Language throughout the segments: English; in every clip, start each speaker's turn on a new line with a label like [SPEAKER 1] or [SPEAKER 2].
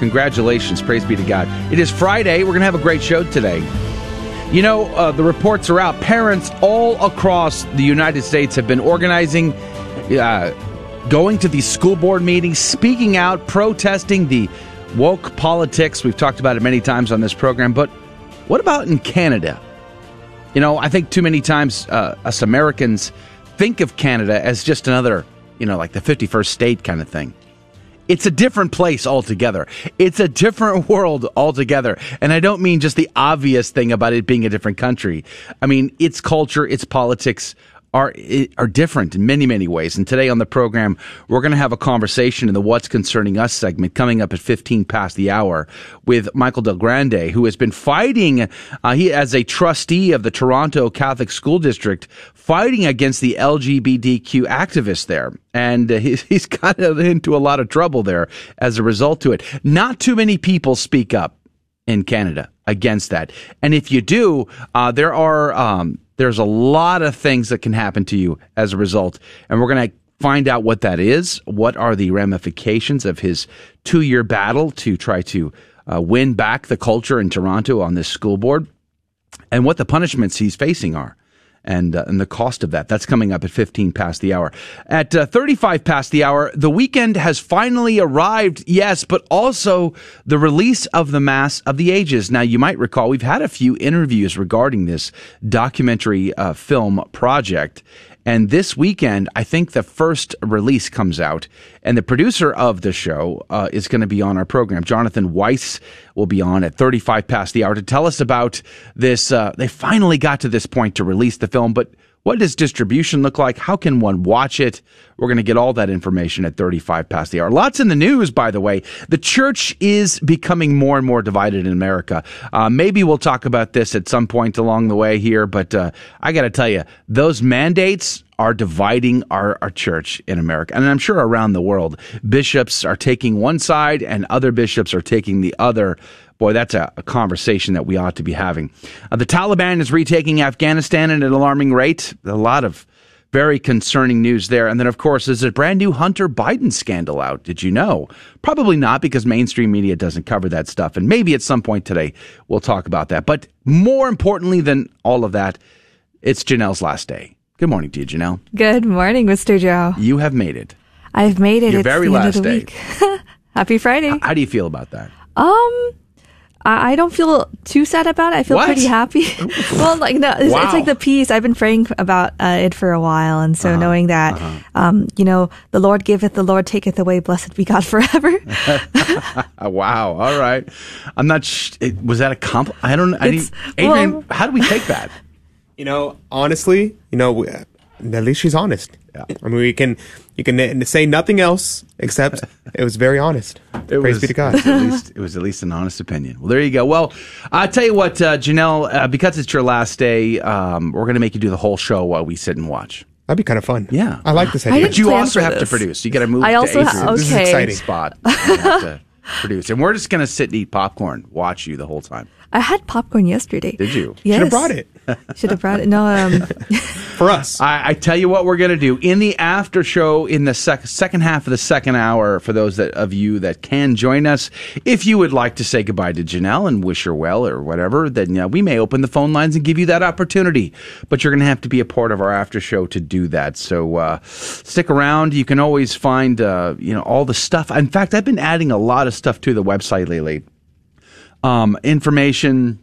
[SPEAKER 1] Congratulations. Praise be to God. It is Friday. We're going to have a great show today. You know, uh, the reports are out. Parents all across the United States have been organizing, uh, going to these school board meetings, speaking out, protesting the woke politics. We've talked about it many times on this program. But what about in Canada? You know, I think too many times uh, us Americans think of Canada as just another, you know, like the 51st state kind of thing. It's a different place altogether. It's a different world altogether. And I don't mean just the obvious thing about it being a different country. I mean, its culture, its politics are are different in many many ways. And today on the program, we're going to have a conversation in the "What's Concerning Us" segment coming up at 15 past the hour with Michael Del Grande, who has been fighting. Uh, he as a trustee of the Toronto Catholic School District, fighting against the LGBTQ activists there, and uh, he's he's got into a lot of trouble there as a result to it. Not too many people speak up in Canada against that, and if you do, uh, there are. Um, there's a lot of things that can happen to you as a result. And we're going to find out what that is. What are the ramifications of his two year battle to try to uh, win back the culture in Toronto on this school board and what the punishments he's facing are and uh, and the cost of that. That's coming up at 15 past the hour. At uh, 35 past the hour, the weekend has finally arrived. Yes, but also the release of the Mass of the Ages. Now, you might recall we've had a few interviews regarding this documentary uh, film project. And this weekend, I think the first release comes out, and the producer of the show uh, is going to be on our program. Jonathan Weiss will be on at 35 past the hour to tell us about this. Uh, they finally got to this point to release the film, but what does distribution look like? How can one watch it? We're going to get all that information at 35 past the hour. Lots in the news, by the way. The church is becoming more and more divided in America. Uh, maybe we'll talk about this at some point along the way here, but uh, I got to tell you, those mandates are dividing our, our church in America, and I'm sure around the world. Bishops are taking one side, and other bishops are taking the other. Boy, that's a, a conversation that we ought to be having. Uh, the Taliban is retaking Afghanistan at an alarming rate. A lot of very concerning news there. And then, of course, there's a brand new Hunter Biden scandal out. Did you know? Probably not because mainstream media doesn't cover that stuff. And maybe at some point today, we'll talk about that. But more importantly than all of that, it's Janelle's last day. Good morning to you, Janelle.
[SPEAKER 2] Good morning, Mr. Joe.
[SPEAKER 1] You have made it.
[SPEAKER 2] I've made it.
[SPEAKER 1] Your
[SPEAKER 2] it's
[SPEAKER 1] very
[SPEAKER 2] the
[SPEAKER 1] last
[SPEAKER 2] end of the
[SPEAKER 1] day.
[SPEAKER 2] Week. Happy Friday.
[SPEAKER 1] How, how do you feel about that?
[SPEAKER 2] Um, I I don't feel too sad about it. I feel
[SPEAKER 1] What?
[SPEAKER 2] pretty happy. well, like no, it's,
[SPEAKER 1] Wow.
[SPEAKER 2] it's like the peace. I've been praying about uh, it for a while, and
[SPEAKER 1] Uh-huh.
[SPEAKER 2] so knowing that, um, you know, the Lord giveth, the Lord taketh away. Blessed be God forever.
[SPEAKER 1] Wow. All right. I'm not. Sh- it, was that a comp? I don't. I
[SPEAKER 2] It's-
[SPEAKER 1] didn't, Adrian,
[SPEAKER 2] well-
[SPEAKER 1] how do we take that?
[SPEAKER 3] You know, honestly, you know, we- at least she's honest.
[SPEAKER 1] Yeah.
[SPEAKER 3] I mean, we can you can n- say nothing else except it was very honest.
[SPEAKER 1] It
[SPEAKER 3] Praise
[SPEAKER 1] was,
[SPEAKER 3] be to God.
[SPEAKER 1] It was, at least, it was at least an honest opinion. Well, there you go. Well, I tell you what, uh, Janelle, uh, because it's your last day, um, we're going to make you do the whole show while we sit and watch.
[SPEAKER 3] That'd be kind of fun.
[SPEAKER 1] Yeah.
[SPEAKER 3] I like this idea.
[SPEAKER 1] But you also
[SPEAKER 2] for
[SPEAKER 1] have to produce. You got to move.
[SPEAKER 2] I
[SPEAKER 1] to
[SPEAKER 2] also ha-
[SPEAKER 1] Adrian's
[SPEAKER 3] This is
[SPEAKER 2] okay.
[SPEAKER 3] exciting.
[SPEAKER 1] spot. You have to produce, and we're just going to sit and eat popcorn, watch you the whole time.
[SPEAKER 2] I had popcorn yesterday.
[SPEAKER 1] Did you?
[SPEAKER 2] Yes.
[SPEAKER 3] Should have brought it
[SPEAKER 2] Should have brought it. No, um,
[SPEAKER 3] for us.
[SPEAKER 1] I, I tell you what we're going to do in the after show in the sec- second half of the second hour for those that, of you that can join us. If you would like to say goodbye to Janelle and wish her well or whatever, then uh, we may open the phone lines and give you that opportunity. But you're going to have to be a part of our after show to do that. So uh, stick around. You can always find uh, you know all the stuff. In fact, I've been adding a lot of stuff to the website lately. Um, information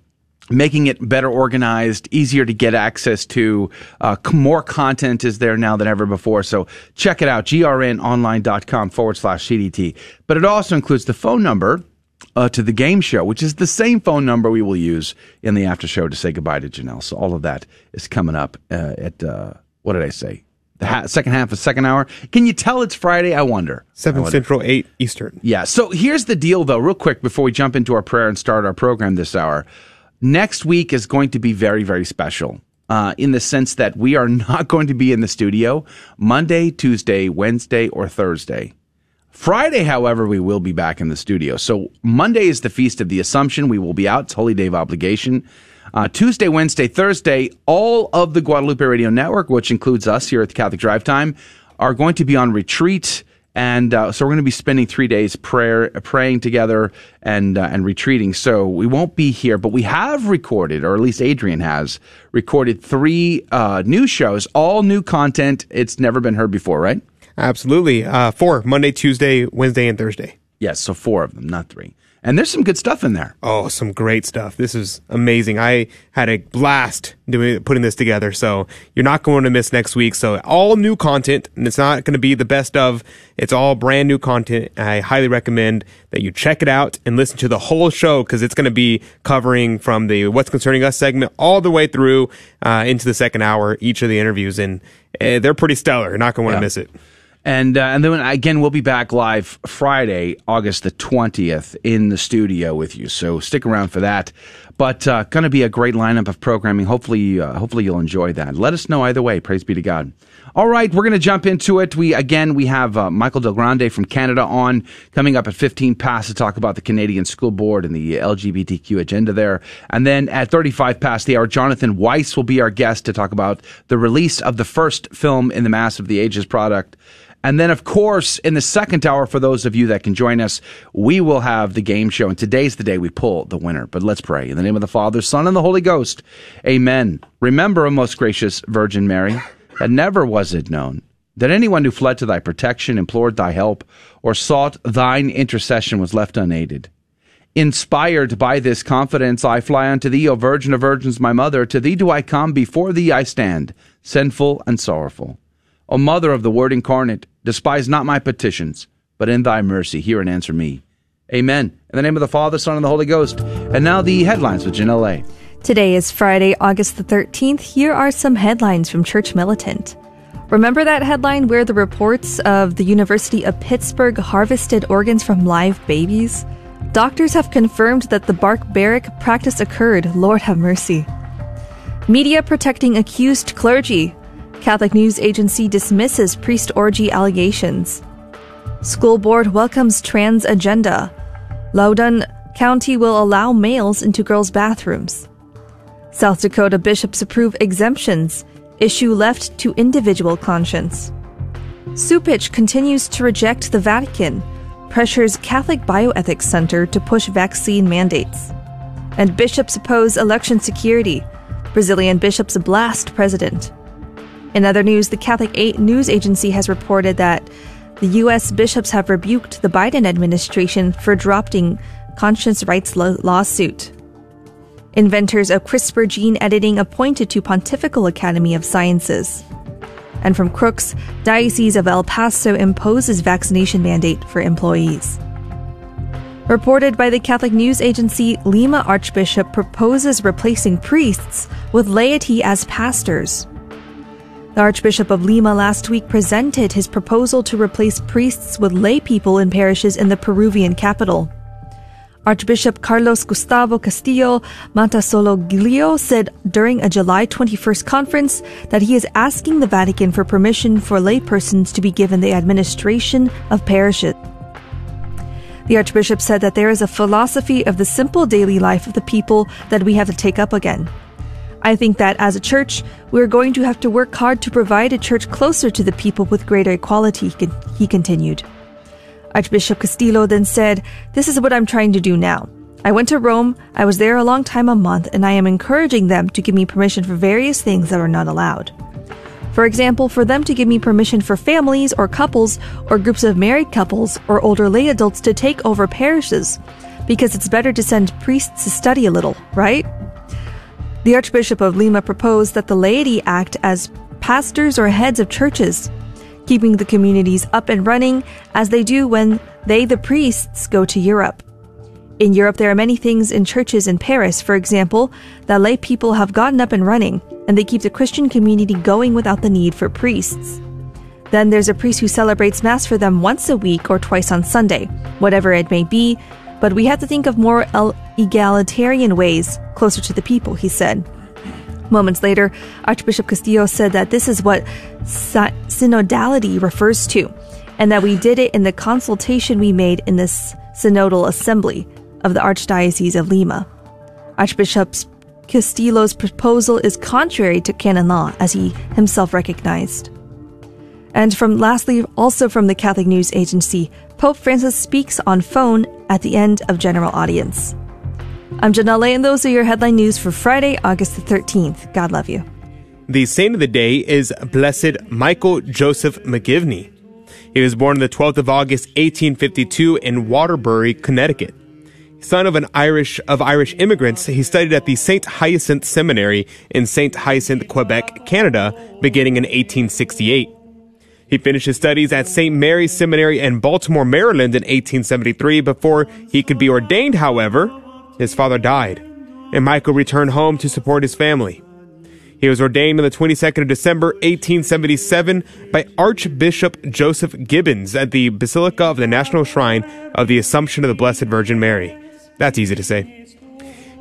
[SPEAKER 1] making it better organized, easier to get access to. Uh, more content is there now than ever before. So check it out, grnonline.com forward slash CDT. But it also includes the phone number uh, to the game show, which is the same phone number we will use in the after show to say goodbye to Janelle. So all of that is coming up uh, at, uh, what did I say? The ha- second half of second hour. Can you tell it's Friday? I wonder. I
[SPEAKER 3] 7
[SPEAKER 1] wonder.
[SPEAKER 3] Central, 8 Eastern.
[SPEAKER 1] Yeah. So here's the deal, though, real quick before we jump into our prayer and start our program this hour. Next week is going to be very, very special uh, in the sense that we are not going to be in the studio Monday, Tuesday, Wednesday, or Thursday. Friday, however, we will be back in the studio. So Monday is the Feast of the Assumption. We will be out. It's Holy Day of Obligation. Uh, Tuesday, Wednesday, Thursday, all of the Guadalupe Radio Network, which includes us here at the Catholic Drive Time, are going to be on retreat. And uh, so we're going to be spending three days prayer, praying together and uh, and retreating. So we won't be here, but we have recorded, or at least Adrian has recorded three uh, new shows, all new content. It's never been heard before, right?
[SPEAKER 3] Absolutely. Uh, four Monday, Tuesday, Wednesday, and Thursday.
[SPEAKER 1] Yes, so four of them, not three. And there's some good stuff in there.
[SPEAKER 3] Oh, some great stuff. This is amazing. I had a blast doing putting this together. So you're not going to miss next week. So all new content, and it's not going to be the best of. It's all brand new content. I highly recommend that you check it out and listen to the whole show because it's going to be covering from the "What's Concerning Us" segment all the way through uh, into the second hour. Each of the interviews, and uh, they're pretty stellar. You're not going to want to
[SPEAKER 1] Yeah.
[SPEAKER 3] miss it.
[SPEAKER 1] And uh, and then again, we'll be back live Friday, August the twentieth, in the studio with you. So stick around for that. But uh, going to be a great lineup of programming. Hopefully, uh, hopefully you'll enjoy that. Let us know either way. Praise be to God. All right, we're going to jump into it. We again we have uh, Michael Del Grande from Canada on coming up at fifteen past to talk about the Canadian School Board and the LGBTQ agenda there. And then at thirty five past the hour, Jonathan Weiss will be our guest to talk about the release of the first film in the Mass of the Ages product. And then, of course, in the second hour, for those of you that can join us, we will have the game show. And today's the day we pull the winner. But let's pray. In the name of the Father, Son, and the Holy Ghost. Amen. Remember, O most gracious Virgin Mary, that never was it known that anyone who fled to thy protection, implored thy help, or sought thine intercession was left unaided. Inspired by this confidence, I fly unto thee, O Virgin of Virgins, my mother. To thee do I come, before thee I stand, sinful and sorrowful. O Mother of the Word incarnate, despise not my petitions, but in thy mercy hear and answer me. Amen. In the name of the Father, Son, and the Holy Ghost. And now the headlines with Janelle A.
[SPEAKER 2] Today is Friday, August the 13th. Here are some headlines from Church Militant. Remember that headline where the reports of the University of Pittsburgh harvested organs from live babies? Doctors have confirmed that the barbaric practice occurred. Lord have mercy. Media protecting accused clergy. Catholic News Agency dismisses priest orgy allegations. School board welcomes trans agenda. Loudoun County will allow males into girls' bathrooms. South Dakota bishops approve exemptions. Issue left to individual conscience. Cupich continues to reject the Vatican, pressures Catholic Bioethics Center to push vaccine mandates. And bishops oppose election security. Brazilian bishops blast president. In other news, the Catholic A- News Agency has reported that the U.S. bishops have rebuked the Biden administration for dropping conscience rights lo- lawsuit. Inventors of CRISPR gene editing appointed to Pontifical Academy of Sciences. And from Crux, Diocese of El Paso imposes vaccination mandate for employees. Reported by the Catholic News Agency, Lima Archbishop proposes replacing priests with laity as pastors. The Archbishop of Lima last week presented his proposal to replace priests with lay people in parishes in the Peruvian capital. Archbishop Carlos Gustavo Castillo Mattasoglio said during a July 21st conference that he is asking the Vatican for permission for laypersons to be given the administration of parishes. The Archbishop said that there is a philosophy of the simple daily life of the people that we have to take up again. I think that as a church, we're going to have to work hard to provide a church closer to the people with greater equality, he continued. Archbishop Castillo then said, This is what I'm trying to do now. I went to Rome, I was there a long time, a month, and I am encouraging them to give me permission for various things that are not allowed. For example, for them to give me permission for families or couples or groups of married couples or older lay adults to take over parishes, because it's better to send priests to study a little, right? The Archbishop of Lima proposed that the laity act as pastors or heads of churches, keeping the communities up and running as they do when they, the priests, go to Europe. In Europe, there are many things in churches in Paris, for example, that lay people have gotten up and running, and they keep the Christian community going without the need for priests. Then there's a priest who celebrates Mass for them once a week or twice on Sunday, whatever it may be, but we have to think of more egalitarian ways closer to the people, he said. Moments later, Archbishop Castillo said that this is what synodality refers to, and that we did it in the consultation we made in this synodal assembly of the Archdiocese of Lima. Archbishop Castillo's proposal is contrary to canon law, as he himself recognized. And from lastly, also from the Catholic News Agency, Pope Francis speaks on phone at the end of general audience. I'm Janelle, and those are your headline news for Friday, August the 13th. God love you.
[SPEAKER 3] The saint of the day is Blessed Michael Joseph McGivney. He was born on the 12th of August, 1852 in Waterbury, Connecticut. Son of an Irish of Irish immigrants, he studied at the St. Hyacinth Seminary in St. Hyacinth, Quebec, Canada, beginning in 1868. He finished his studies at St. Mary's Seminary in Baltimore, Maryland in 1873. Before he could be ordained, however, his father died, and Michael returned home to support his family. He was ordained on the 22nd of December, 1877, by Archbishop Joseph Gibbons at the Basilica of the National Shrine of the Assumption of the Blessed Virgin Mary. That's easy to say.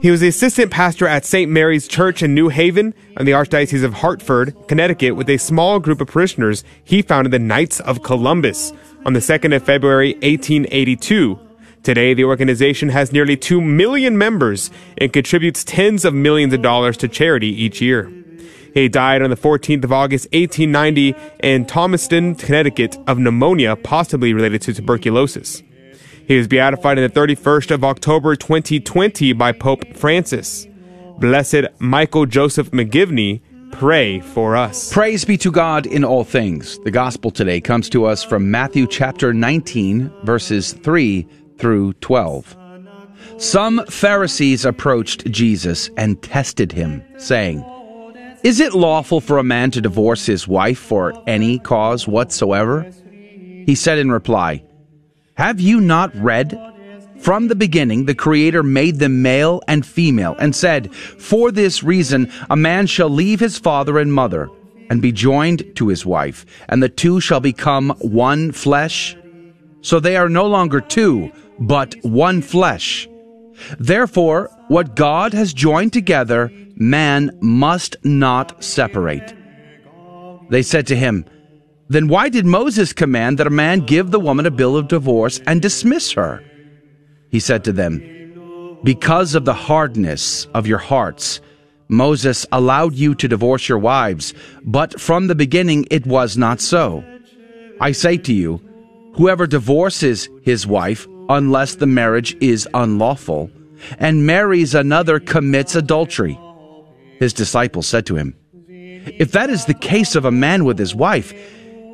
[SPEAKER 3] He was the assistant pastor at St. Mary's Church in New Haven in the Archdiocese of Hartford, Connecticut, with a small group of parishioners he founded the Knights of Columbus on the 2nd of February, 1882. Today, the organization has nearly 2 million members and contributes tens of millions of dollars to charity each year. He died on the 14th of August, 1890, in Thomaston, Connecticut, of pneumonia, possibly related to tuberculosis. He was beatified on the 31st of October 2020 by Pope Francis. Blessed Michael Joseph McGivney, pray for us.
[SPEAKER 1] Praise be to God in all things. The gospel today comes to us from Matthew chapter 19, verses 3 through 12. Some Pharisees approached Jesus and tested him, saying, Is it lawful for a man to divorce his wife for any cause whatsoever? He said in reply, Have you not read? From the beginning, the Creator made them male and female, and said, For this reason, a man shall leave his father and mother, and be joined to his wife, and the two shall become one flesh. So they are no longer two, but one flesh. Therefore, what God has joined together, man must not separate. They said to him, Then why did Moses command that a man give the woman a bill of divorce and dismiss her? He said to them, Because of the hardness of your hearts, Moses allowed you to divorce your wives, but from the beginning it was not so. I say to you, whoever divorces his wife unless the marriage is unlawful, and marries another commits adultery. His disciples said to him, If that is the case of a man with his wife,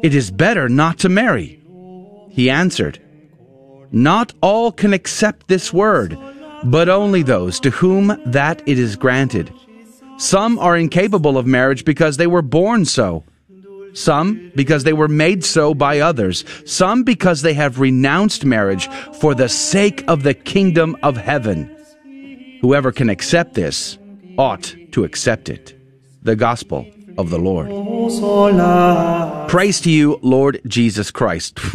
[SPEAKER 1] it is better not to marry. He answered, Not all can accept this word, but only those to whom that it is granted. Some are incapable of marriage because they were born so some because they were made so by others, some because they have renounced marriage for the sake of the kingdom of heaven. Whoever can accept this ought to accept it. The Gospel of the Lord. Praise to you, Lord Jesus Christ.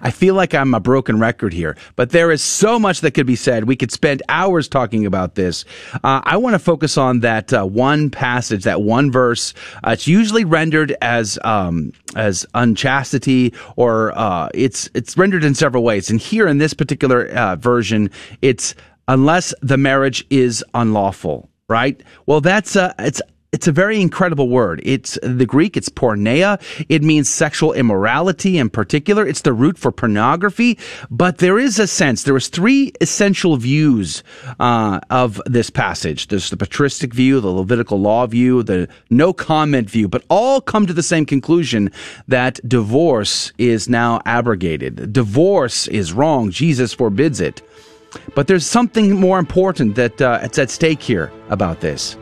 [SPEAKER 1] I feel like I'm a broken record here, but there is so much that could be said. We could spend hours talking about this. Uh, I want to focus on that uh, one passage, that one verse. Uh, it's usually rendered as um, as unchastity, or uh, it's it's rendered in several ways. And here in this particular uh, version, it's unless the marriage is unlawful right? Well, that's uh, it's it's a very incredible word. It's the Greek, it's porneia. It means sexual immorality in particular. It's the root for pornography. But there is a sense, there is three essential views uh, of this passage. There's the patristic view, the Levitical law view, the no comment view, but all come to the same conclusion that divorce is now abrogated. Divorce is wrong. Jesus forbids it. But there's something more important that uh, it's at stake here about this.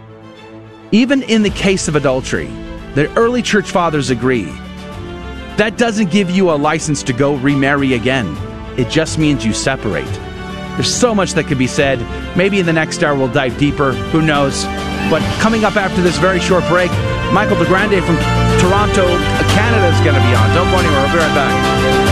[SPEAKER 1] Even in the case of adultery, the early church fathers agree that doesn't give you a license to go remarry again. It just means you separate. There's so much that could be said. Maybe in the next hour we'll dive deeper. Who knows? But coming up after this very short break, Michael DeGrande from Toronto, Canada is going to be on. Don't go anywhere. We'll be right back.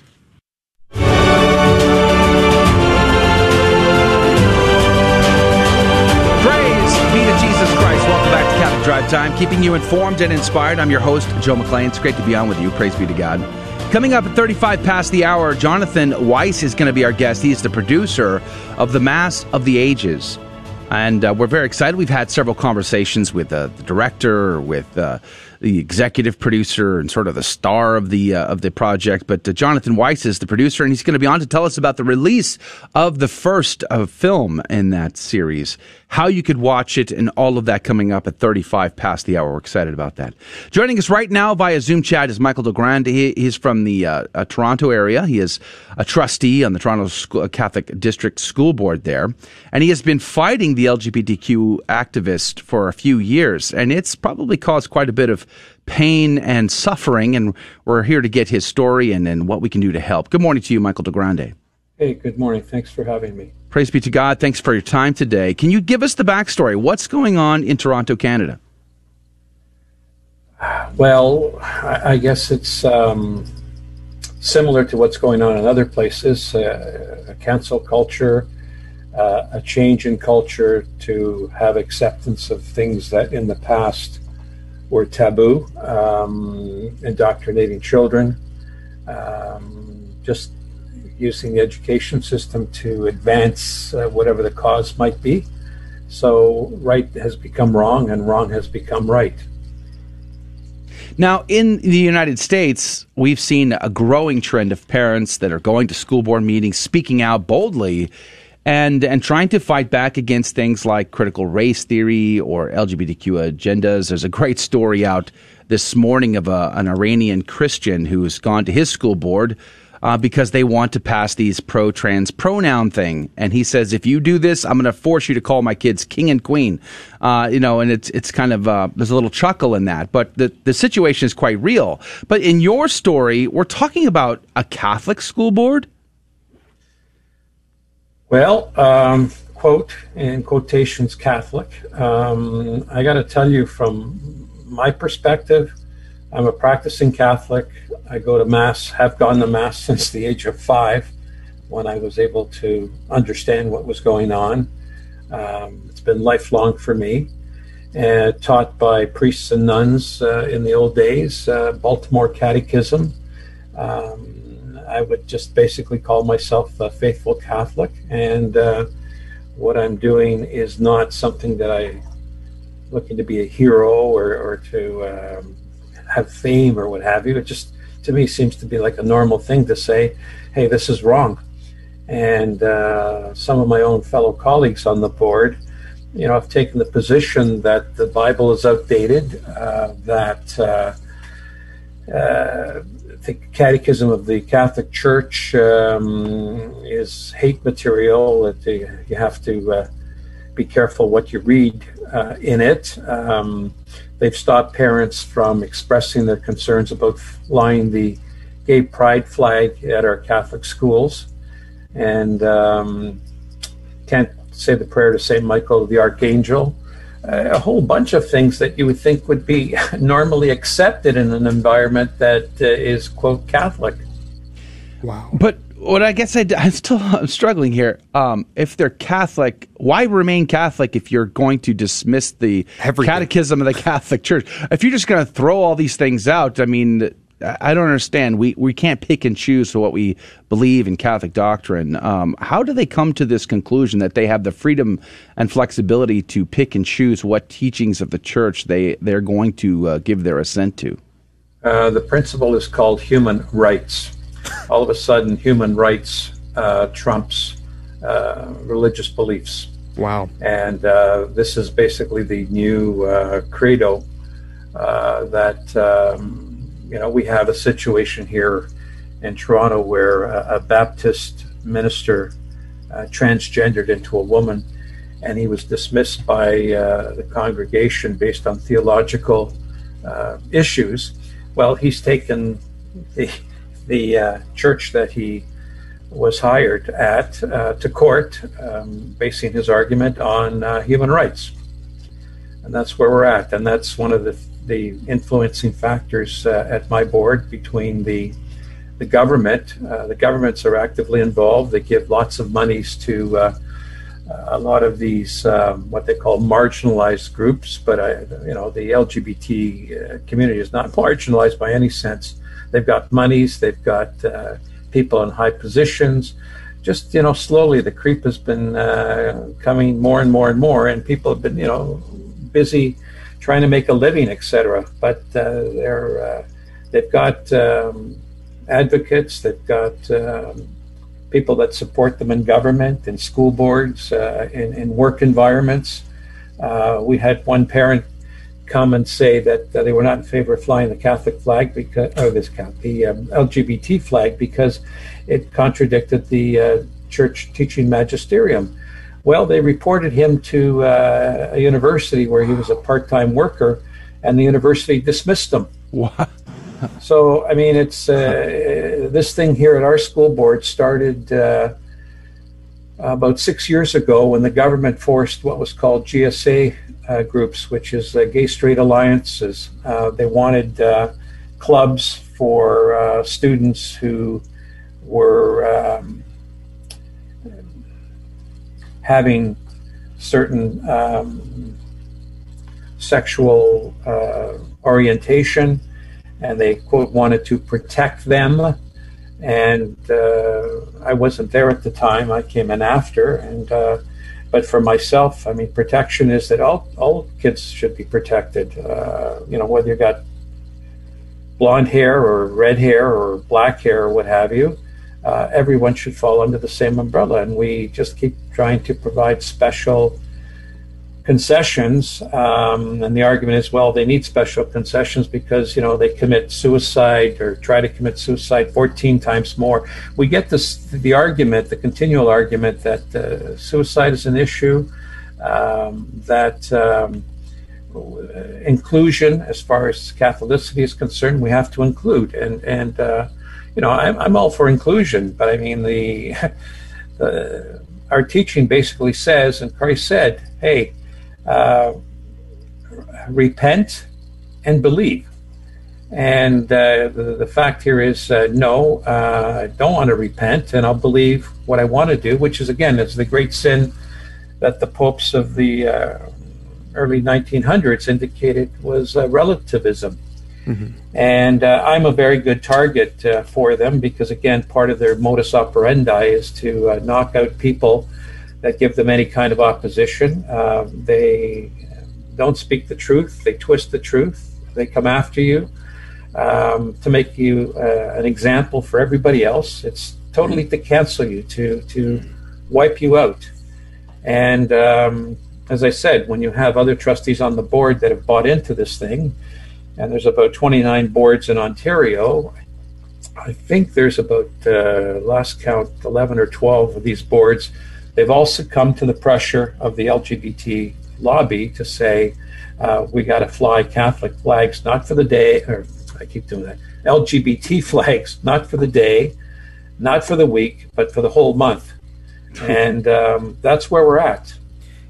[SPEAKER 1] Drive Time, keeping you informed and inspired. I'm your host, Joe McClane. It's great to be on with you. Praise be to God. Coming up at 35 past the hour, Jonathan Weiss is going to be our guest. He is the producer of The Mass of the Ages. And uh, we're very excited. We've had several conversations with uh, the director, with uh, the executive producer and sort of the star of the uh, of the project. But uh, Jonathan Weiss is the producer, and he's going to be on to tell us about the release of the first uh, film in that series, how you could watch it, and all of that coming up at 35 past the hour. We're excited about that. Joining us right now via Zoom chat is Michael DeGrande. He, he's from the uh, uh, Toronto area. He is a trustee on the Toronto School, uh, Catholic District School Board there, and he has been fighting the LGBTQ activist for a few years, and it's probably caused quite a bit of pain and suffering. And we're here to get his story and, and what we can do to help. Good morning to you, Michael DeGrande.
[SPEAKER 4] Hey, good morning. Thanks for having me.
[SPEAKER 1] Praise be to God. Thanks for your time today. Can you give us the backstory? What's going on in Toronto, Canada?
[SPEAKER 4] Well, I, guess it's um, similar to what's going on in other places uh, a cancel culture, uh, a change in culture to have acceptance of things that in the past were taboo, um, indoctrinating children, um, just using the education system to advance uh, whatever the cause might be. So, right has become wrong, and wrong has become right.
[SPEAKER 1] Now, in the United States, we've seen a growing trend of parents that are going to school board meetings, speaking out boldly and and trying to fight back against things like critical race theory or LGBTQ agendas. There's a great story out this morning of a, an Iranian Christian who's gone to his school board uh, because they want to pass these pro trans pronoun thing. And he says, if you do this, I'm going to force you to call my kids king and queen. Uh, you know, and it's it's kind of uh, there's a little chuckle in that, but the the situation is quite real. But in your story, we're talking about a Catholic school board.
[SPEAKER 4] Well, um, quote in quotations Catholic. Um, I got to tell you, from my perspective, I'm a practicing Catholic. I go to Mass, have gone to Mass since the age of five when I was able to understand what was going on. Um, it's been lifelong for me. Uh, taught by priests and nuns uh, in the old days, uh, Baltimore Catechism. Um, I would just basically call myself a faithful Catholic, and uh, what I'm doing is not something that I'm looking to be a hero or, or to um, have fame or what have you. It just to me seems to be like a normal thing to say, "Hey, this is wrong." And uh, some of my own fellow colleagues on the board, you know, have taken the position that the Bible is outdated, uh, that uh, uh the Catechism of the Catholic Church um, is hate material. That you have to uh, be careful what you read uh, in it. Um, they've stopped parents from expressing their concerns about flying the gay pride flag at our Catholic schools, and um, can't say the prayer to Saint Michael the Archangel a whole bunch of things that you would think would be normally accepted in an environment that uh, is quote Catholic.
[SPEAKER 3] Wow.
[SPEAKER 1] But what I guess I, am still I'm struggling here. Um, if they're Catholic, why remain Catholic if you're going to dismiss the Everything. catechism of the Catholic Church? If you're just going to throw all these things out, I mean, I don't understand. We we can't pick and choose what we believe in Catholic doctrine. Um, how do they come to this conclusion that they have the freedom and flexibility to pick and choose what teachings of the church they they're going to uh, give their assent to?
[SPEAKER 4] Uh, the principle is called human rights. All of a sudden, human rights uh, trumps uh, religious beliefs.
[SPEAKER 3] Wow!
[SPEAKER 4] And uh, this is basically the new uh, credo that. Um, you know, we have a situation here in Toronto where a, a Baptist minister uh, transgendered into a woman, and he was dismissed by uh, the congregation based on theological uh, issues. Well, he's taken the the uh, church that he was hired at uh, to court, um, basing his argument on uh, human rights, and that's where we're at. And that's one of the the influencing factors uh, at my board between the the government. Uh, the governments are actively involved. They give lots of monies to uh, a lot of these um, what they call marginalized groups. But I, you know, the LGBT community is not marginalized by any sense. They've got monies. They've got uh, people in high positions. Just you know, slowly the creep has been uh, coming more and more and more, and people have been you know busy trying to make a living, etc. But uh, they're uh, they've got um, advocates, they've got um, people that support them in government, in school boards, uh, in, in, work environments. Uh, we had one parent come and say that uh, they were not in favor of flying the Catholic flag because, or this the um, LGBT flag because it contradicted the uh, church teaching magisterium. Well, they reported him to uh, a university where he was a part time worker, and the university dismissed him.
[SPEAKER 1] What?
[SPEAKER 4] So, I mean, it's uh, this thing here at our school board started uh, about six years ago when the government forced what was called GSA uh, groups, which is uh, gay straight alliances. Uh, they wanted clubs for students who were um, having certain um, sexual uh, orientation, and they quote wanted to protect them. And uh, I wasn't there at the time; I came in after. And uh, but for myself, I mean, protection is that all all kids should be protected. Uh, you know, whether you got blonde hair or red hair or black hair or what have you uh, everyone should fall under the same umbrella. And we just keep trying to provide special concessions. Um, and the argument is, well, they need special concessions because, you know, they commit suicide or try to commit suicide 14 times more. We get this, the argument, the continual argument that uh, suicide is an issue, um, that um, inclusion, as far as Catholicity is concerned, we have to include. And, and, uh, you know, I'm, I'm all for inclusion, but I mean, the, the our teaching basically says, and Christ said, hey, uh, repent and believe. And uh, the, the, fact here is, uh, no, uh, I don't want to repent, and I'll believe what I want to do, which is, again, it's the great sin that the popes of the uh, early 1900s indicated was uh, relativism. Mm-hmm. And uh, I'm a very good target uh, for them because, again, part of their modus operandi is to uh, knock out people that give them any kind of opposition. Um, they don't speak the truth, they twist the truth, they come after you um, to make you uh, an example for everybody else. It's totally to cancel you, to, to wipe you out. And um, as I said, when you have other trustees on the board that have bought into this thing, and there's about 29 boards in Ontario. I think there's about uh, last count 11 or 12 of these boards. They've all succumbed to the pressure of the LGBT lobby to say uh, we got to fly Catholic flags, not for the day, or I keep doing that, LGBT flags, not for the day, not for the week, but for the whole month. And um, that's where we're at.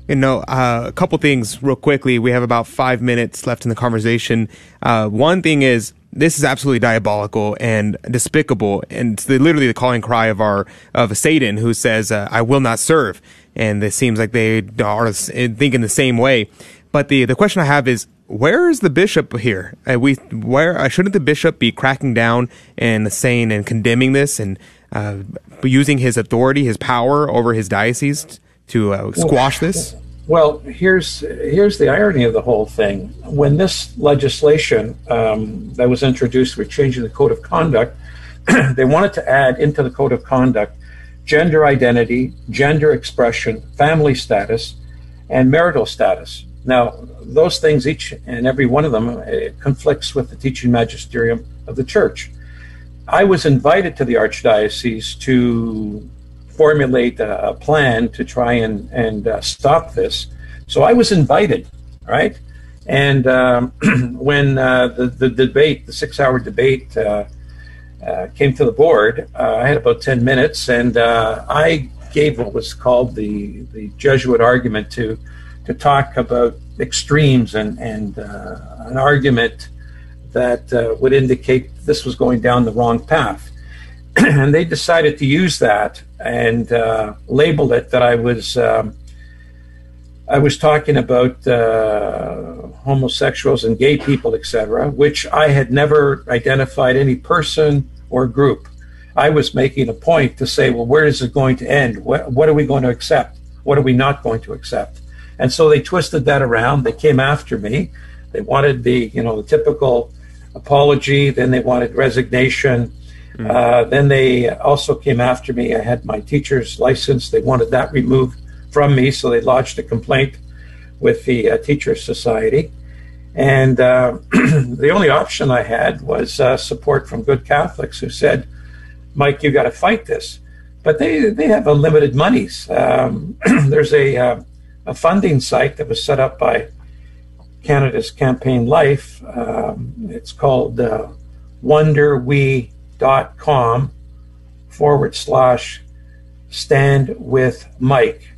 [SPEAKER 3] You know, uh, a couple things real quickly. We have about five minutes left in the conversation. Uh, one thing is this is absolutely diabolical and despicable, and it's the, literally the calling cry of our of Satan, who says, uh, "I will not serve." And it seems like they are thinking the same way. But the the question I have is, where is the bishop here? Uh, we where uh, shouldn't the bishop be cracking down and saying and condemning this and uh, using his authority, his power over his diocese to uh, squash this?
[SPEAKER 4] Well, here's here's the irony of the whole thing. When this legislation um, that was introduced with changing the code of conduct, they wanted to add into the code of conduct gender identity, gender expression, family status, and marital status. Now, those things, each and every one of them, conflicts with the teaching magisterium of the church. I was invited to the archdiocese to formulate a, a plan to try and, and uh, stop this. So I was invited, right? And um, when uh, the, the debate, the six hour debate, uh, uh came to the board, uh, I had about 10 minutes and uh, I gave what was called the, the Jesuit argument to, to talk about extremes and, and an argument that would indicate this was going down the wrong path. and they decided to use that and uh, labeled it that I was um, I was talking about uh, homosexuals and gay people, etc., which I had never identified any person or group. I was making a point to say, well, where is it going to end? What, what are we going to accept? What are we not going to accept? And so they twisted that around. They came after me. They wanted the you know the typical apology. Then they wanted resignation Uh, then they also came after me. I had my teacher's license. They wanted that removed from me, so they lodged a complaint with the uh, Teachers Society. And uh, the only option I had was uh, support from good Catholics who said, Mike, you got to fight this. But they, they have unlimited monies. Um, there's a, uh, a funding site that was set up by Canada's Campaign Life. Um, it's called uh, Wonder We dot com forward slash stand with Mike.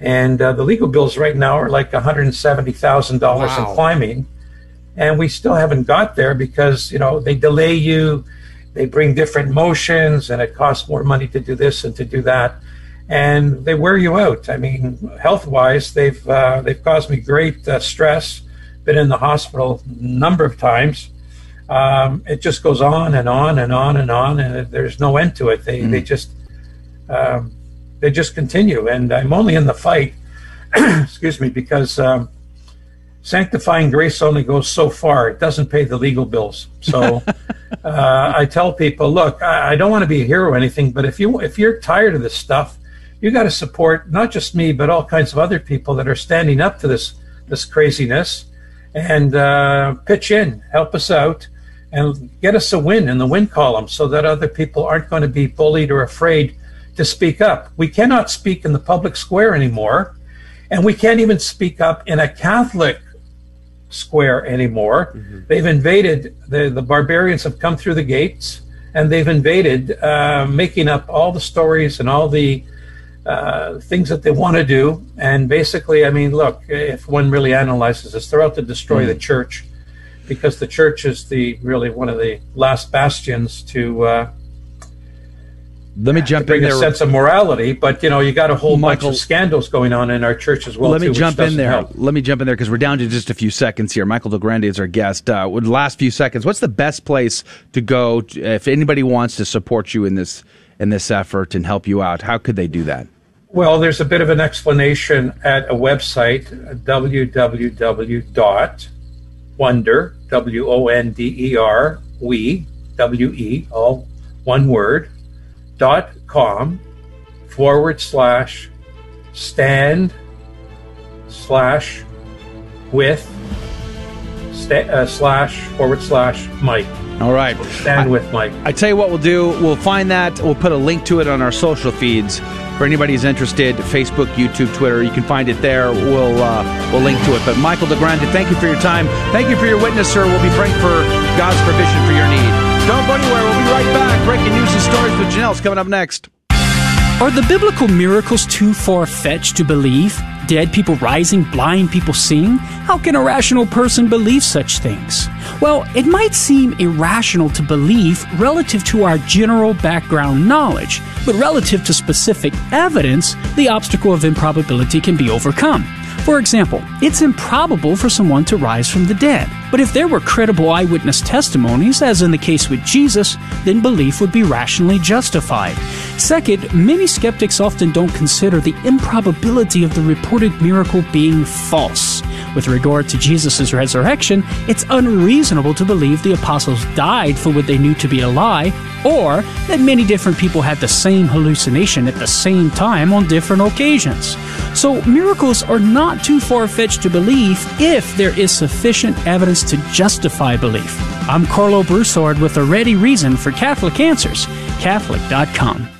[SPEAKER 4] And uh, the legal bills right now are like $170,000 wow. and climbing. And we still haven't got there because, you know, they delay you, they bring different motions, and it costs more money to do this and to do that. And they wear you out. I mean, health wise, they've, uh, they've caused me great uh, stress. Been in the hospital a number of times um, it just goes on and on and on and on, and there's no end to it. They mm. they just um, they just continue, and I'm only in the fight. excuse me, because um, sanctifying grace only goes so far; it doesn't pay the legal bills. So uh, I tell people, look, I, I don't want to be a hero or anything, but if you if you're tired of this stuff, you got to support not just me, but all kinds of other people that are standing up to this this craziness and uh, pitch in, help us out and get us a win in the win column so that other people aren't going to be bullied or afraid to speak up. We cannot speak in the public square anymore, and we can't even speak up in a Catholic square anymore. Mm-hmm. They've invaded, the, the barbarians have come through the gates and they've invaded, uh, making up all the stories and all the uh, things that they want to do. And basically, I mean, look, if one really analyzes this, they're out to destroy mm-hmm. the church because the church is the really one of the last bastions to uh,
[SPEAKER 1] let me jump
[SPEAKER 4] bring
[SPEAKER 1] in there.
[SPEAKER 4] a sense of morality, but you know you got a whole Michael, bunch of scandals going on in our church as well.
[SPEAKER 1] Let me
[SPEAKER 4] too,
[SPEAKER 1] jump in there.
[SPEAKER 4] Help.
[SPEAKER 1] Let me jump in there because we're down to just a few seconds here. Michael DelGrande is our guest. Uh, with the last few seconds, what's the best place to go to, if anybody wants to support you in this in this effort and help you out? How could they do that?
[SPEAKER 4] Well, there's a bit of an explanation at a website www dot wonder, W O N D E R, we, W E, all one word, dot com forward slash stand slash with sta- uh, slash forward slash Mike.
[SPEAKER 1] All right.
[SPEAKER 4] Stand
[SPEAKER 1] I,
[SPEAKER 4] with Mike.
[SPEAKER 1] I tell you what we'll do. We'll find that. We'll put a link to it on our social feeds for anybody who's interested. Facebook, YouTube, Twitter. You can find it there. We'll uh, we'll link to it. But Michael DeGrande, thank you for your time. Thank you for your witness, sir. We'll be praying for God's provision for your need. Don't go anywhere. We'll be right back. Breaking news and stories with Janelle's coming up next.
[SPEAKER 5] Are the biblical miracles too far fetched to believe? Dead people rising, blind people seeing? How can a rational person believe such things? Well, it might seem irrational to believe relative to our general background knowledge, but relative to specific evidence, the obstacle of improbability can be overcome. For example, it's improbable for someone to rise from the dead. But if there were credible eyewitness testimonies, as in the case with Jesus, then belief would be rationally justified. Second, many skeptics often don't consider the improbability of the reported miracle being false. With regard to Jesus' resurrection, it's unreasonable to believe the apostles died for what they knew to be a lie, or that many different people had the same hallucination at the same time on different occasions. So, miracles are not too far fetched to believe if there is sufficient evidence to justify belief. I'm Karlo Broussard with a ready reason for Catholic Answers, Catholic.com.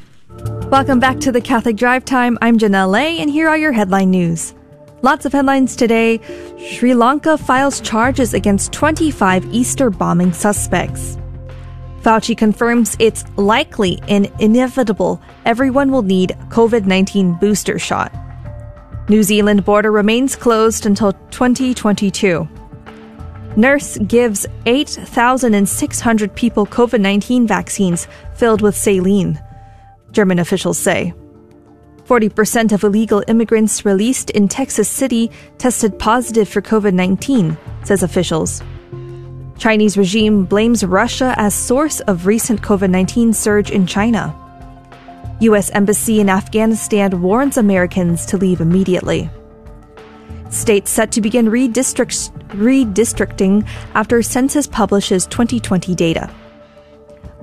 [SPEAKER 2] Welcome back to the Catholic Drive Time. I'm Janelle Lay, and here are your headline news. Lots of headlines today. Sri Lanka files charges against 25 Easter bombing suspects. Fauci confirms it's likely and inevitable everyone will need COVID 19 booster shot. New Zealand border remains closed until 2022. Nurse gives 8,600 people COVID 19 vaccines filled with saline, German officials say. 40% of illegal immigrants released in Texas City tested positive for COVID 19, says officials. Chinese regime blames Russia as source of recent COVID-19 surge in China. US embassy in Afghanistan warns Americans to leave immediately. States set to begin redistrict- redistricting after census publishes 2020 data.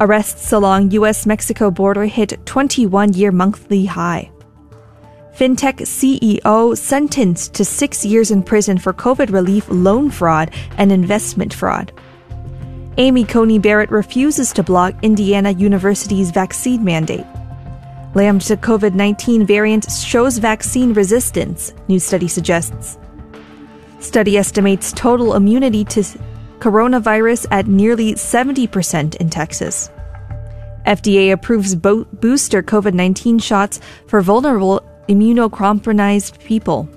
[SPEAKER 2] Arrests along US Mexico border hit 21 year monthly high. FinTech CEO sentenced to six years in prison for COVID relief loan fraud and investment fraud. Amy Coney Barrett refuses to block Indiana University's vaccine mandate. Lambda COVID 19 variant shows vaccine resistance, new study suggests. Study estimates total immunity to coronavirus at nearly 70% in Texas. FDA approves bo- booster COVID 19 shots for vulnerable immunocompromised people.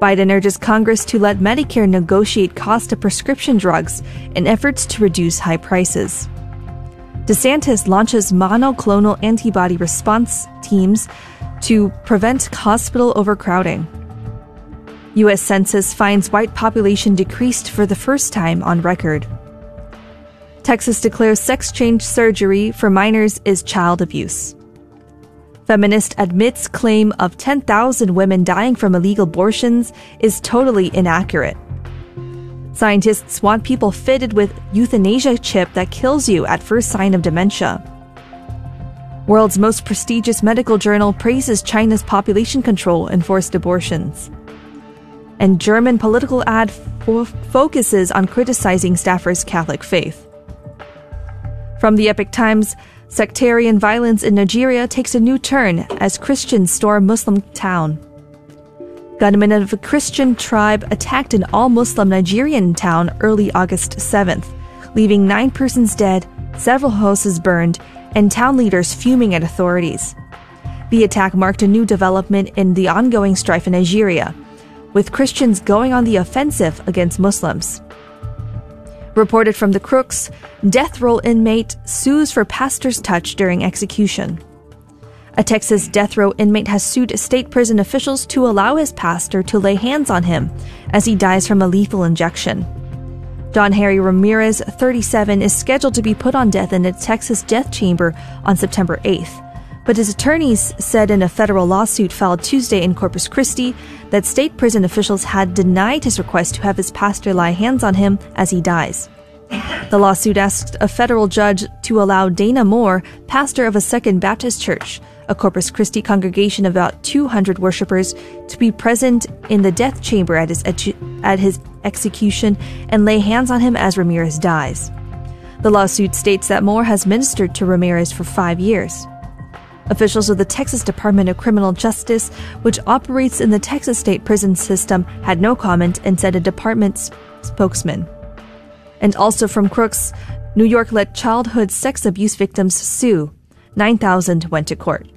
[SPEAKER 2] Biden urges Congress to let Medicare negotiate cost of prescription drugs in efforts to reduce high prices. DeSantis launches monoclonal antibody response teams to prevent hospital overcrowding. U.S. Census finds white population decreased for the first time on record. Texas declares sex change surgery for minors is child abuse. Feminist admits claim of 10,000 women dying from illegal abortions is totally inaccurate. Scientists want people fitted with euthanasia chip that kills you at first sign of dementia. World's most prestigious medical journal praises China's population control and forced abortions. And German political ad fo- focuses on criticizing staffers' Catholic faith. From the Epoch Times, Sectarian violence in Nigeria takes a new turn as Christians storm Muslim town. Gunmen of a Christian tribe attacked an all Muslim Nigerian town early August 7th, leaving nine persons dead, several houses burned, and town leaders fuming at authorities. The attack marked a new development in the ongoing strife in Nigeria, with Christians going on the offensive against Muslims. Reported from the Crux, death row inmate sues for pastor's touch during execution. A Texas death row inmate has sued state prison officials to allow his pastor to lay hands on him as he dies from a lethal injection. John Henry Ramirez, 37, is scheduled to be put on death in a Texas death chamber on September 8th. But his attorneys said in a federal lawsuit filed Tuesday in Corpus Christi that state prison officials had denied his request to have his pastor lay hands on him as he dies. The lawsuit asked a federal judge to allow Dana Moore, pastor of a Second Baptist Church, a Corpus Christi congregation of about 200 worshippers, to be present in the death chamber at his, at his execution and lay hands on him as Ramirez dies. The lawsuit states that Moore has ministered to Ramirez for five years. Officials of the Texas Department of Criminal Justice, which operates in the Texas state prison system, had no comment and said a department spokesman. And also from Crux, New York let childhood sex abuse victims sue. 9,000 went to court.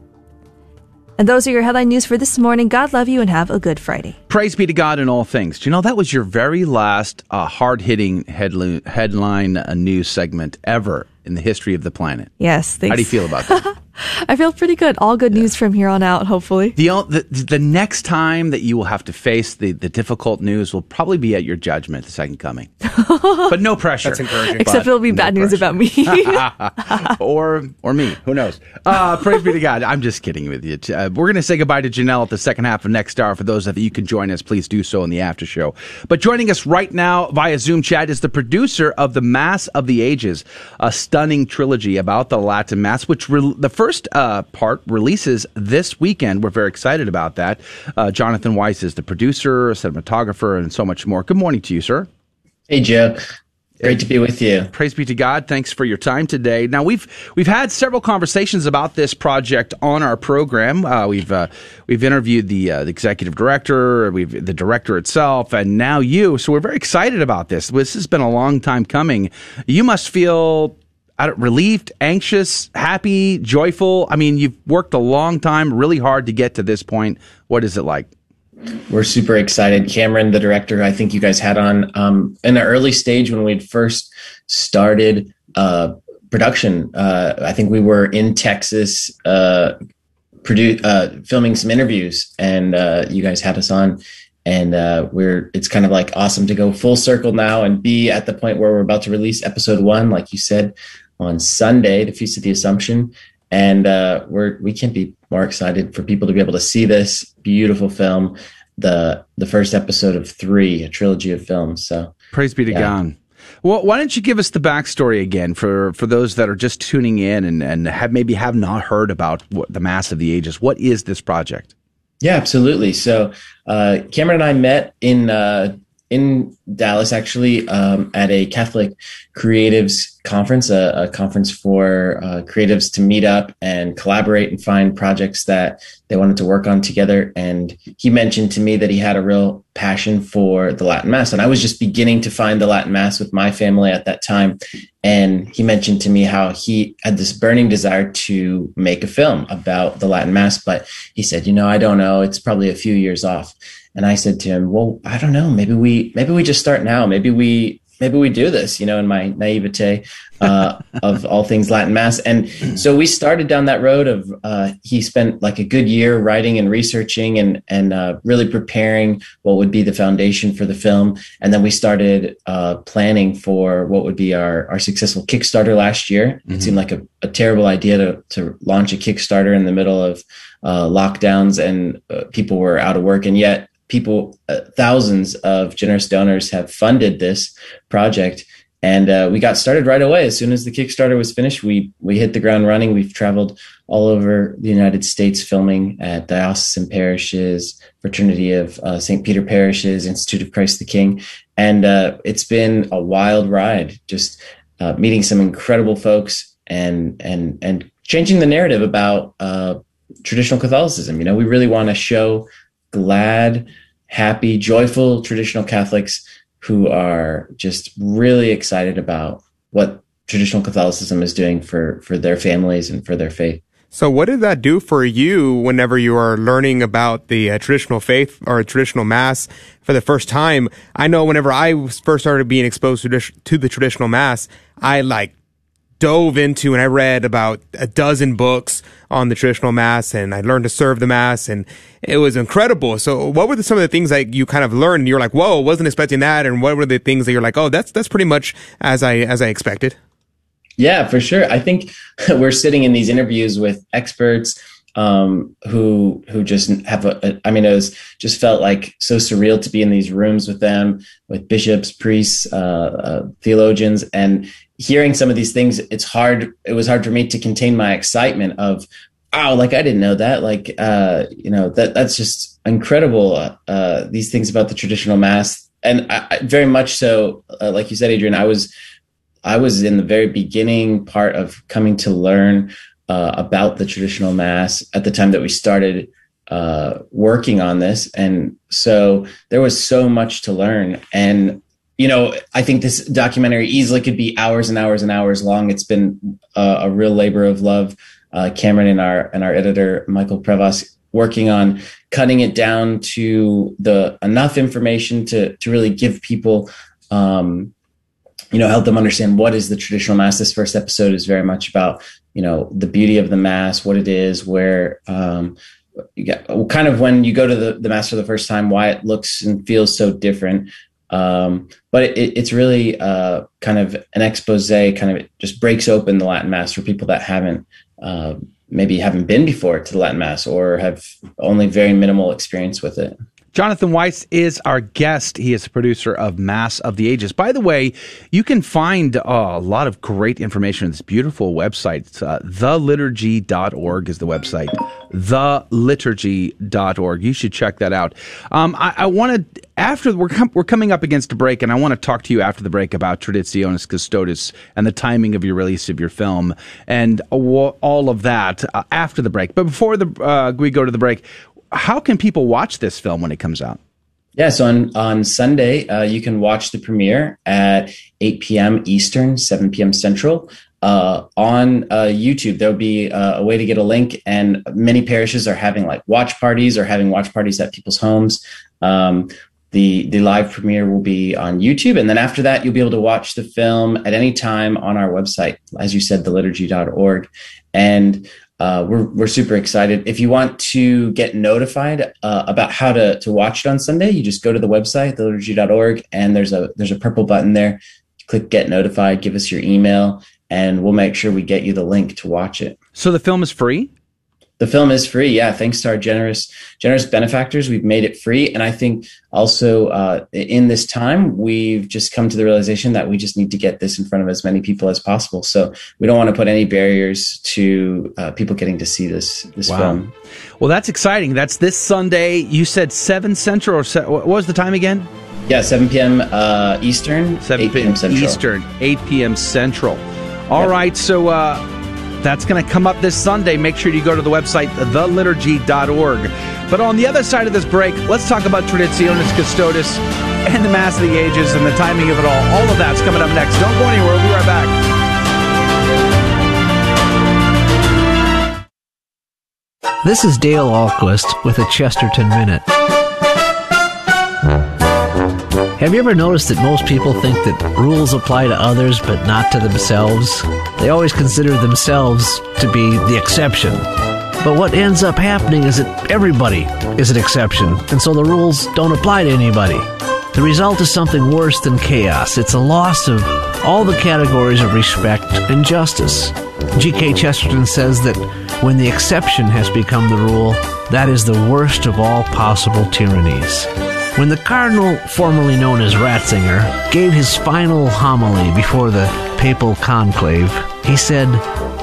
[SPEAKER 2] And those are your headline news for this morning. God love you and have a good Friday.
[SPEAKER 1] Praise be to God in all things. Do you know that was your very last uh, hard hitting headline, headline uh, news segment ever in the history of the planet?
[SPEAKER 2] Yes. Thanks.
[SPEAKER 1] How do you feel about that?
[SPEAKER 2] I feel pretty good. All good news from here on out, hopefully.
[SPEAKER 1] The, the the next time that you will have to face the, the difficult news will probably be at your judgment, the second coming. but no pressure.
[SPEAKER 3] That's encouraging.
[SPEAKER 2] Except it'll be
[SPEAKER 1] no
[SPEAKER 2] bad news about me.
[SPEAKER 1] or or me. Who knows? Uh, praise be to God. I'm just kidding with you. Uh, we're going to say goodbye to Janelle at the second half of next hour. For those of you who can join us, please do so in the after show. But joining us right now via Zoom chat is the producer of the Mass of the Ages, a stunning trilogy about the Latin Mass, which re- the first uh, part releases this weekend. We're very excited about that. Uh, Jonathan Weiss is the producer, cinematographer, and so much more. Good morning to you, sir.
[SPEAKER 6] Hey, Joe. Great to be with you.
[SPEAKER 1] Praise be to God. Thanks for your time today. Now we've we've had several conversations about this project on our program. Uh, we've uh, we've interviewed the, uh, the executive director, we've the director itself, and now you. So we're very excited about this. This has been a long time coming. You must feel relieved, anxious, happy, joyful. I mean, you've worked a long time, really hard to get to this point. What is it like?
[SPEAKER 6] We're super excited. Cameron, the director, I think you guys had on um, in the early stage when we'd first started uh, production. Uh, I think we were in Texas, uh, produ- uh, filming some interviews, and uh, you guys had us on. And uh, we're it's kind of like awesome to go full circle now and be at the point where we're about to release episode one, like you said, on Sunday, the Feast of the Assumption. And uh, we're we can't be more excited for people to be able to see this beautiful film, the the first episode of three, a trilogy of films. So
[SPEAKER 1] Praise be to
[SPEAKER 6] Yeah.
[SPEAKER 1] God. Well, why don't you give us the backstory again for, for those that are just tuning in and, and have maybe have not heard about what, the Mass of the Ages? What is this project?
[SPEAKER 6] Yeah, absolutely. So uh, Cameron and I met in uh, in Dallas, actually, um, at a Catholic creatives conference, a, a conference for uh, creatives to meet up and collaborate and find projects that they wanted to work on together. And he mentioned to me that he had a real passion for the Latin Mass, and I was just beginning to find the Latin Mass with my family at that time. And he mentioned to me how he had this burning desire to make a film about the Latin Mass, but he said, you know, I don't know. It's probably a few years off. And I said to him, well, I don't know. Maybe we, maybe we just start now. Maybe we, maybe we do this, you know, in my naivete uh, of all things Latin Mass. And so we started down that road of, uh, he spent like a good year writing and researching and, and uh, really preparing what would be the foundation for the film. And then we started uh, planning for what would be our, our successful Kickstarter last year. It seemed like a, a terrible idea to, to launch a Kickstarter in the middle of uh, lockdowns and uh, people were out of work. And yet, people, uh, thousands of generous donors have funded this project. And uh, we got started right away. As soon as the Kickstarter was finished, we we hit the ground running. We've traveled all over the United States filming at diocesan parishes, Fraternity of uh, St. Peter parishes, Institute of Christ the King, and uh, it's been a wild ride. Just uh, meeting some incredible folks and and and changing the narrative about uh, traditional Catholicism. You know, we really want to show glad, happy, joyful traditional Catholics who are just really excited about what traditional Catholicism is doing for for their families and for their faith.
[SPEAKER 3] So, what did that do for you whenever you are learning about the uh, traditional faith or traditional mass for the first time? I know whenever I first started being exposed to, to the traditional mass, I like dove into and I read about a dozen books on the traditional mass and I learned to serve the mass and it was incredible. So what were the, some of the things that you kind of learned you're like, whoa, wasn't expecting that? And what were the things that you're like, oh, that's, that's pretty much as I, as I expected?
[SPEAKER 6] Yeah, for sure. I think we're sitting in these interviews with experts, um, who who just have a, a. I mean, it was just felt like so surreal to be in these rooms with them, with bishops, priests, uh, uh, theologians, and hearing some of these things. It's hard. It was hard for me to contain my excitement of, oh, like I didn't know that. Like, uh, you know, that that's just incredible. Uh, these things about the traditional mass, and I, I, very much so. Uh, like you said, Adrian, I was. I was in the very beginning part of coming to learn uh, about the traditional mass at the time that we started uh, working on this. And so there was so much to learn. And, you know, I think this documentary easily could be hours and hours and hours long. It's been uh, a real labor of love. Uh, Cameron and our and our editor Michael Prevas working on cutting it down to the enough information to to really give people um, you know help them understand what is the traditional mass this first episode is very much about you know the beauty of the mass what it is where um you kind of when you go to the, the mass for the first time why it looks and feels so different. Um but it, it's really uh kind of an expose kind of it just breaks open the latin mass for people that haven't uh, maybe haven't been before to the latin mass or have only very minimal experience with it
[SPEAKER 1] Jonathan Weiss is our guest. He is the producer of Mass of the Ages. By the way, you can find uh, a lot of great information on this beautiful website. Uh, theliturgy.org is the website. Theliturgy.org. You should check that out. Um, I, I want to, after we're, com- we're coming up against a break, and I want to talk to you after the break about Traditionis Custodes and the timing of your release of your film and all of that uh, after the break. But before the, uh, we go to the break, how can people watch this film when it comes out?
[SPEAKER 6] Yeah, so on, on Sunday, uh, you can watch the premiere at 8 p.m. Eastern, 7 p.m. Central. Uh, on uh, YouTube, there'll be uh, a way to get a link, and many parishes are having like watch parties or having watch parties at people's homes. Um, the the live premiere will be on YouTube, and then after that, you'll be able to watch the film at any time on our website, as you said, theliturgy.org. And uh, we're we're super excited. If you want to get notified uh, about how to to watch it on Sunday, you just go to the website theliturgy.org and there's a there's a purple button there. Click get notified, give us your email, and we'll make sure we get you the link to watch it.
[SPEAKER 1] So the film is free.
[SPEAKER 6] The film is free, yeah. Thanks to our generous generous benefactors, we've made it free, and I think also uh, in this time we've just come to the realization that we just need to get this in front of as many people as possible. So we don't want to put any barriers to uh, people getting to see this this wow. film.
[SPEAKER 1] Well, that's exciting. That's this Sunday. You said seven central, or se- what was the time again?
[SPEAKER 6] Yeah, seven p.m. Uh, Eastern,
[SPEAKER 1] 7 p.m. Central. Eastern, eight p.m. Central. All yep. right, so. That's going to come up this Sunday. Make sure you go to the website, theliturgy.org. But on the other side of this break, let's talk about Traditionis Custodes and the Mass of the Ages and the timing of it all. All of that's coming up next. Don't go anywhere. We'll be right back.
[SPEAKER 7] This is Dale Ahlquist with a Chesterton Minute. Have you ever noticed that most people think that rules apply to others but not to themselves? They always consider themselves to be the exception. But what ends up happening is that everybody is an exception, and so the rules don't apply to anybody. The result is something worse than chaos. It's a loss of all the categories of respect and justice. G.K. Chesterton says that when the exception has become the rule, that is the worst of all possible tyrannies. When the cardinal, formerly known as Ratzinger, gave his final homily before the papal conclave, he said,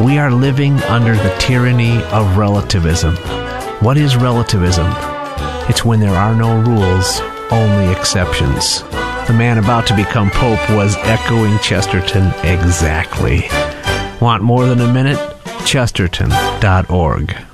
[SPEAKER 7] We are living under the tyranny of relativism. What is relativism? It's when there are no rules, only exceptions. The man about to become Pope was echoing Chesterton exactly. Want more than a minute? Chesterton.org.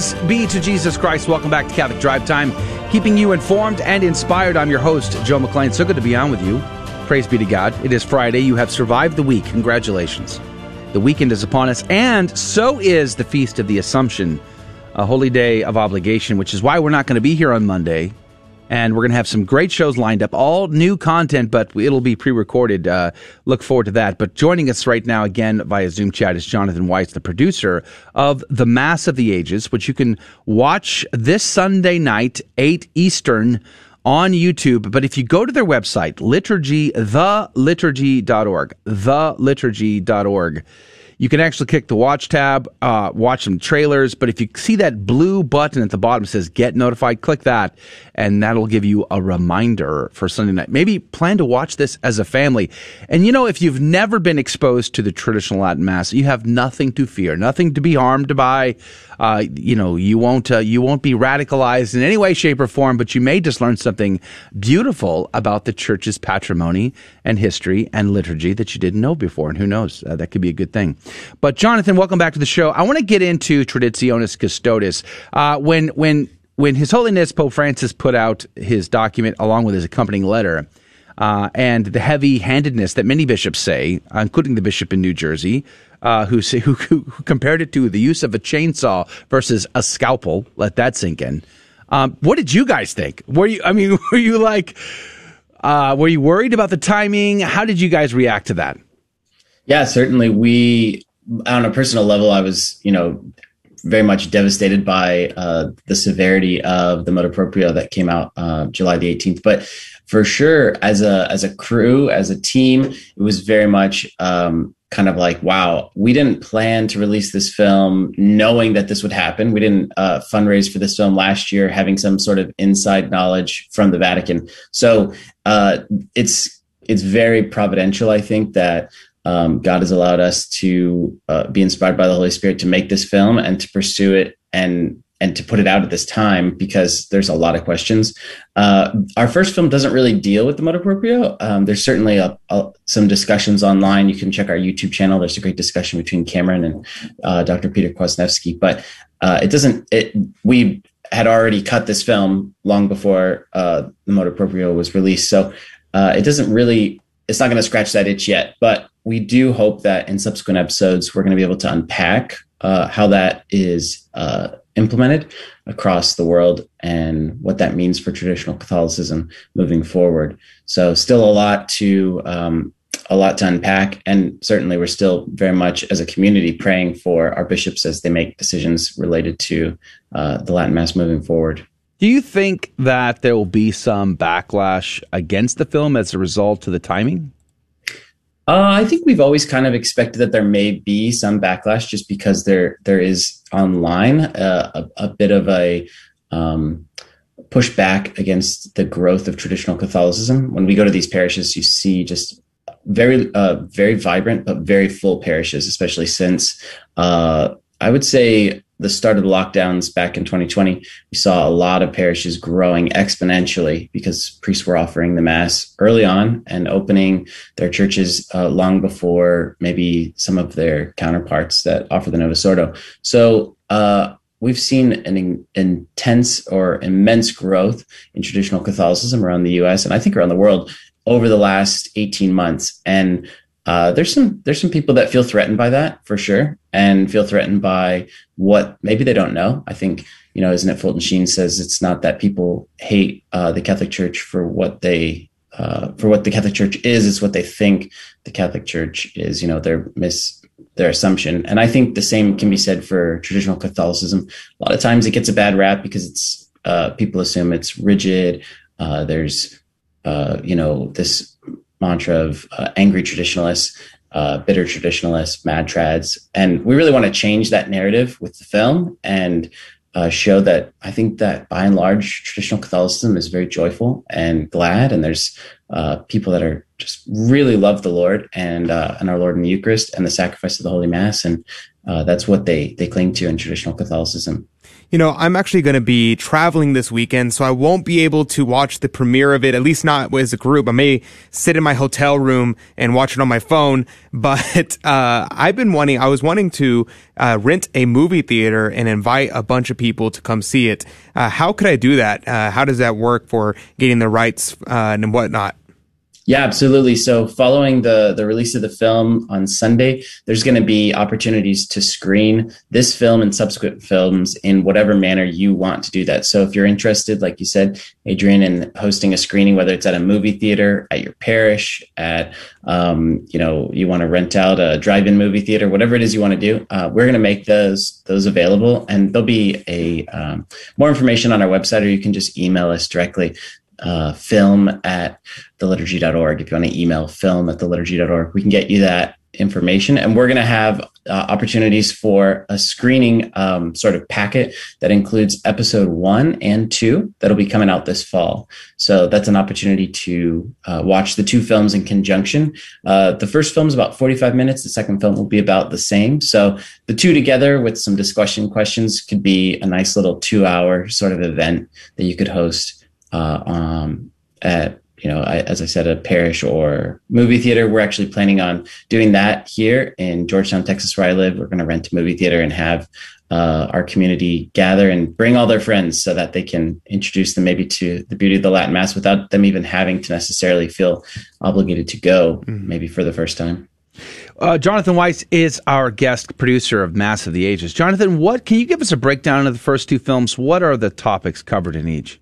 [SPEAKER 1] Praise be to Jesus Christ. Welcome back to Catholic Drive Time, keeping you informed and inspired. I'm your host, Joe McClane. So good to be on with you. Praise be to God. It is Friday. You have survived the week. Congratulations. The weekend is upon us, and so is the Feast of the Assumption, a holy day of obligation, which is why we're not going to be here on Monday and we're going to have some great shows lined up, all new content, but it'll be pre-recorded. Uh, look forward to that. But joining us right now again via Zoom chat is Jonathan Weiss, the producer of The Mass of the Ages, which you can watch this Sunday night, 8 Eastern on YouTube. But if you go to their website, liturgy, theliturgy.org, theliturgy.org, you can actually click the watch tab, uh, watch some trailers. But if you see that blue button at the bottom says get notified, click that, and that'll give you a reminder for Sunday night. Maybe plan to watch this as a family. And you know, if you've never been exposed to the traditional Latin Mass, you have nothing to fear, nothing to be harmed by. Uh, you know, you won't uh, you won't be radicalized in any way, shape, or form, but you may just learn something beautiful about the church's patrimony and history and liturgy that you didn't know before. And who knows, uh, that could be a good thing. But Jonathan, welcome back to the show. I want to get into Traditionis Custodes. Uh, when when when His Holiness Pope Francis put out his document along with his accompanying letter. Uh, and the heavy-handedness that many bishops say, including the bishop in New Jersey, uh, who, who, who, compared it to the use of a chainsaw versus a scalpel. Let that sink in. Um, what did you guys think? Were you? I mean, were you like, uh, were you worried about the timing? How did you guys react to that?
[SPEAKER 6] Yeah, certainly. We, on a personal level, I was, you know, very much devastated by uh, the severity of the motu proprio that came out uh, July the 18th. But for sure, as a as a crew, as a team, it was very much um, kind of like, wow, we didn't plan to release this film knowing that this would happen. We didn't uh, fundraise for this film last year, having some sort of inside knowledge from the Vatican. So uh, it's it's very providential, I think, that um, God has allowed us to uh, be inspired by the Holy Spirit to make this film and to pursue it and and to put it out at this time because there's a lot of questions. Uh, our first film doesn't really deal with the motu proprio. Um, there's certainly a, a, some discussions online. You can check our YouTube channel. There's a great discussion between Cameron and uh, Dr. Peter Kwasniewski, but uh, it doesn't. It we had already cut this film long before uh, the motu proprio was released, so uh, it doesn't really. It's not going to scratch that itch yet, but we do hope that in subsequent episodes we're going to be able to unpack uh, how that is implemented across the world and what that means for traditional Catholicism moving forward. So, still a lot to um, a lot to unpack, and certainly we're still very much as a community praying for our bishops as they make decisions related to uh, the Latin Mass moving forward.
[SPEAKER 1] Do you think that there will be some backlash against the film as a result of the timing?
[SPEAKER 6] Uh, I think we've always kind of expected that there may be some backlash just because there there is online uh, a, a, bit of a um, pushback against the growth of traditional Catholicism. When we go to these parishes, you see just very uh, very vibrant but very full parishes, especially since uh, I would say the start of the lockdowns back in 2020, we saw a lot of parishes growing exponentially because priests were offering the mass early on and opening their churches uh, long before maybe some of their counterparts that offer the Novus Ordo. So uh, we've seen an in, intense or immense growth in traditional Catholicism around the U.S. and I think around the world over the last 18 months. And uh, there's some there's some people that feel threatened by that for sure, and feel threatened by what maybe they don't know. I think you know, isn't it Fulton Sheen says it's not that people hate uh, the Catholic Church for what they uh, for what the Catholic Church is; it's what they think the Catholic Church is. You know, their miss their assumption, and I think the same can be said for traditional Catholicism. A lot of times, it gets a bad rap because it's uh, people assume it's rigid. Uh, there's uh, you know this mantra of uh, angry traditionalists. uh, bitter traditionalists, mad trads, and we really want to change that narrative with the film and uh, show that I think that by and large traditional Catholicism is very joyful and glad, and there's uh, people that are just really love the Lord and uh, and our Lord in the Eucharist and the sacrifice of the Holy Mass, and uh, that's what they they cling to in traditional Catholicism
[SPEAKER 3] you know, I'm actually going to be traveling this weekend, so I won't be able to watch the premiere of it, at least not as a group. I may sit in my hotel room and watch it on my phone, but, uh, I've been wanting, I was wanting to, uh, rent a movie theater and invite a bunch of people to come see it. Uh, how could I do that? Uh, how does that work for getting the rights, uh, and whatnot?
[SPEAKER 6] Yeah, absolutely. So, following the the release of the film on Sunday, there's going to be opportunities to screen this film and subsequent films in whatever manner you want to do that. So, if you're interested, like you said, Adrian, in hosting a screening, whether it's at a movie theater, at your parish, at um, you know, you want to rent out a drive-in movie theater, whatever it is you want to do, uh, we're going to make those those available, and there'll be a um, more information on our website, or you can just email us directly uh, film at theliturgy.org. If you want to email film at theliturgy.org, we can get you that information. And we're going to have uh, opportunities for a screening um, sort of packet that includes episode one and two that'll be coming out this fall. So that's an opportunity to uh, watch the two films in conjunction. Uh, the first film is about 45 minutes. The second film will be about the same. So the two together with some discussion questions could be a nice little two hour sort of event that you could host uh, um, at you know, I, as I said, a parish or movie theater. We're actually planning on doing that here in Georgetown, Texas, where I live. We're going to rent a movie theater and have uh, our community gather and bring all their friends so that they can introduce them maybe to the beauty of the Latin Mass without them even having to necessarily feel obligated to go, mm-hmm. maybe for the first time.
[SPEAKER 1] Uh, Jonathan Weiss is our guest producer of Mass of the Ages. Jonathan, what can you give us a breakdown of the first two films? What are the topics covered in each?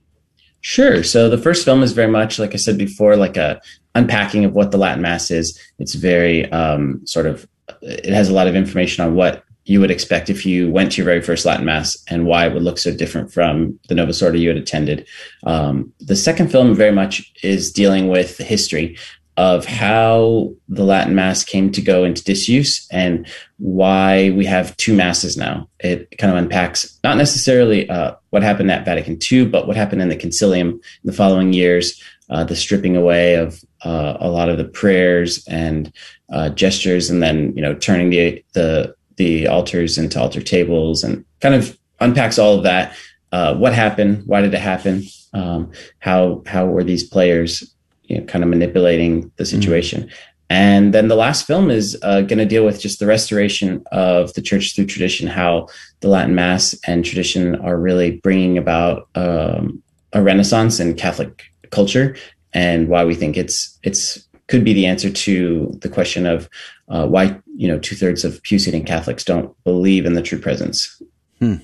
[SPEAKER 6] Sure. So the first film is very much, like I said before, like a unpacking of what the Latin Mass is. It's very um, sort of, it has a lot of information on what you would expect if you went to your very first Latin Mass and why it would look so different from the Novus Ordo you had attended. Um, the second film very much is dealing with history of how the Latin Mass came to go into disuse and why we have two masses now. It kind of unpacks not necessarily uh, what happened at Vatican II, but what happened in the Consilium in the following years, uh, the stripping away of uh, a lot of the prayers and uh, gestures, and then you know turning the the the altars into altar tables, and kind of unpacks all of that. Uh, what happened? Why did it happen? Um, how how were these players you know, kind of manipulating the mm-hmm. situation. Mm. And then the last film is uh, going to deal with just the restoration of the church through tradition, how the Latin Mass and tradition are really bringing about um, a renaissance in Catholic culture, and why we think it's it's could be the answer to the question of uh, why you know two thirds of pew sitting Catholics don't believe in the true presence.
[SPEAKER 1] Hmm.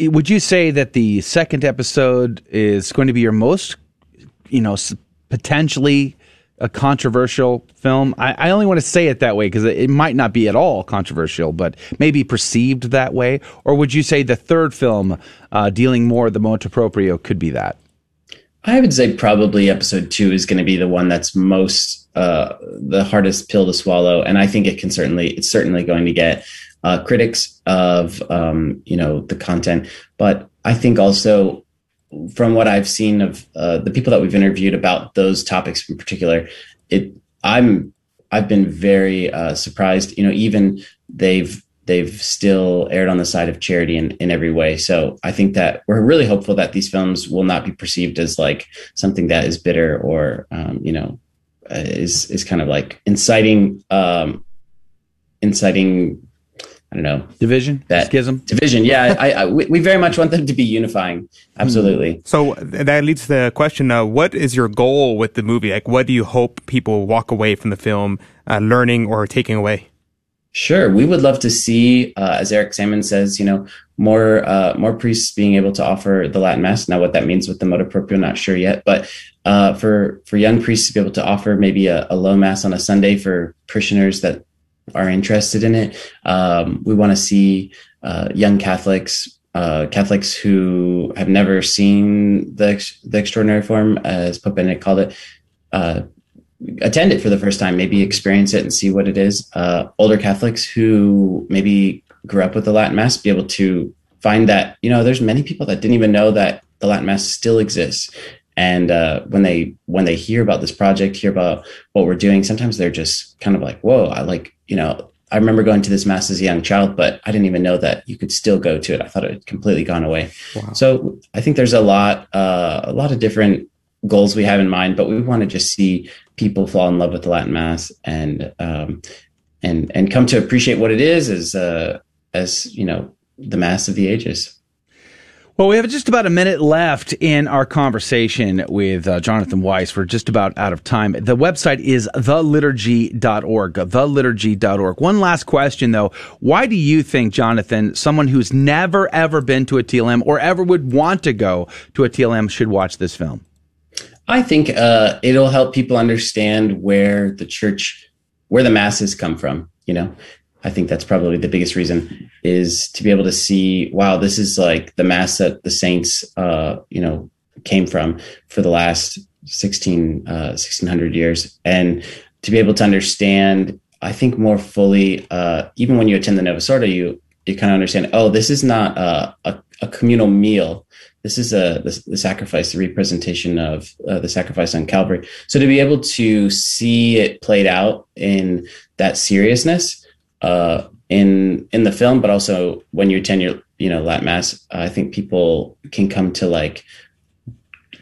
[SPEAKER 1] Would you say that the second episode is going to be your most, you know, potentially a controversial film. I, I only want to say it that way because it, it, might not be at all controversial, but maybe perceived that way. Or would you say the third film, uh, dealing more the motu proprio, could be that?
[SPEAKER 6] I would say probably episode two is going to be the one that's most uh, the hardest pill to swallow, and I think it can certainly it's certainly going to get uh, critics of um, you know the content, but I think also from what I've seen of uh, the people that we've interviewed about those topics in particular, it I'm I've been very uh, surprised. You know, even they've they've still erred on the side of charity in, in every way. So I think that we're really hopeful that these films will not be perceived as like something that is bitter or um, you know uh, is is kind of like inciting um, inciting I don't know
[SPEAKER 1] division,
[SPEAKER 6] that
[SPEAKER 1] schism,
[SPEAKER 6] division. Yeah, I, I, we, very much want them to be unifying. Absolutely.
[SPEAKER 3] Hmm. So that leads to the question: uh, What is your goal with the movie? Like, what do you hope people walk away from the film uh, learning or taking away?
[SPEAKER 6] Sure, we would love to see, uh, as Eric Salmon says, you know, more uh, more priests being able to offer the Latin Mass. Now, what that means with the motu proprio, not sure yet, but uh, for for young priests to be able to offer maybe a, a low mass on a Sunday for parishioners that are interested in it. Um, we want to see uh, young Catholics, uh, Catholics who have never seen the the extraordinary form, as Pope Benedict called it, uh, attend it for the first time, maybe experience it and see what it is. Uh, older Catholics who maybe grew up with the Latin Mass be able to find that you know there's many people that didn't even know that the Latin Mass still exists. And uh, when they when they hear about this project, hear about what we're doing, sometimes they're just kind of like, "Whoa!" I like you know. I remember going to this mass as a young child, but I didn't even know that you could still go to it. I thought it had completely gone away. Wow. So I think there's a lot, uh, a lot of different goals we have in mind, but we want to just see people fall in love with the Latin Mass and um, and and come to appreciate what it is as uh, as you know the Mass of the ages.
[SPEAKER 1] Well, we have just about a minute left in our conversation with uh, Jonathan Weiss. We're just about out of time. The website is theliturgy.org, theliturgy.org. One last question, though. Why do you think, Jonathan, someone who's never, ever been to a TLM or ever would want to go to a TLM should watch this film?
[SPEAKER 6] I think uh, it'll help people understand where the church, where the masses come from. You know, I think that's probably the biggest reason is to be able to see, wow, this is like the mass that the saints, uh, you know, came from for the last 16, uh, 1600 years. And to be able to understand, I think more fully, uh, even when you attend the Novus Ordo, you, you kind of understand, oh, this is not a, a, a communal meal this is a the, the sacrifice, the representation of uh, the sacrifice on Calvary. So to be able to see it played out in that seriousness uh, in in the film, but also when you attend your you know Latin Mass, I think people can come to like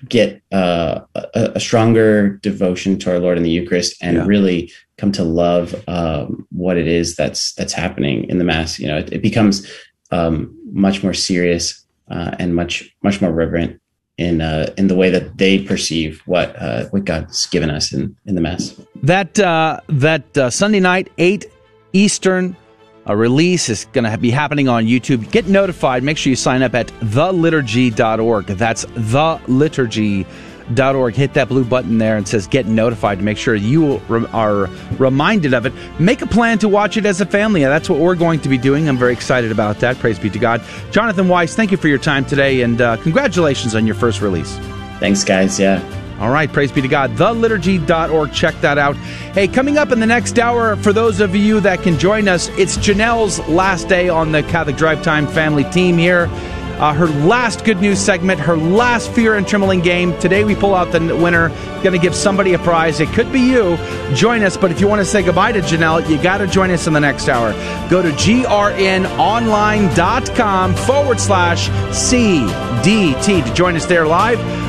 [SPEAKER 6] get uh, a, a, stronger devotion to our Lord in the Eucharist and yeah. really come to love um, what it is that's that's happening in the Mass. You know, it, it becomes um, much more serious uh, and much much more reverent in uh, in the way that they perceive what uh, what God's given us in in the Mass.
[SPEAKER 1] That uh, that uh, Sunday night, eight Eastern. A release is going to be happening on YouTube. Get notified. Make sure you sign up at theliturgy.org. That's theliturgy.org org. Hit that blue button there and says get notified to make sure you are reminded of it. Make a plan to watch it as a family. That's what we're going to be doing. I'm very excited about that. Praise be to God. Jonathan Weiss, thank you for your time today and uh, congratulations on your first release.
[SPEAKER 6] Thanks, guys. Yeah.
[SPEAKER 1] All right, praise be to God. Theliturgy.org. Check that out. Hey, coming up in the next hour, for those of you that can join us, it's Janelle's last day on the Catholic Drive Time family team here uh, her last good news segment, her last fear and trembling game. Today we pull out the winner. Going to give somebody a prize. It could be you. Join us, but if you want to say goodbye to Janelle, you got to join us in the next hour. Go to grnonline.com forward slash CDT to join us there live.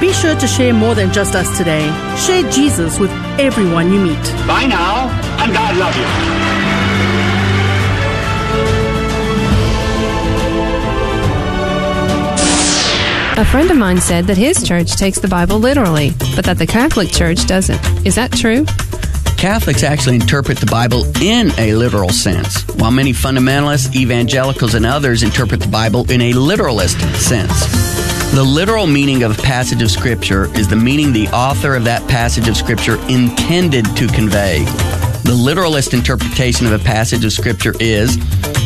[SPEAKER 8] Be sure to share more than just us today. Share Jesus with everyone you meet.
[SPEAKER 9] Bye now, and God love you.
[SPEAKER 10] A friend of mine said that his church takes the Bible literally, but that the Catholic Church doesn't. Is that true?
[SPEAKER 11] Catholics actually interpret the Bible in a literal sense, while many fundamentalists, evangelicals, and others interpret the Bible in a literalist sense. The literal meaning of a passage of Scripture is the meaning the author of that passage of Scripture intended to convey. The literalist interpretation of a passage of Scripture is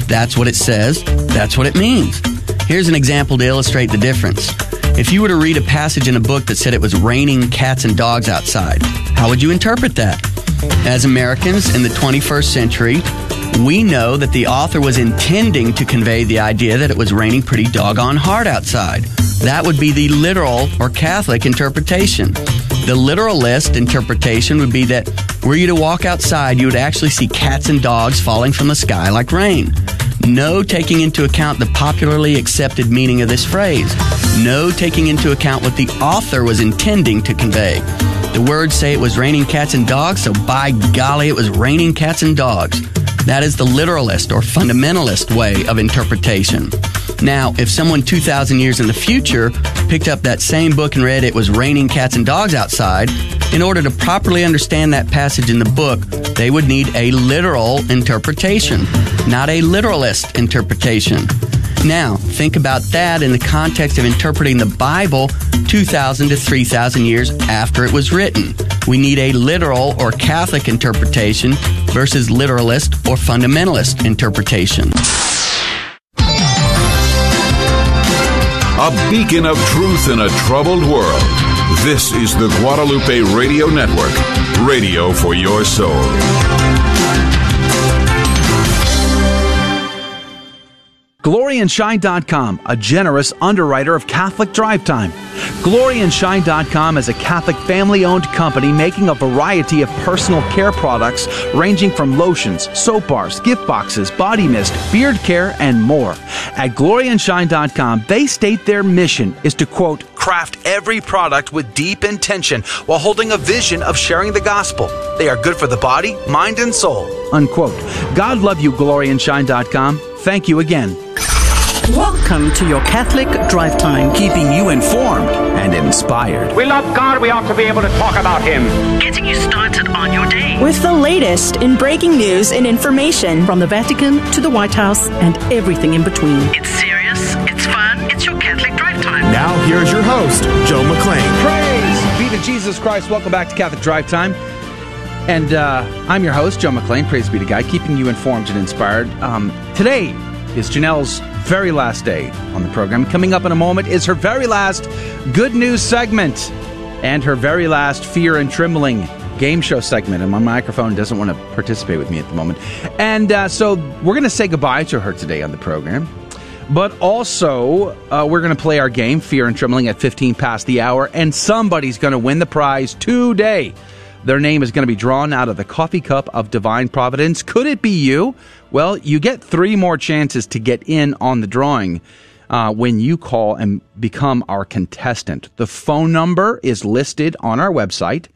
[SPEAKER 11] that's what it says, that's what it means. Here's an example to illustrate the difference. If you were to read a passage in a book that said it was raining cats and dogs outside, how would you interpret that? As Americans in the 21st century, we know that the author was intending to convey the idea that it was raining pretty doggone hard outside. That would be the literal or Catholic interpretation. The literalist interpretation would be that were you to walk outside, you would actually see cats and dogs falling from the sky like rain. No taking into account the popularly accepted meaning of this phrase. No taking into account what the author was intending to convey. The words say it was raining cats and dogs, so by golly, it was raining cats and dogs. That is the literalist or fundamentalist way of interpretation. Now, if someone 2,000 years in the future picked up that same book and read it was raining cats and dogs outside, In order to properly understand that passage in the book, they would need a literal interpretation, not a literalist interpretation. Now, think about that in the context of interpreting the Bible 2,000 to 3,000 years after it was written. We need a literal or Catholic interpretation versus literalist or fundamentalist interpretation.
[SPEAKER 12] A beacon of truth in a troubled world. This is the Guadalupe Radio Network, radio for your soul.
[SPEAKER 1] GloryandShine.com, a generous underwriter of Catholic Drive Time. GloryandShine.com is a Catholic family owned company making a variety of personal care products ranging from lotions, soap bars, gift boxes, body mist, beard care, and more. At GloryandShine.com, they state their mission is to quote, craft every product with deep intention while holding a vision of sharing the gospel. They are good for the body, mind, and soul. Unquote. God love you, GloryandShine.com. Thank you again.
[SPEAKER 8] Welcome to your Catholic Drive Time, keeping you informed and inspired.
[SPEAKER 9] We love God. We ought to be able to talk about Him.
[SPEAKER 8] Getting you started on your day.
[SPEAKER 13] With the latest in breaking news and information
[SPEAKER 8] From the Vatican to the White House and everything in between.
[SPEAKER 14] It's serious, it's
[SPEAKER 15] here's your host, Joe McClane.
[SPEAKER 1] Praise be to Jesus Christ. Welcome back to Catholic Drive Time. And uh, I'm your host, Joe McClane. Praise be to God, keeping you informed and inspired. Um, today is Janelle's very last day on the program. Coming up in a moment is her very last good news segment and her very last fear and trembling game show segment. And my microphone doesn't want to participate with me at the moment. And uh, so we're going to say goodbye to her today on the program. But also, uh, we're going to play our game, Fear and Trembling, at 15 past the hour, and somebody's going to win the prize today. Their name is going to be drawn out of the coffee cup of divine providence. Could it be you? Well, you get three more chances to get in on the drawing uh, when you call and become our contestant. The phone number is listed on our website,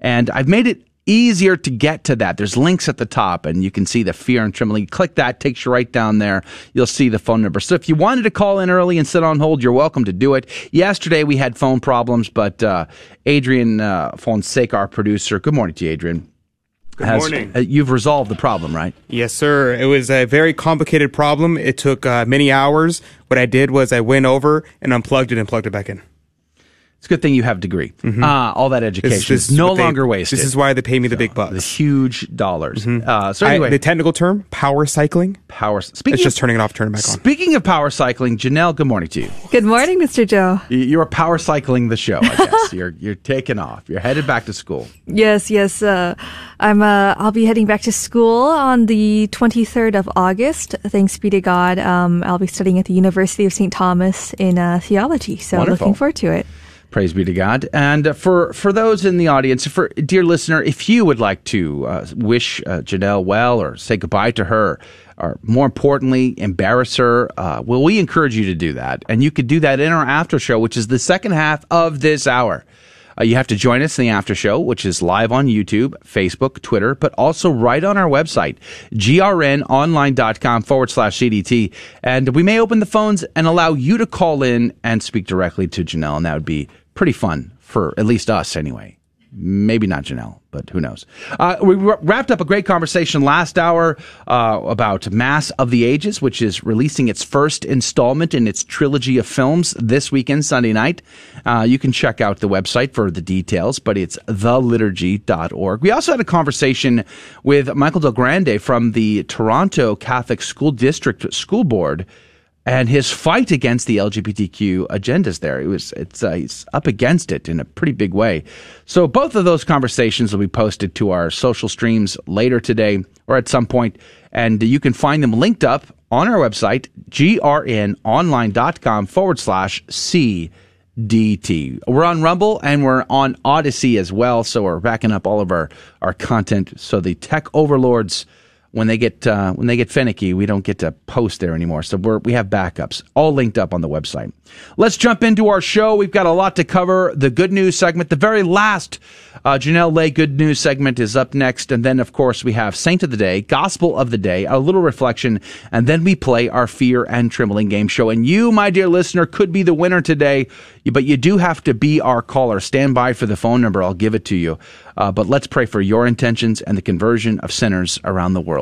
[SPEAKER 1] and I've made it easier to get to that. There's links at the top, and you can see the fear and trembling. Click that, takes you right down there. You'll see the phone number. So if you wanted to call in early and sit on hold, you're welcome to do it. Yesterday we had phone problems, but uh, Adrian uh, Fonseca, our producer, good morning to you, Adrian.
[SPEAKER 3] Good
[SPEAKER 1] has-
[SPEAKER 3] morning.
[SPEAKER 1] uh, you've resolved the problem, right?
[SPEAKER 3] Yes, sir. It was a very complicated problem. It took uh, many hours. What I did was I went over and unplugged it and plugged it back in.
[SPEAKER 1] It's a good thing you have a degree.
[SPEAKER 3] Mhm.
[SPEAKER 1] Uh, all that education
[SPEAKER 3] This- this
[SPEAKER 1] is no
[SPEAKER 3] what they-
[SPEAKER 1] longer wasted.
[SPEAKER 3] This is why they pay me the big bucks.
[SPEAKER 1] the huge dollars. Uh, so
[SPEAKER 3] I-
[SPEAKER 1] anyway,
[SPEAKER 3] the technical term, power cycling.
[SPEAKER 1] Power. Speaking
[SPEAKER 3] it's just
[SPEAKER 1] of-
[SPEAKER 3] turning it off, turning it back on.
[SPEAKER 1] Speaking of power cycling, Janelle, good morning to you.
[SPEAKER 2] Good morning, Mr. Joe.
[SPEAKER 1] You- You're power cycling the show, I guess. you're you're taking off. You're headed back to school.
[SPEAKER 2] Yes, yes. Uh, I'm. Uh, I'll be heading back to school on the 23rd of August. Thanks be to God. Um, I'll be studying at the University of St. Thomas in uh, theology. So
[SPEAKER 1] Wonderful.
[SPEAKER 2] looking forward to it.
[SPEAKER 1] Praise be to God. And uh, for for those in the audience, for dear listener, if you would like to uh, wish uh, Janelle well or say goodbye to her, or more importantly, embarrass her, uh, well, we encourage you to do that. And you could do that in our after show, which is the second half of this hour. Uh, you have to join us in the after show, which is live on YouTube, Facebook, Twitter, but also right on our website, grnonline.com forward slash CDT. And we may open the phones and allow you to call in and speak directly to Janelle. And that would be pretty fun for at least us anyway. Maybe not Janelle, but who knows? Uh, we wra- wrapped up a great conversation last hour uh, about Mass of the Ages, which is releasing its first installment in its trilogy of films this weekend, Sunday night. Uh, you can check out the website for the details, but it's theliturgy.org. We also had a conversation with Michael Del Grande from the Toronto Catholic School District School Board and his fight against the LGBTQ agendas there. It was it's uh, he's up against it in a pretty big way. So both of those conversations will be posted to our social streams later today or at some point, and you can find them linked up on our website grnonline.com forward slash cdt. We're on Rumble and we're on Odysee as well, so we're backing up all of our, our content so the tech overlords when they get uh, when they get finicky, we don't get to post there anymore. So we're we have backups all linked up on the website. Let's jump into our show. We've got a lot to cover. The good news segment, the very last uh, Janelle Lay good news segment is up next, and then of course we have Saint of the Day, Gospel of the Day, a little reflection, and then we play our Fear and Trembling game show. And you, my dear listener, could be the winner today, but you do have to be our caller. Stand by for the phone number. I'll give it to you. Uh, but let's pray for your intentions and the conversion of sinners around the world.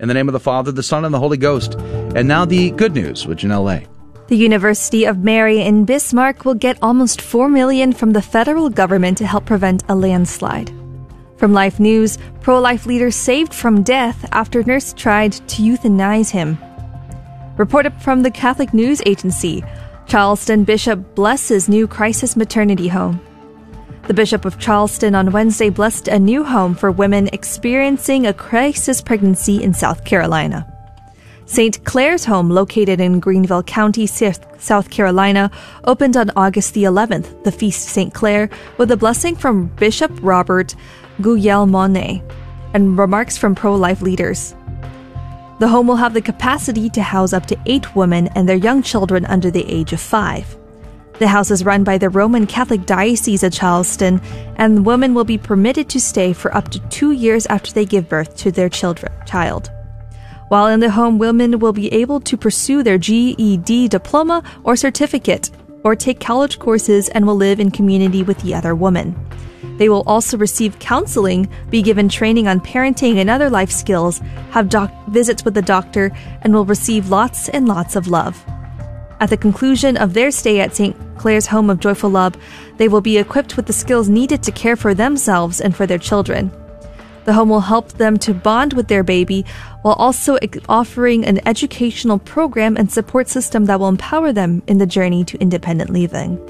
[SPEAKER 1] In the name of the Father, the Son, and the Holy Ghost. And now the good news with Janelle Lay.
[SPEAKER 2] The University of Mary in Bismarck will get almost 4 million from the federal government to help prevent a landslide. From Life News, pro-life leader saved from death after nurse tried to euthanize him. Reported from the Catholic News Agency, Charleston Bishop blesses new crisis maternity home. The Bishop of Charleston on Wednesday blessed a new home for women experiencing a crisis pregnancy in South Carolina. St. Clare's home, located in Greenville County, South Carolina, opened on August the 11th, the Feast St. Clare, with a blessing from Bishop Robert Guglielmone and remarks from pro life leaders. The home will have the capacity to house up to eight women and their young children under the age of five. The house is run by the Roman Catholic Diocese of Charleston, and women will be permitted to stay for up to two years after they give birth to their children, child. While in the home, women will be able to pursue their GED diploma or certificate, or take college courses and will live in community with the other women. They will also receive counseling, be given training on parenting and other life skills, have doc- visits with the doctor, and will receive lots and lots of love. At the conclusion of their stay at St. Clare's Home of Joyful Love, they will be equipped with the skills needed to care for themselves and for their children. The home will help them to bond with their baby while also offering an educational program and support system that will empower them in the journey to independent living.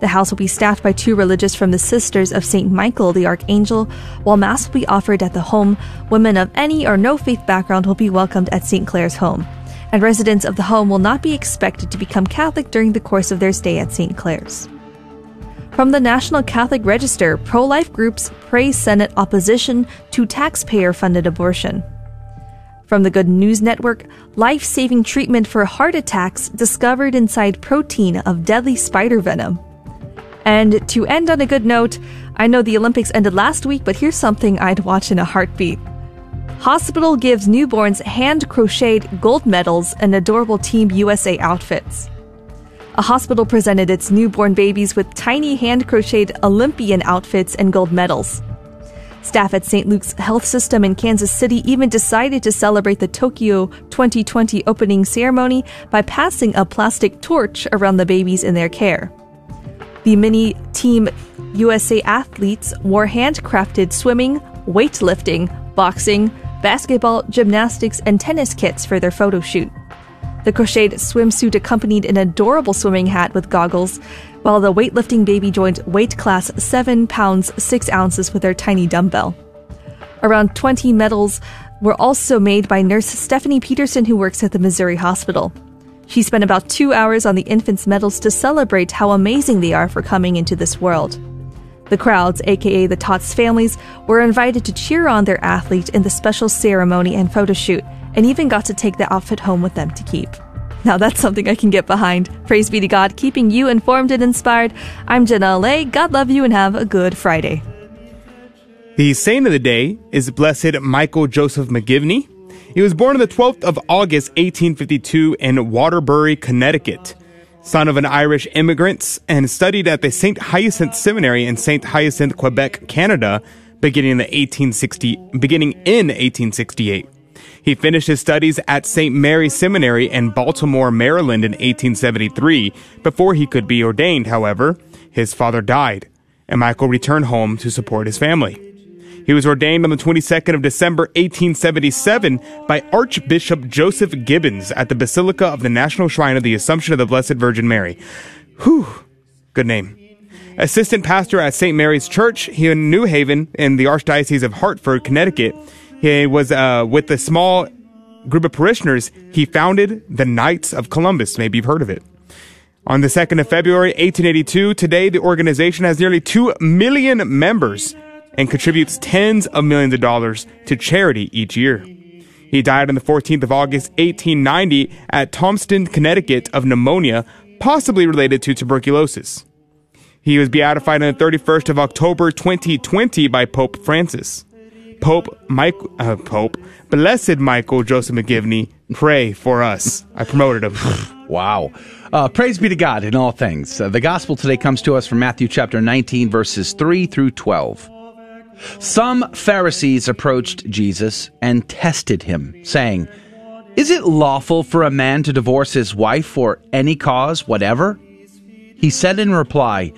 [SPEAKER 2] The house will be staffed by two religious from the Sisters of St. Michael the Archangel. While Mass will be offered at the home, women of any or no faith background will be welcomed at St. Clare's home. And residents of the home will not be expected to become Catholic during the course of their stay at St. Clare's. From the National Catholic Register, pro life groups praise Senate opposition to taxpayer funded abortion. From the Good News Network, life saving treatment for heart attacks discovered inside protein of deadly spider venom. And to end on a good note, I know the Olympics ended last week, but here's something I'd watch in a heartbeat. Hospital gives newborns hand crocheted gold medals and adorable Team USA outfits. A hospital presented its newborn babies with tiny hand crocheted Olympian outfits and gold medals. Staff at St. Luke's Health System in Kansas City even decided to celebrate the Tokyo 2020 opening ceremony by passing a plastic torch around the babies in their care. The mini Team USA athletes wore handcrafted swimming, weightlifting, boxing, basketball, gymnastics, and tennis kits for their photo shoot. The crocheted swimsuit accompanied an adorable swimming hat with goggles, while the weightlifting baby joined weight class 7 pounds 6 ounces with their tiny dumbbell. Around 20 medals were also made by nurse Stephanie Peterson, who works at the Missouri Hospital. She spent about two hours on the infants' medals to celebrate how amazing they are for coming into this world. The crowds, aka the Tots families, were invited to cheer on their athlete in the special ceremony and photo shoot, and even got to take the outfit home with them to keep. Now that's something I can get behind. Praise be to God, keeping you informed and inspired. I'm Jenna Lay. God love you and have a good Friday.
[SPEAKER 3] The saint of the day is Blessed Michael Joseph McGivney. He was born on the 12th of August, 1852, in Waterbury, Connecticut. Son of an Irish immigrant, and studied at the St. Hyacinthe Seminary in St. Hyacinthe, Quebec, Canada, beginning in the 1860, beginning in 1868. He finished his studies at St. Mary's Seminary in Baltimore, Maryland in 1873. Before he could be ordained, however, his father died, and Michael returned home to support his family. He was ordained on the 22nd of December 1877 by Archbishop Joseph Gibbons at the Basilica of the National Shrine of the Assumption of the Blessed Virgin Mary. Whew, good name. Assistant pastor at St. Mary's Church here in New Haven in the Archdiocese of Hartford, Connecticut. He was uh, with a small group of parishioners. He founded the Knights of Columbus. Maybe you've heard of it. On the 2nd of February, 1882, today the organization has nearly 2 million members and contributes tens of millions of dollars to charity each year. He died on the 14th of August, 1890 at Thomaston, Connecticut of pneumonia, possibly related to tuberculosis. He was beatified on the 31st of October, 2020 by Pope Francis. Pope Mike, uh, Pope, blessed Michael Joseph McGivney, pray for us. I promoted him.
[SPEAKER 1] Wow. Uh, praise be to God in all things. Uh, the gospel today comes to us from Matthew chapter 19, verses 3 through 12. Some Pharisees approached Jesus and tested him, saying, Is it lawful for a man to divorce his wife for any cause whatever? He said in reply,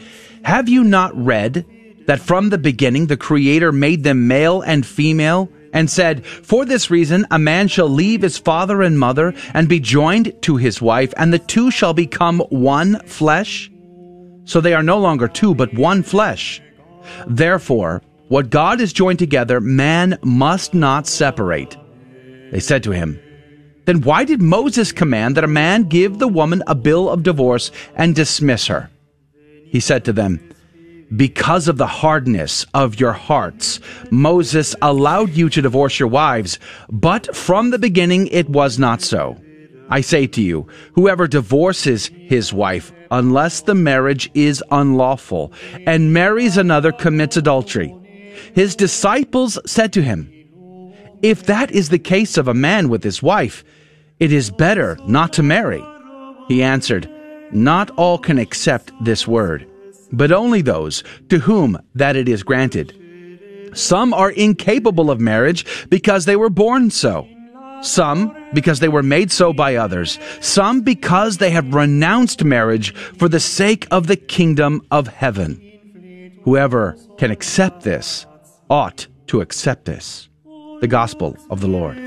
[SPEAKER 1] Have you not read that from the beginning the Creator made them male and female? and said, For this reason, a man shall leave his father and mother and be joined to his wife, and the two shall become one flesh. So they are no longer two, but one flesh. Therefore, what God has joined together, man must not separate. They said to him, Then why did Moses command that a man give the woman a bill of divorce and dismiss her? He said to them, because of the hardness of your hearts, Moses allowed you to divorce your wives, but from the beginning it was not so. I say to you, whoever divorces his wife, unless the marriage is unlawful, and marries another commits adultery. His disciples said to him, If that is the case of a man with his wife, it is better not to marry. He answered, Not all can accept this word but only those to whom that it is granted. Some are incapable of marriage because they were born so. Some because they were made so by others. Some because they have renounced marriage for the sake of the kingdom of heaven. Whoever can accept this ought to accept this. The gospel of the Lord.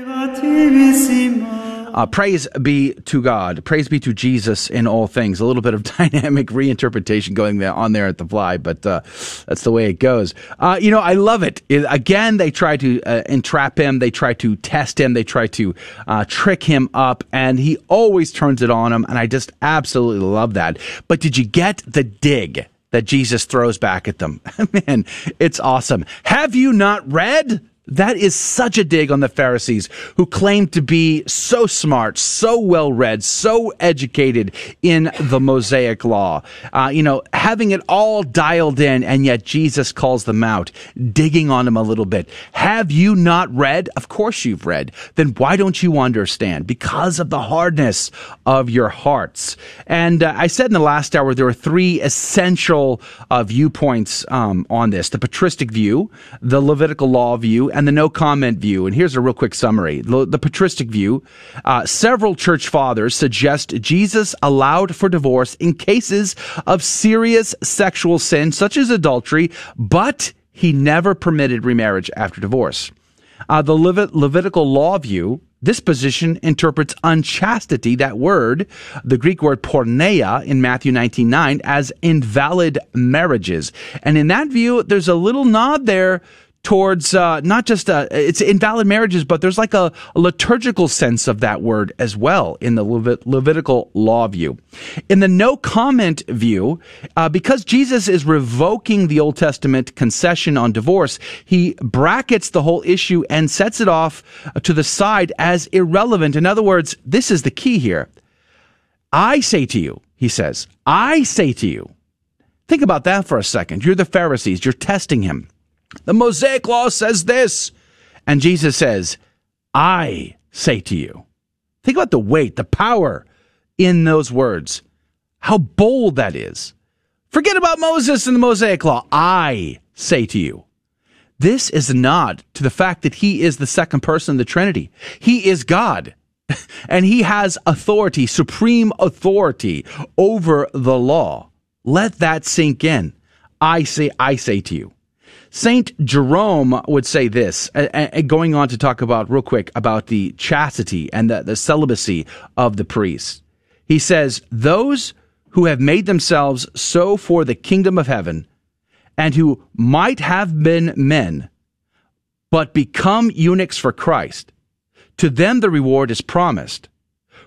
[SPEAKER 1] Uh, praise be to God. Praise be to Jesus in all things. A little bit of dynamic reinterpretation going there on there at the fly, but uh, that's the way it goes. Uh, you know, I love it. it. Again, they try to uh, entrap him. They try to test him. They try to uh, trick him up, and he always turns it on him. And I just absolutely love that. But did you get the dig? That Jesus throws back at them. Man, it's awesome. Have you not read? That is such a dig on the Pharisees who claim to be so smart, so well read, so educated in the Mosaic law. Uh, you know, having it all dialed in, and yet Jesus calls them out, digging on them a little bit. Have you not read? Of course you've read. Then why don't you understand? Because of the hardness of your hearts. And uh, I said in the last hour there were three essential uh, viewpoints um, on this: the patristic view, the Levitical law view, and the no comment view. And here's a real quick summary. The, the patristic view, uh, several church fathers suggest Jesus allowed for divorce in cases of serious sexual sin, such as adultery, but he never permitted remarriage after divorce. Uh, the Levit- Levitical law view, this position interprets unchastity, that word, the Greek word porneia in Matthew 19.9, as invalid marriages. And in that view, there's a little nod there towards uh, not just uh, it's invalid marriages, but there's like a, a, liturgical sense of that word as well in the Levit- Levitical law view. In the no comment view, uh, because Jesus is revoking the Old Testament concession on divorce, he brackets the whole issue and sets it off to the side as irrelevant. In other words, this is the key here. I say to you, he says, I say to you. Think about that for a second. You're the Pharisees. You're testing him. The Mosaic law says this. And Jesus says, I say to you. Think about the weight, the power in those words. How bold that is. Forget about Moses and the Mosaic law. I say to you. This is a nod to the fact that he is the second person of the Trinity. He is God. And he has authority, supreme authority over the law. Let that sink in. I say, I say to you. Saint Jerome would say this, going on to talk about real quick about the chastity and the, the celibacy of the priests. He says, Those who have made themselves so for the kingdom of heaven and who might have been men, but become eunuchs for Christ, to them the reward is promised.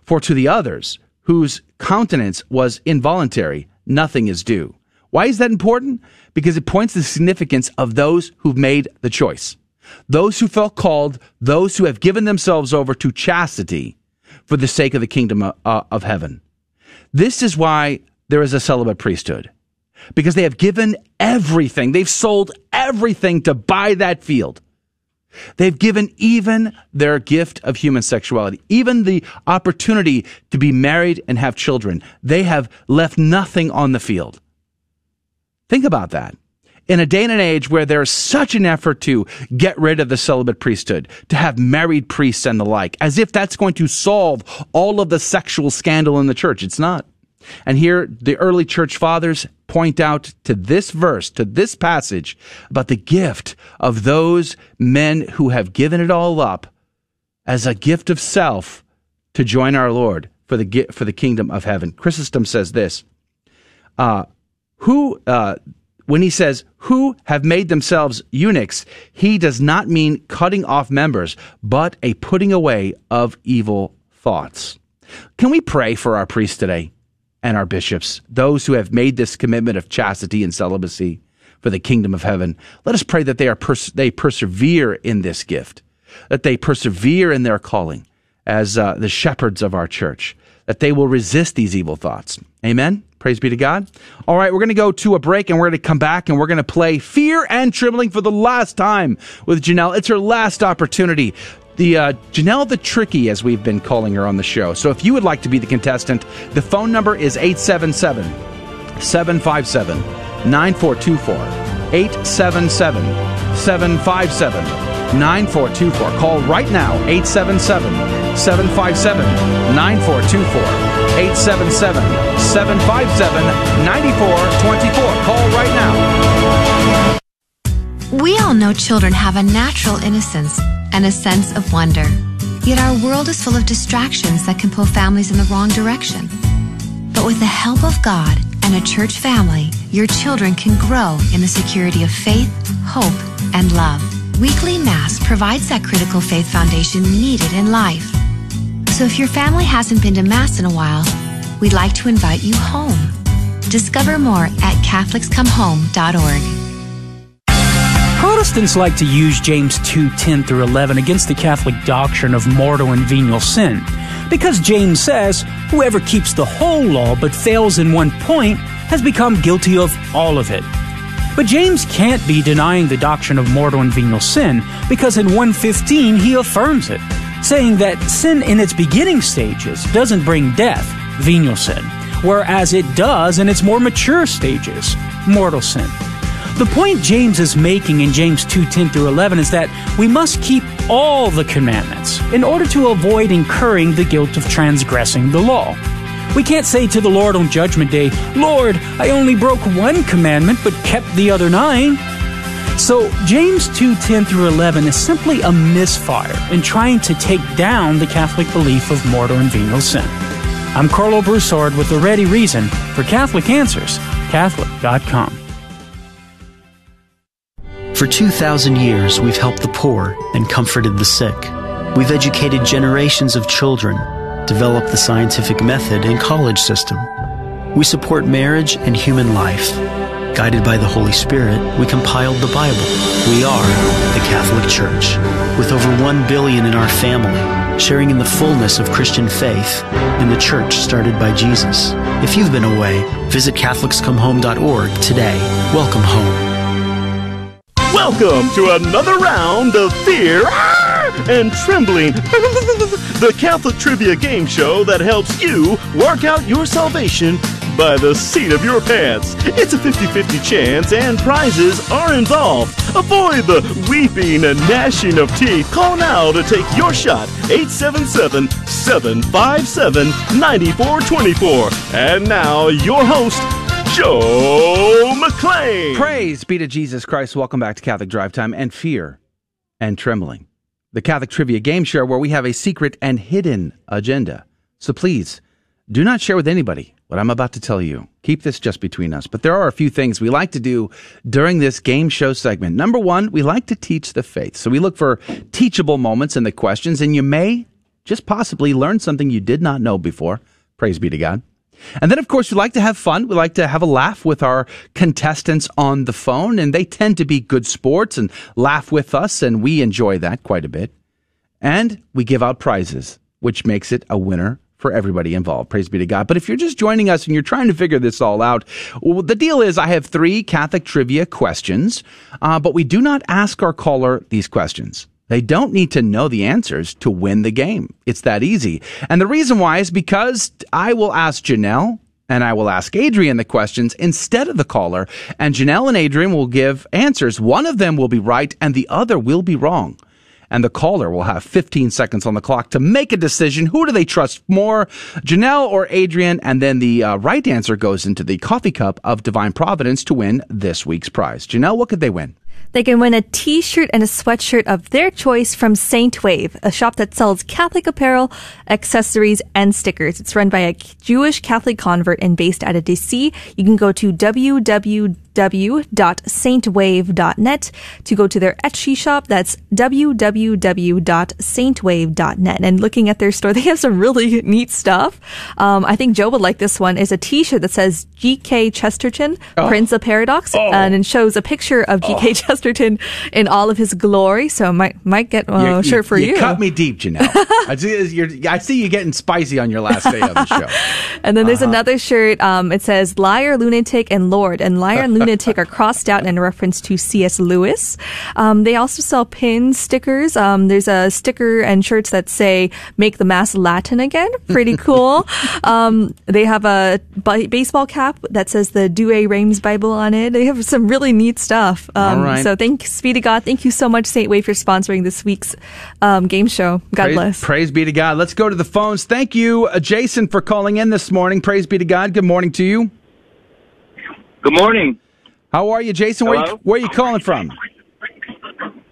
[SPEAKER 1] For to the others, whose countenance was involuntary, nothing is due. Why is that important? Because it points to the significance of those who've made the choice. Those who felt called, those who have given themselves over to chastity for the sake of the kingdom of, uh, of heaven. This is why there is a celibate priesthood. Because they have given everything. They've sold everything to buy that field. They've given even their gift of human sexuality, even the opportunity to be married and have children. They have left nothing on the field. Think about that. In a day and an age where there's such an effort to get rid of the celibate priesthood, to have married priests and the like, as if that's going to solve all of the sexual scandal in the church. It's not. And here, the early church fathers point out to this verse, to this passage, about the gift of those men who have given it all up as a gift of self to join our Lord for the, for the kingdom of heaven. Chrysostom says this, uh, who, uh, when he says, who have made themselves eunuchs, he does not mean cutting off members, but a putting away of evil thoughts. Can we pray for our priests today? and our bishops, those who have made this commitment of chastity and celibacy for the kingdom of heaven. Let us pray that they are pers- they persevere in this gift, that they persevere in their calling as uh, the shepherds of our church, that they will resist these evil thoughts. Amen. Praise be to God. All right, we're going to go to a break and we're going to come back and we're going to play Fear and Trembling for the last time with Janelle. It's her last opportunity the uh, Janelle the Tricky, as we've been calling her on the show. So if you would like to be the contestant, the phone number is 877 757 9424. 877 757 9424. Call right now 877 757 9424. 877 757 9424. Call right now.
[SPEAKER 16] We all know children have a natural innocence and a sense of wonder. Yet our world is full of distractions that can pull families in the wrong direction. But with the help of God and a church family, your children can grow in the security of faith, hope, and love. Weekly Mass provides that critical faith foundation needed in life. So if your family hasn't been to Mass in a while, we'd like to invite you home. Discover more at CatholicsComeHome.org.
[SPEAKER 5] Protestants like to use James 2 10 through 11 against the Catholic doctrine of mortal and venial sin. Because James says, whoever keeps the whole law but fails in one point has become guilty of all of it. But James can't be denying the doctrine of mortal and venial sin because in 115 he affirms it, saying that sin in its beginning stages doesn't bring death, venial sin, whereas it does in its more mature stages, mortal sin. The point James is making in James 2 10 through 11 is that we must keep all the commandments in order to avoid incurring the guilt of transgressing the law. We can't say to the Lord on Judgment Day, Lord, I only broke one commandment but kept the other nine. So James 2:10 through 11 is simply a misfire in trying to take down the Catholic belief of mortal and venial sin. I'm Karlo Broussard with the ready reason for Catholic Answers, Catholic.com.
[SPEAKER 17] For 2,000 years, we've helped the poor and comforted the sick. We've educated generations of children, developed the scientific method and college system. We support marriage and human life. Guided by the Holy Spirit, we compiled the Bible. We are the Catholic Church, with over 1 billion in our family, sharing in the fullness of Christian faith in the church started by Jesus. If you've been away, visit CatholicsComeHome.org today. Welcome home.
[SPEAKER 18] Welcome to another round of Fear and Trembling, the Catholic trivia game show that helps you work out your salvation by the seat of your pants. It's a 50 50 chance, and prizes are involved. Avoid the weeping and gnashing of teeth. Call now to take your shot 877 757 9424. And now, your host, Joe McClane.
[SPEAKER 1] Praise be to Jesus Christ. Welcome back to Catholic Drive Time and Fear and Trembling, the Catholic Trivia Game Show where we have a secret and hidden agenda. So please do not share with anybody what I'm about to tell you. Keep this just between us. But there are a few things we like to do during this game show segment. Number one, we like to teach the faith. So we look for teachable moments in the questions, and you may just possibly learn something you did not know before. Praise be to God. And then, of course, we like to have fun. We like to have a laugh with our contestants on the phone, and they tend to be good sports and laugh with us, and we enjoy that quite a bit. And we give out prizes, which makes it a winner for everybody involved. Praise be to God. But if you're just joining us and you're trying to figure this all out, well, the deal is I have three Catholic trivia questions, uh, but we do not ask our caller these questions. They don't need to know the answers to win the game. It's that easy. And the reason why is because I will ask Janelle and I will ask Adrian the questions instead of the caller. And Janelle and Adrian will give answers. One of them will be right and the other will be wrong. And the caller will have 15 seconds on the clock to make a decision. Who do they trust more, Janelle or Adrian? And then the uh, right answer goes into the coffee cup of Divine Providence to win this week's prize. Janelle, what could they win?
[SPEAKER 2] They can win a t-shirt and a sweatshirt of their choice from Saint Wave, a shop that sells Catholic apparel, accessories, and stickers. It's run by a Jewish Catholic convert and based out of DC. You can go to www.saintwave.net to go to their Etsy shop. That's www.saintwave.net. And looking at their store, they have some really neat stuff. Um, I think Joe would like this one. It's a T-shirt that says G.K. Chesterton,
[SPEAKER 1] Oh.
[SPEAKER 2] Prince of Paradox,
[SPEAKER 1] Oh.
[SPEAKER 2] and it shows a picture of G.K. Chesterton in all of his glory. So might might get a
[SPEAKER 1] You-
[SPEAKER 2] shirt for you.
[SPEAKER 1] cut me deep, Janelle. I see, you're, I see you getting spicy on your last day of the show.
[SPEAKER 2] And then there's
[SPEAKER 1] Uh-huh.
[SPEAKER 2] another shirt. Um, it says "Liar, Lunatic, and Lord," and "Liar" and "Lunatic" are crossed out in reference to C.S. Lewis. Um, they also sell pins, stickers. Um, there's a sticker and shirts that say "Make the Mass Latin Again." Pretty cool. um, they have a b- baseball cap that says the Douay Rheims Bible on it. They have some really neat stuff. Um,
[SPEAKER 1] All right.
[SPEAKER 2] So thanks be to God. Thank you so much, Saint Wave, for sponsoring this week's um, game show. God
[SPEAKER 1] praise,
[SPEAKER 2] bless.
[SPEAKER 1] Praise be to God. Let's go to the phones. Thank you, uh, Jason, for calling in this morning. Praise be to God. Good morning to you.
[SPEAKER 19] Good morning.
[SPEAKER 1] How are you, Jason? Where you, where are you calling from?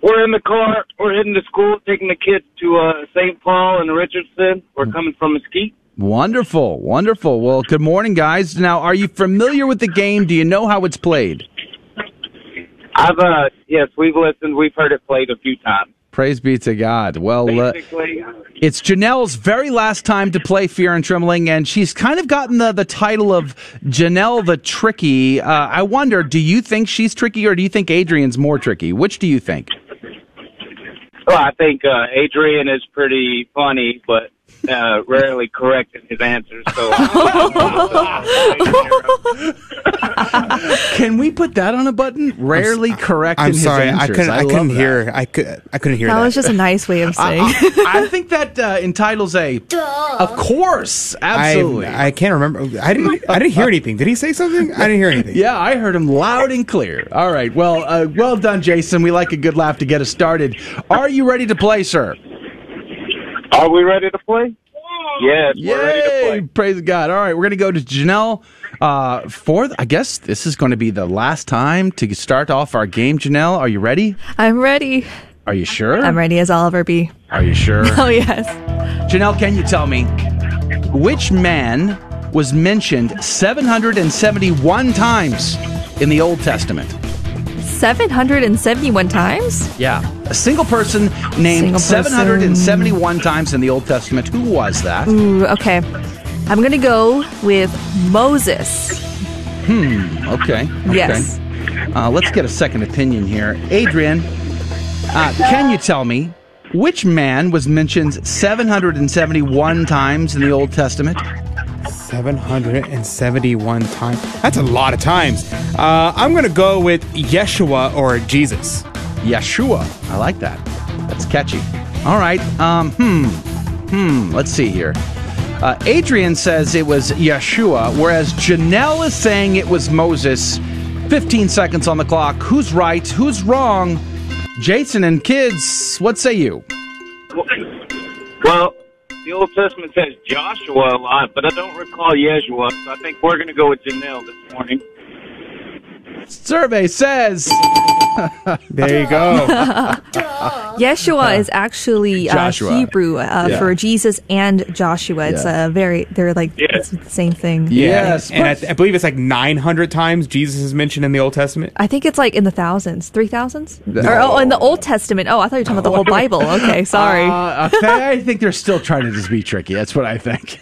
[SPEAKER 19] We're in the car. We're heading to school, taking the kids to uh, St. Paul and Richardson. We're coming from Mesquite.
[SPEAKER 1] Wonderful, wonderful. Well, good morning, guys. Now, are you familiar with the game? Do you know how it's played?
[SPEAKER 19] I've uh yes, we've listened. We've heard it played a few times.
[SPEAKER 1] Praise be to God. Well, uh, it's Janelle's very last time to play Fear and Trembling, and she's kind of gotten the, the title of Janelle the Tricky. Uh, I wonder, do you think she's tricky, or do you think Adrian's more tricky? Which do you think?
[SPEAKER 19] well, I think uh, Adrian is pretty funny, but uh, rarely correct in his answers. So
[SPEAKER 1] Can we put that on a button? Rarely correct
[SPEAKER 3] I'm
[SPEAKER 1] in his
[SPEAKER 3] sorry, I
[SPEAKER 1] answers.
[SPEAKER 3] couldn't. I,
[SPEAKER 1] love
[SPEAKER 3] couldn't
[SPEAKER 1] that.
[SPEAKER 3] hear. I could. I couldn't hear
[SPEAKER 2] That
[SPEAKER 3] that.
[SPEAKER 2] was just a nice way of saying.
[SPEAKER 1] I, I- I think that uh, entitles a. Of course, absolutely.
[SPEAKER 3] I, I can't remember. I didn't. I didn't hear anything. Did he say something? I didn't hear anything.
[SPEAKER 1] Yeah, I heard him loud and clear. All right. Well, uh, well done, Jason. We like a good laugh to get us started. Are you ready to play, sir?
[SPEAKER 19] Are we ready to play? Yes,
[SPEAKER 1] Yay!
[SPEAKER 19] we're ready to play.
[SPEAKER 1] Praise God. All right, we're going to go to Janelle. Uh, for I guess this is going to be the last time to start off our game. Janelle, are you ready?
[SPEAKER 2] I'm ready.
[SPEAKER 1] Are you sure?
[SPEAKER 2] I'm ready as I'll ever be.
[SPEAKER 1] Are you sure?
[SPEAKER 2] Oh, yes.
[SPEAKER 1] Janelle, can you tell me which man was mentioned 771 times in the Old Testament?
[SPEAKER 2] 771 times?
[SPEAKER 1] Yeah. A single person named
[SPEAKER 2] Single person.
[SPEAKER 1] 771 times in the Old Testament. Who was that?
[SPEAKER 2] Ooh, okay. I'm going to go with Moses.
[SPEAKER 1] Hmm. Okay. okay.
[SPEAKER 2] Yes.
[SPEAKER 1] Uh, let's get a second opinion here. Adrian, uh, can you tell me which man was mentioned 771 times in the Old Testament?
[SPEAKER 3] 771 times. That's a lot of times. Uh, I'm going to go with Yeshua or Jesus.
[SPEAKER 1] Yeshua. I like that. That's catchy. All right. Um, hmm. Hmm. Let's see here. Uh, Adrian says it was Yeshua, whereas Janelle is saying it was Moses. 15 seconds on the clock. Who's right? Who's wrong? Jason and kids, what say you?
[SPEAKER 19] Well, the Old Testament says Joshua a lot, but I don't recall Yeshua. So I think we're going to go with Janelle this morning.
[SPEAKER 1] Survey says.
[SPEAKER 3] there you go.
[SPEAKER 2] Yeshua is actually uh,
[SPEAKER 1] Joshua.
[SPEAKER 2] Hebrew uh,
[SPEAKER 1] Yeah.
[SPEAKER 2] for Jesus and Joshua. It's
[SPEAKER 3] Yeah.
[SPEAKER 2] a very they're like it's the same thing.
[SPEAKER 3] Yes, and I, I believe it's like 900 times Jesus is mentioned in the Old Testament.
[SPEAKER 2] I think it's like in the thousands, three thousands,
[SPEAKER 3] No.
[SPEAKER 2] or oh, in the Old Testament. Oh, I thought you were talking about the whole Bible. Okay, sorry.
[SPEAKER 1] Uh, okay, I think they're still trying to just be tricky. That's what I think.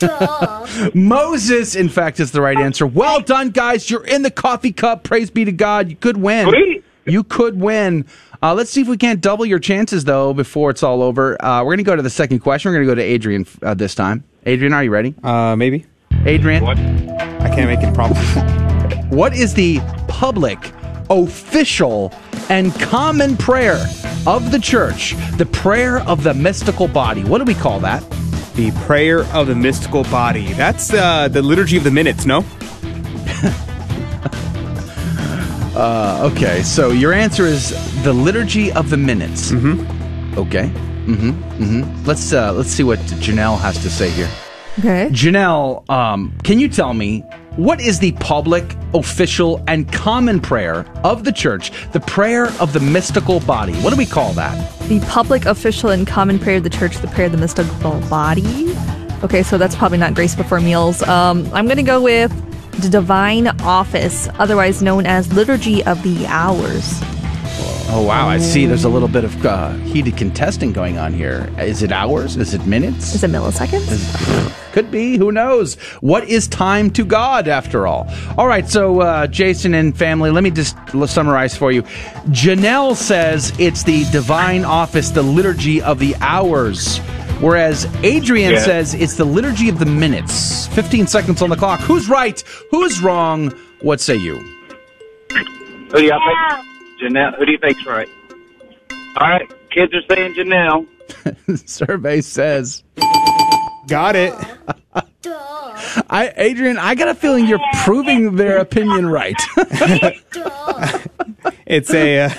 [SPEAKER 1] Moses, in fact, is the right answer. Well done, guys. You're in the coffee cup. Praise be to God. You could win.
[SPEAKER 19] Sweet.
[SPEAKER 1] You could win. Uh, let's see if we can't double your chances, though, before it's all over. Uh, we're going to go to the second question. We're going to go to Adrian uh, this time. Adrian, are you ready?
[SPEAKER 3] Uh, maybe.
[SPEAKER 1] Adrian? What?
[SPEAKER 3] I can't make any promises.
[SPEAKER 1] What is the public, official, and common prayer of the church? The prayer of the mystical body. What do we call that?
[SPEAKER 3] The prayer of the mystical body. That's uh, the liturgy of the minutes, no?
[SPEAKER 1] Uh, okay, so your answer is the liturgy of the minutes. Mm-hmm. Okay. Mm-hmm. Mm-hmm. Let's uh, let's see what Janelle has to say here.
[SPEAKER 2] Okay.
[SPEAKER 1] Janelle, um, can you tell me what is the public, official, and common prayer of the church? The prayer of the mystical body. What do we call that?
[SPEAKER 2] The public, official, and common prayer of the church, the prayer of the mystical body. Okay, so that's probably not grace before meals. Um, I'm going to go with the divine office, otherwise known as liturgy of the hours.
[SPEAKER 1] Oh wow, I see. There's a little bit of uh, heated contesting going on here. Is it hours? Is it minutes?
[SPEAKER 2] Is it milliseconds?
[SPEAKER 1] Could be. Who knows? What is time to God after all? All right. So, uh, Jason and family, let me just summarize for you. Janelle says it's the divine office, the liturgy of the hours. Whereas Adrian
[SPEAKER 19] Yeah.
[SPEAKER 1] says it's the liturgy of the minutes. 15 seconds on the clock. Who's right? Who's wrong? What say you?
[SPEAKER 19] Who do y'all think? Janelle. Who do you think's right? All right, kids are saying Janelle.
[SPEAKER 1] Survey says.
[SPEAKER 3] Got it.
[SPEAKER 1] I, Adrian, I got a feeling you're proving their opinion right.
[SPEAKER 3] It's a uh,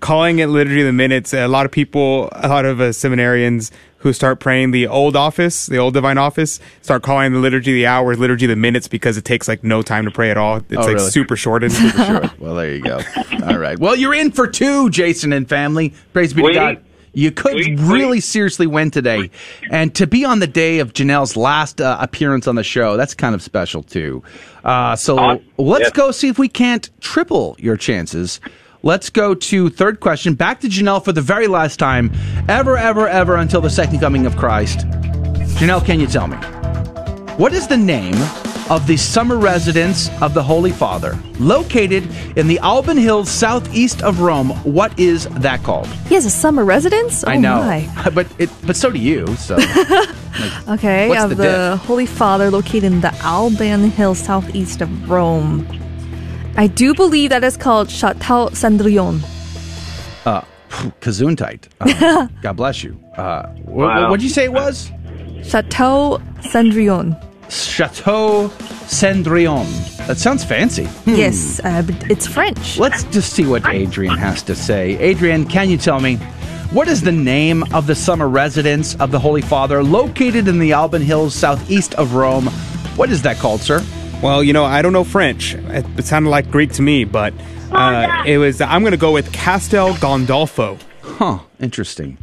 [SPEAKER 3] calling it liturgy of the minutes. A lot of people, a lot of uh, seminarians who start praying the old office, the old divine office, start calling the liturgy the hours liturgy the minutes because it takes like no time to pray at all. It's
[SPEAKER 1] Oh,
[SPEAKER 3] like
[SPEAKER 1] really?
[SPEAKER 3] super shortened.
[SPEAKER 1] Super short. Well, there you go. All right. Well, you're in for two, Jason and family. Praise be to God. You could
[SPEAKER 19] Sweet,
[SPEAKER 1] really seriously win today. And to be on the day of Janelle's last uh, appearance on the show, that's kind of special, too. Uh, so
[SPEAKER 19] Awesome.
[SPEAKER 1] let's
[SPEAKER 19] Yes.
[SPEAKER 1] go see if we can't triple your chances. Let's go to third question. Back to Janelle for the very last time, ever, ever, ever until the second coming of Christ. Janelle, can you tell me? What is the name of the summer residence of the Holy Father, located in the Alban Hills southeast of Rome? What is that called?
[SPEAKER 2] He has a summer residence.
[SPEAKER 1] I
[SPEAKER 2] Oh
[SPEAKER 1] know,
[SPEAKER 2] my.
[SPEAKER 1] but it, but so do you. So
[SPEAKER 2] Okay, of
[SPEAKER 1] the
[SPEAKER 2] the. Holy Father located in the Alban Hills southeast of Rome. I do believe that is called Chateau Cendrillon.
[SPEAKER 1] uh, Kazuntite. Uh, God bless you. Uh, wh-
[SPEAKER 19] Wow.
[SPEAKER 1] What'd you say it was?
[SPEAKER 2] Chateau Cendrillon.
[SPEAKER 1] Chateau Cendrillon. That sounds fancy. Hmm.
[SPEAKER 2] Yes, uh, but it's French.
[SPEAKER 1] Let's just see what Adrian has to say. Adrian, can you tell me what is the name of the summer residence of the Holy Father located in the Alban Hills southeast of Rome? What is that called, sir?
[SPEAKER 3] Well, you know, I don't know French. It, it sounded like Greek to me, but uh, it was. I'm going to go with Castel Gandolfo.
[SPEAKER 1] Huh, interesting.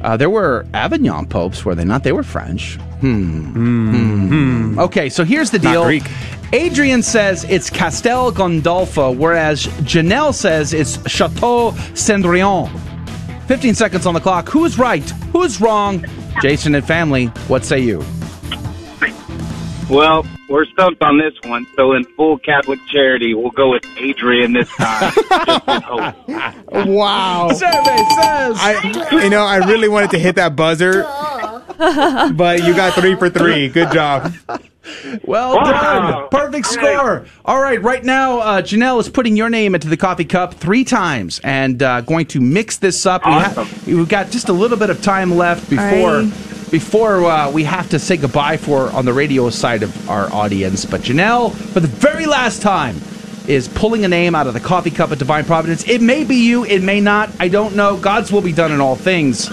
[SPEAKER 1] Uh, there were Avignon popes, were they not? They were French. Hmm. Hmm. Okay, so here's the
[SPEAKER 3] Not
[SPEAKER 1] deal.
[SPEAKER 3] Greek.
[SPEAKER 1] Adrian says it's Castel Gandolfo, whereas Janelle says it's Chateau Cendrillon. 15 seconds on the clock. Who's right? Who's wrong? Jason and family, what say you?
[SPEAKER 19] Well, we're stumped on this one, so in full Catholic charity, we'll go with Adrian this time. just in hope.
[SPEAKER 3] Wow.
[SPEAKER 1] Survey says.
[SPEAKER 3] I, you know, I really wanted to hit that buzzer, but you got three for three. Good job.
[SPEAKER 1] Well
[SPEAKER 19] Wow.
[SPEAKER 1] done. Perfect score. All right, right now, uh, Janelle is putting your name into the coffee cup three times and uh, going to mix this up. We ha-
[SPEAKER 19] Awesome.
[SPEAKER 1] we've got just a little bit of time left before.
[SPEAKER 2] Aye.
[SPEAKER 1] Before uh, we have to say goodbye for on the radio side of our audience, but Janelle, for the very last time, is pulling a name out of the coffee cup of divine providence. It may be you, it may not. I don't know. God's will be done in all things.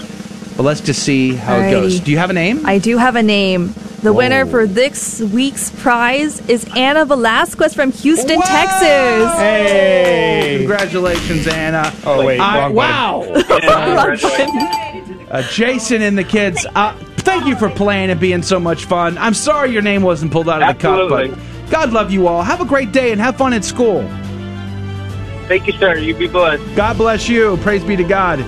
[SPEAKER 1] But let's just see how it goes. Do you have a name?
[SPEAKER 2] I do have a name. The winner for this week's prize is Anna Velasquez from Houston, Texas.
[SPEAKER 1] Hey! Congratulations, Anna.
[SPEAKER 3] Oh, wait,
[SPEAKER 1] I-
[SPEAKER 3] wrong
[SPEAKER 1] wow. Uh, Jason and the kids, uh, thank you for playing and being so much fun. I'm sorry your name wasn't pulled out of the cup, but God love you all. Have a great day and have fun at school.
[SPEAKER 19] Thank you, sir. You be blessed.
[SPEAKER 1] God bless you. Praise be to God.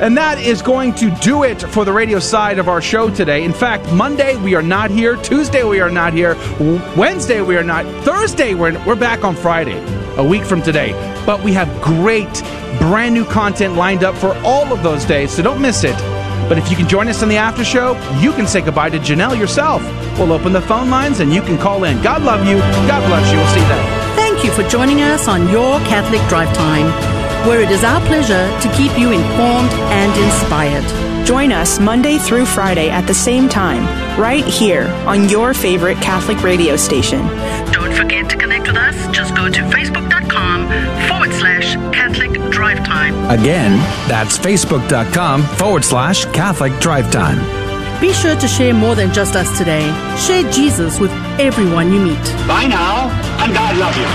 [SPEAKER 1] And that is going to do it for the radio side of our show today. In fact, Monday we are not here. Tuesday we are not here. Wednesday we are not. Thursday we're, we're back on Friday, a week from today. But we have great brand new content lined up for all of those days, so don't miss it. But if you can join us on the after show, you can say goodbye to Janelle yourself. We'll open the phone lines and you can call in. God love you. God bless you. We'll see you then.
[SPEAKER 8] Thank you for joining us on Your Catholic Drive Time, where it is our pleasure to keep you informed and inspired.
[SPEAKER 13] Join us Monday through Friday at the same time, right here on your favorite Catholic radio station.
[SPEAKER 14] Don't forget to connect with us. Just go to facebook.com forward slash Catholic Drive Time.
[SPEAKER 20] Again, that's facebook.com forward slash Catholic Drive Time.
[SPEAKER 8] Be sure to share more than just us today. Share Jesus with everyone you meet.
[SPEAKER 9] Bye now, and God love you.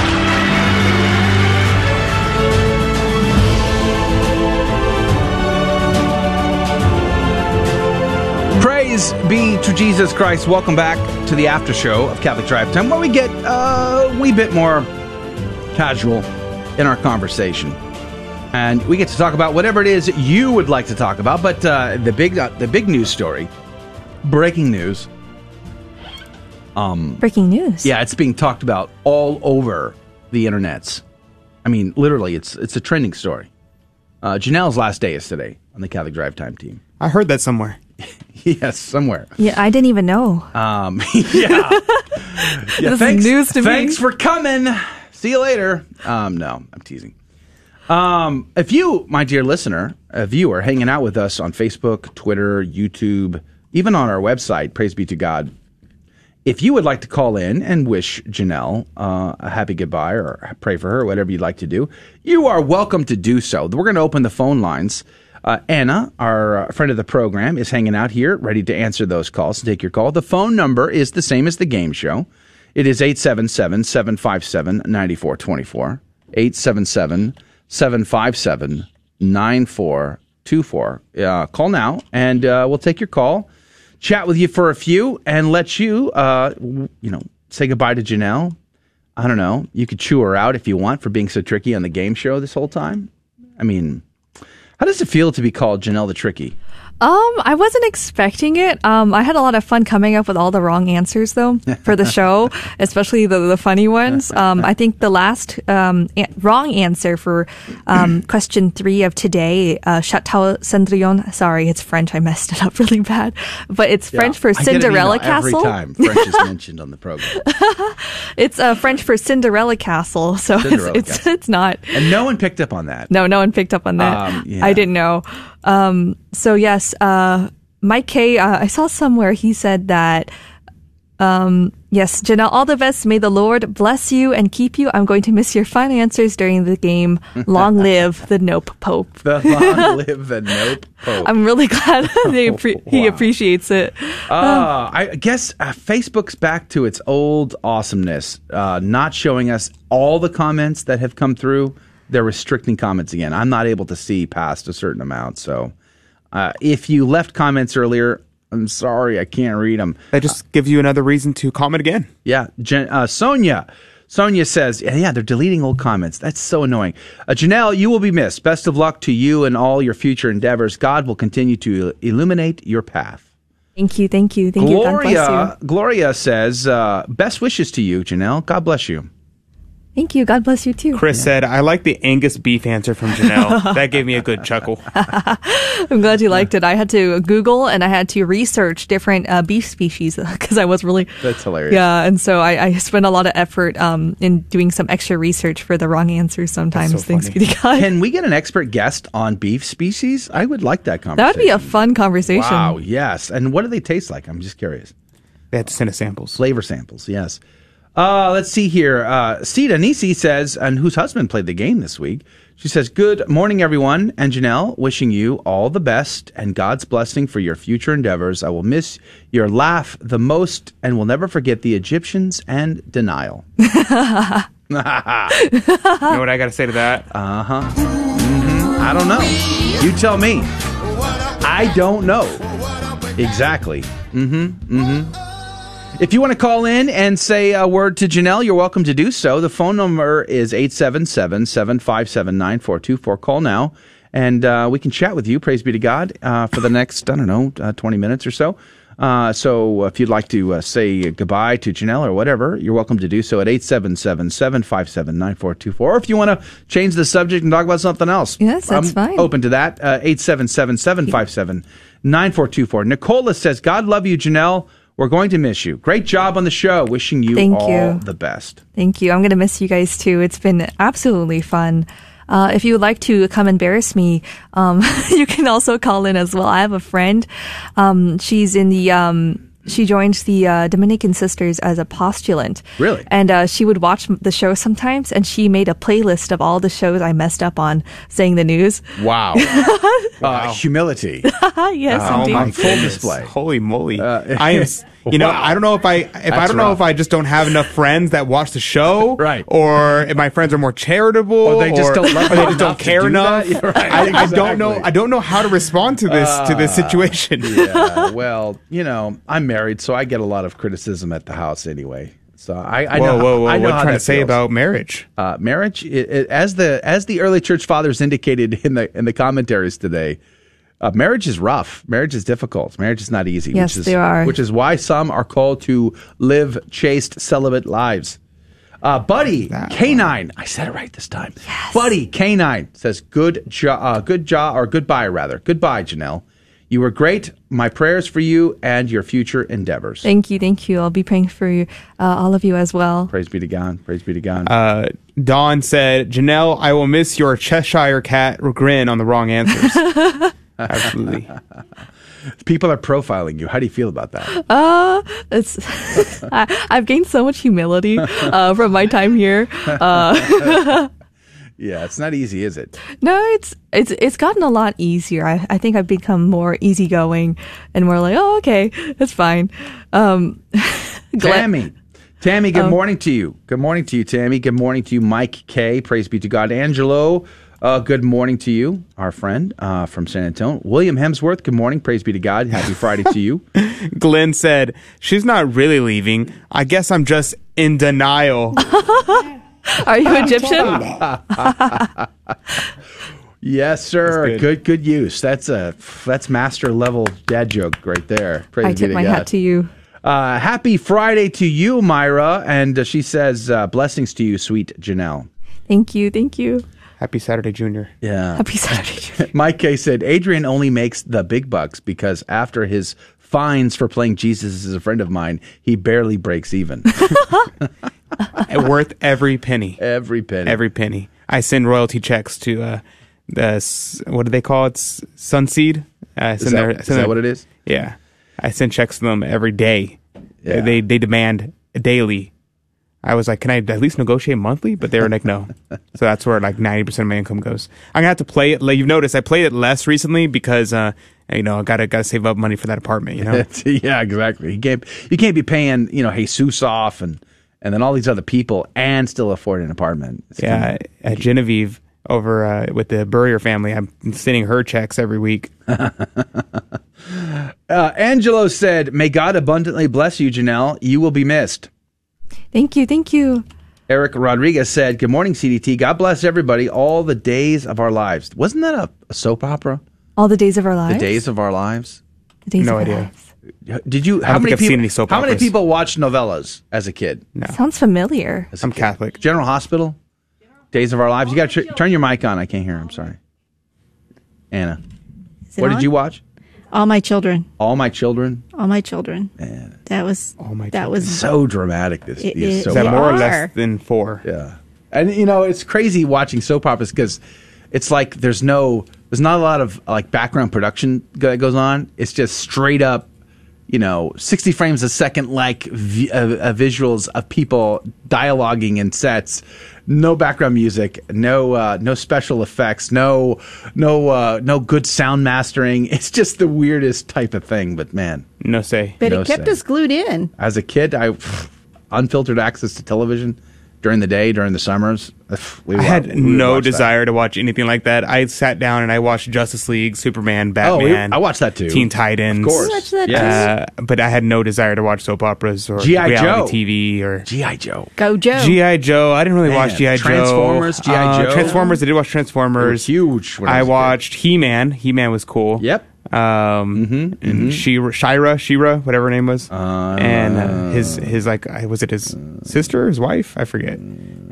[SPEAKER 1] Praise be to Jesus Christ. Welcome back to the after show of Catholic Drive Time, where we get uh, a wee bit more casual in our conversation. And we get to talk about whatever it is you would like to talk about. But uh, the big uh, the big news story, breaking news. Um,
[SPEAKER 2] Breaking news.
[SPEAKER 1] yeah, it's being talked about all over the internets. I mean, literally, it's it's a trending story. Uh, Janelle's last day is today on the Catholic Drive Time team.
[SPEAKER 3] I heard that somewhere.
[SPEAKER 1] yes, somewhere.
[SPEAKER 2] Yeah, I didn't even know.
[SPEAKER 1] Um, yeah.
[SPEAKER 2] This is
[SPEAKER 1] thanks,
[SPEAKER 2] news to me.
[SPEAKER 1] Thanks for coming. See you later. Um, no, I'm teasing. Um, if you, my dear listener, a viewer, hanging out with us on Facebook, Twitter, YouTube, even on our website, praise be to God. If you would like to call in and wish Janelle uh, a happy goodbye or pray for her, whatever you'd like to do, you are welcome to do so. We're going to open the phone lines. Uh, Anna, our uh, friend of the program, is hanging out here, ready to answer those calls and take your call. The phone number is the same as the game show. It is 877 757 9424. 877 757 9424. Uh, Call now, and uh, we'll take your call, chat with you for a few, and let you, uh, you know, say goodbye to Janelle. I don't know. You could chew her out if you want for being so tricky on the game show this whole time. I mean, how does it feel to be called Janelle the Tricky?
[SPEAKER 2] Um, I wasn't expecting it. Um, I had a lot of fun coming up with all the wrong answers though for the show, especially the, the funny ones. Um, I think the last um, a- wrong answer for um, question three of today, uh, Chateau Cendrillon. Sorry, it's French. I messed it up really bad, but it's French for
[SPEAKER 1] I get an
[SPEAKER 2] Cinderella
[SPEAKER 1] email
[SPEAKER 2] Castle.
[SPEAKER 1] Every time French is mentioned on the program.
[SPEAKER 2] It's uh, French for Cinderella Castle, so
[SPEAKER 1] Cinderella
[SPEAKER 2] it's it's, it's not.
[SPEAKER 1] And no one picked up on that.
[SPEAKER 2] No, no one picked up on that.
[SPEAKER 1] Um, yeah.
[SPEAKER 2] I didn't know. Um, so yes, uh, Mike K. Uh, I saw somewhere he said that. Um, yes, Janelle, all the best. May the Lord bless you and keep you. I'm going to miss your fine answers during the game. Long live the Nope Pope.
[SPEAKER 1] The long live the nope pope.
[SPEAKER 2] I'm really glad they appre- he appreciates it.
[SPEAKER 1] Uh, I guess uh, Facebook's back to its old awesomeness, uh, not showing us all the comments that have come through. They're restricting comments again. I'm not able to see past a certain amount. So uh, if you left comments earlier, I'm sorry, I can't read them.
[SPEAKER 3] That just gives you another reason to comment again.
[SPEAKER 1] Yeah, Jen, uh, Sonia. Sonia says, yeah, yeah, they're deleting old comments. That's so annoying. Uh, Janelle, you will be missed. Best of luck to you and all your future endeavors. God will continue to illuminate your path.
[SPEAKER 2] Thank you, thank you, thank you. God bless you.
[SPEAKER 1] Gloria, Gloria says, uh, best wishes to you, Janelle. God bless you.
[SPEAKER 2] Thank you. God bless you too.
[SPEAKER 3] Chris said, I like the Angus beef answer from Janelle. that gave me a good chuckle.
[SPEAKER 2] I'm glad you liked it. I had to Google and I had to research different uh, beef species because I was really
[SPEAKER 1] That's hilarious.
[SPEAKER 2] Yeah, and so I, I spent a lot of effort um, in doing some extra research for the wrong answers sometimes. Thanks be to God.
[SPEAKER 1] Can we get an expert guest on beef species? I would like that conversation.
[SPEAKER 2] That would be a fun conversation.
[SPEAKER 1] Wow, yes. And what do they taste like? I'm just curious.
[SPEAKER 3] They had to send us samples.
[SPEAKER 1] Flavor samples, yes. Uh, let's see here. Uh, Sita Nisi says, and whose husband played the game this week. She says, Good morning, everyone. And Janelle, wishing you all the best and God's blessing for your future endeavors. I will miss your laugh the most and will never forget the Egyptians and denial.
[SPEAKER 3] you know what I got to say to that?
[SPEAKER 1] Uh huh. hmm I don't know. You tell me. I don't know. Exactly. Mm hmm. Mm hmm. If you want to call in and say a word to Janelle, you're welcome to do so. The phone number is 877 757 9424. Call now and uh, we can chat with you. Praise be to God uh, for the next, I don't know, uh, 20 minutes or so. Uh, so if you'd like to uh, say goodbye to Janelle or whatever, you're welcome to do so at 877 757 9424. Or if you want to change the subject and talk about something else,
[SPEAKER 2] Yes, that's
[SPEAKER 1] I'm
[SPEAKER 2] fine.
[SPEAKER 1] Open to that. Uh, 877 757 9424. Nicola says, God love you, Janelle. We're going to miss you. Great job on the show. Wishing you
[SPEAKER 2] Thank
[SPEAKER 1] all
[SPEAKER 2] you.
[SPEAKER 1] the best.
[SPEAKER 2] Thank you. I'm going to miss you guys too. It's been absolutely fun. Uh, if you would like to come embarrass me, um, you can also call in as well. I have a friend. Um, she's in the, um, she joined the uh, Dominican Sisters as a postulant.
[SPEAKER 1] Really?
[SPEAKER 2] And uh, she would watch the show sometimes, and she made a playlist of all the shows I messed up on saying the news.
[SPEAKER 1] Wow. Uh, humility.
[SPEAKER 2] yes,
[SPEAKER 1] Oh,
[SPEAKER 2] indeed.
[SPEAKER 1] my full display.
[SPEAKER 3] Holy moly! I am. You know,
[SPEAKER 1] Wow.
[SPEAKER 3] I don't know if I if I don't know
[SPEAKER 1] rough.
[SPEAKER 3] if I just don't have enough friends that watch the show, right? Or if my friends are more charitable,
[SPEAKER 1] Or they just don't love
[SPEAKER 3] or they just don't care enough.
[SPEAKER 1] Right,
[SPEAKER 3] I, I don't know. I don't know how to respond to this to this
[SPEAKER 1] Ah,
[SPEAKER 3] situation.
[SPEAKER 1] yeah. Well, you know, I'm married, so I get a lot of criticism at the house anyway. So I, I
[SPEAKER 3] Whoa,
[SPEAKER 1] know.
[SPEAKER 3] whoa, whoa,
[SPEAKER 1] I know
[SPEAKER 3] what trying to say
[SPEAKER 1] feels.
[SPEAKER 3] about marriage?
[SPEAKER 1] Uh, marriage, it, it, as the as the early church fathers indicated in the in the commentaries today, uh, marriage is rough. Marriage is difficult. Marriage is not easy.
[SPEAKER 2] Yes,
[SPEAKER 1] which is,
[SPEAKER 2] they are.
[SPEAKER 1] Which is why some are called to live chaste, celibate lives. Uh, Buddy K9, I said it right this time. Yes. Buddy K9 says, "Good job, uh, good job, or goodbye rather. Goodbye, Janelle. You were great. My prayers for you and your future endeavors.
[SPEAKER 2] Thank you, thank you. I'll be praying for you, uh, all of you as well.
[SPEAKER 1] Praise be to God. Praise be to God.
[SPEAKER 3] Uh, Dawn said, "Janelle, I will miss your Cheshire cat grin on the wrong answers." Absolutely.
[SPEAKER 1] People are profiling you. How do you feel about that?
[SPEAKER 2] Uh, it's I, I've gained so much humility uh, from my time here. Uh,
[SPEAKER 1] Yeah, it's not easy, is it?
[SPEAKER 2] no, it's it's it's gotten a lot easier. I, I think I've become more easygoing and more like, oh, okay, that's fine. Um,
[SPEAKER 1] Tammy. Tammy, good
[SPEAKER 2] Um,
[SPEAKER 1] morning to you. Good morning to you, Tammy. Good morning to you, Mike K. Praise be to God. Angelo, uh, good morning to you, our friend uh, from San Antonio. William Hemsworth, good morning. Praise be to God. Happy Friday to you.
[SPEAKER 3] Glenn said, "She's not really leaving. I guess I'm just in denial."
[SPEAKER 2] Are you Egyptian?
[SPEAKER 1] yes, sir.
[SPEAKER 3] That's
[SPEAKER 1] Good. good, use. That's a that's master level dad joke right there. Praise
[SPEAKER 2] I
[SPEAKER 1] be
[SPEAKER 2] tip
[SPEAKER 1] to
[SPEAKER 2] my
[SPEAKER 1] God.
[SPEAKER 2] hat to you.
[SPEAKER 1] Uh, happy Friday to you, Myra. And uh, she says, uh, blessings to you, sweet Janelle.
[SPEAKER 2] Thank you, thank you.
[SPEAKER 3] Happy Saturday, Junior.
[SPEAKER 1] Yeah.
[SPEAKER 2] Happy Saturday. Junior.
[SPEAKER 1] Mike K said Adrian only makes the big bucks because after his fines for playing Jesus as a friend of mine, he barely breaks even.
[SPEAKER 3] Worth every penny.
[SPEAKER 1] Every penny.
[SPEAKER 3] Every penny. I send royalty checks to uh, the what do they call it? S- Sonseed. Uh, I
[SPEAKER 1] Is that-
[SPEAKER 3] their-
[SPEAKER 1] is
[SPEAKER 3] send
[SPEAKER 1] that
[SPEAKER 3] their-
[SPEAKER 1] what it is?
[SPEAKER 3] Yeah, I send checks to them every day.
[SPEAKER 1] Yeah.
[SPEAKER 3] They they demand daily. I was like, can I at least negotiate monthly? But they were like, no. so that's where like ninety percent of my income goes. I'm gonna have to play it. Like you've noticed, I played it less recently because uh, you know, I gotta gotta save up money for that apartment. You know.
[SPEAKER 1] yeah, exactly. You can't you can't be paying you know Jesus off and and then all these other people and still afford an apartment. It's
[SPEAKER 3] Yeah, at Genevieve over uh, with the Burrier family. I'm sending her checks every week.
[SPEAKER 1] Uh, Angelo said, "May God abundantly bless you, Janelle. You will be missed."
[SPEAKER 2] Thank you, thank you.
[SPEAKER 1] Eric Rodriguez said, "Good morning, CDT. God bless everybody all the days of our lives." Wasn't that a, a soap opera?
[SPEAKER 2] All the days of our lives.
[SPEAKER 1] The days of our lives.
[SPEAKER 2] The days
[SPEAKER 3] No
[SPEAKER 2] of our
[SPEAKER 3] idea.
[SPEAKER 2] lives.
[SPEAKER 1] Did you?
[SPEAKER 3] I
[SPEAKER 1] How
[SPEAKER 3] don't
[SPEAKER 1] many
[SPEAKER 3] think I've
[SPEAKER 1] people?
[SPEAKER 3] seen any soap
[SPEAKER 1] how many people watched novellas as a kid?
[SPEAKER 3] No.
[SPEAKER 2] Sounds familiar.
[SPEAKER 3] I'm Catholic.
[SPEAKER 1] General Hospital, Days of Our Lives. You got to tr- turn your mic on. I can't hear. I'm sorry. Anna, what
[SPEAKER 21] on?
[SPEAKER 1] did you watch?
[SPEAKER 21] All my children.
[SPEAKER 1] All my children.
[SPEAKER 21] All my children. that was all my. that was
[SPEAKER 1] So dramatic. This
[SPEAKER 21] It-
[SPEAKER 1] these
[SPEAKER 21] it-
[SPEAKER 3] Is that
[SPEAKER 21] They
[SPEAKER 3] more or less than four?
[SPEAKER 1] Yeah. And you know, it's crazy watching soap operas because it's like there's no there's not a lot of like background production that goes on. It's just straight up you know, 60 frames a second like vi- uh, uh, visuals of people dialoguing in sets. No background music, no uh, no special effects, no no uh, no good sound mastering. It's just the weirdest type of thing. But man,
[SPEAKER 3] no say.
[SPEAKER 21] But
[SPEAKER 1] No
[SPEAKER 21] it kept
[SPEAKER 1] say.
[SPEAKER 21] us glued in.
[SPEAKER 1] As a kid, I unfiltered access to television during the day during the summers. We
[SPEAKER 3] I had
[SPEAKER 1] we
[SPEAKER 3] no
[SPEAKER 1] watch that.
[SPEAKER 3] desire to watch anything like that. I sat down and I watched Justice League, Superman, Batman.
[SPEAKER 1] Oh, we-
[SPEAKER 3] Batman.
[SPEAKER 1] I watched that too.
[SPEAKER 3] Teen Titans.
[SPEAKER 1] Of course. You watched that
[SPEAKER 3] Uh, but I had no desire to watch soap operas or
[SPEAKER 1] G.I.
[SPEAKER 3] reality
[SPEAKER 1] Joe.
[SPEAKER 3] TV or
[SPEAKER 1] GI Joe.
[SPEAKER 21] Go Joe.
[SPEAKER 3] GI Joe. I didn't really
[SPEAKER 1] Man,
[SPEAKER 3] watch GI Joe.
[SPEAKER 1] Transformers, G.I.
[SPEAKER 3] Uh,
[SPEAKER 1] Joe.
[SPEAKER 3] Transformers. I did watch Transformers.
[SPEAKER 1] huge. when I
[SPEAKER 3] I
[SPEAKER 1] was
[SPEAKER 3] watched He Man. He Man was cool.
[SPEAKER 1] Yep.
[SPEAKER 3] Um, and She-Ra, She-Ra, She-Ra, whatever her name was, uh, and uh, his his like uh, was it his sister, his wife? I forget.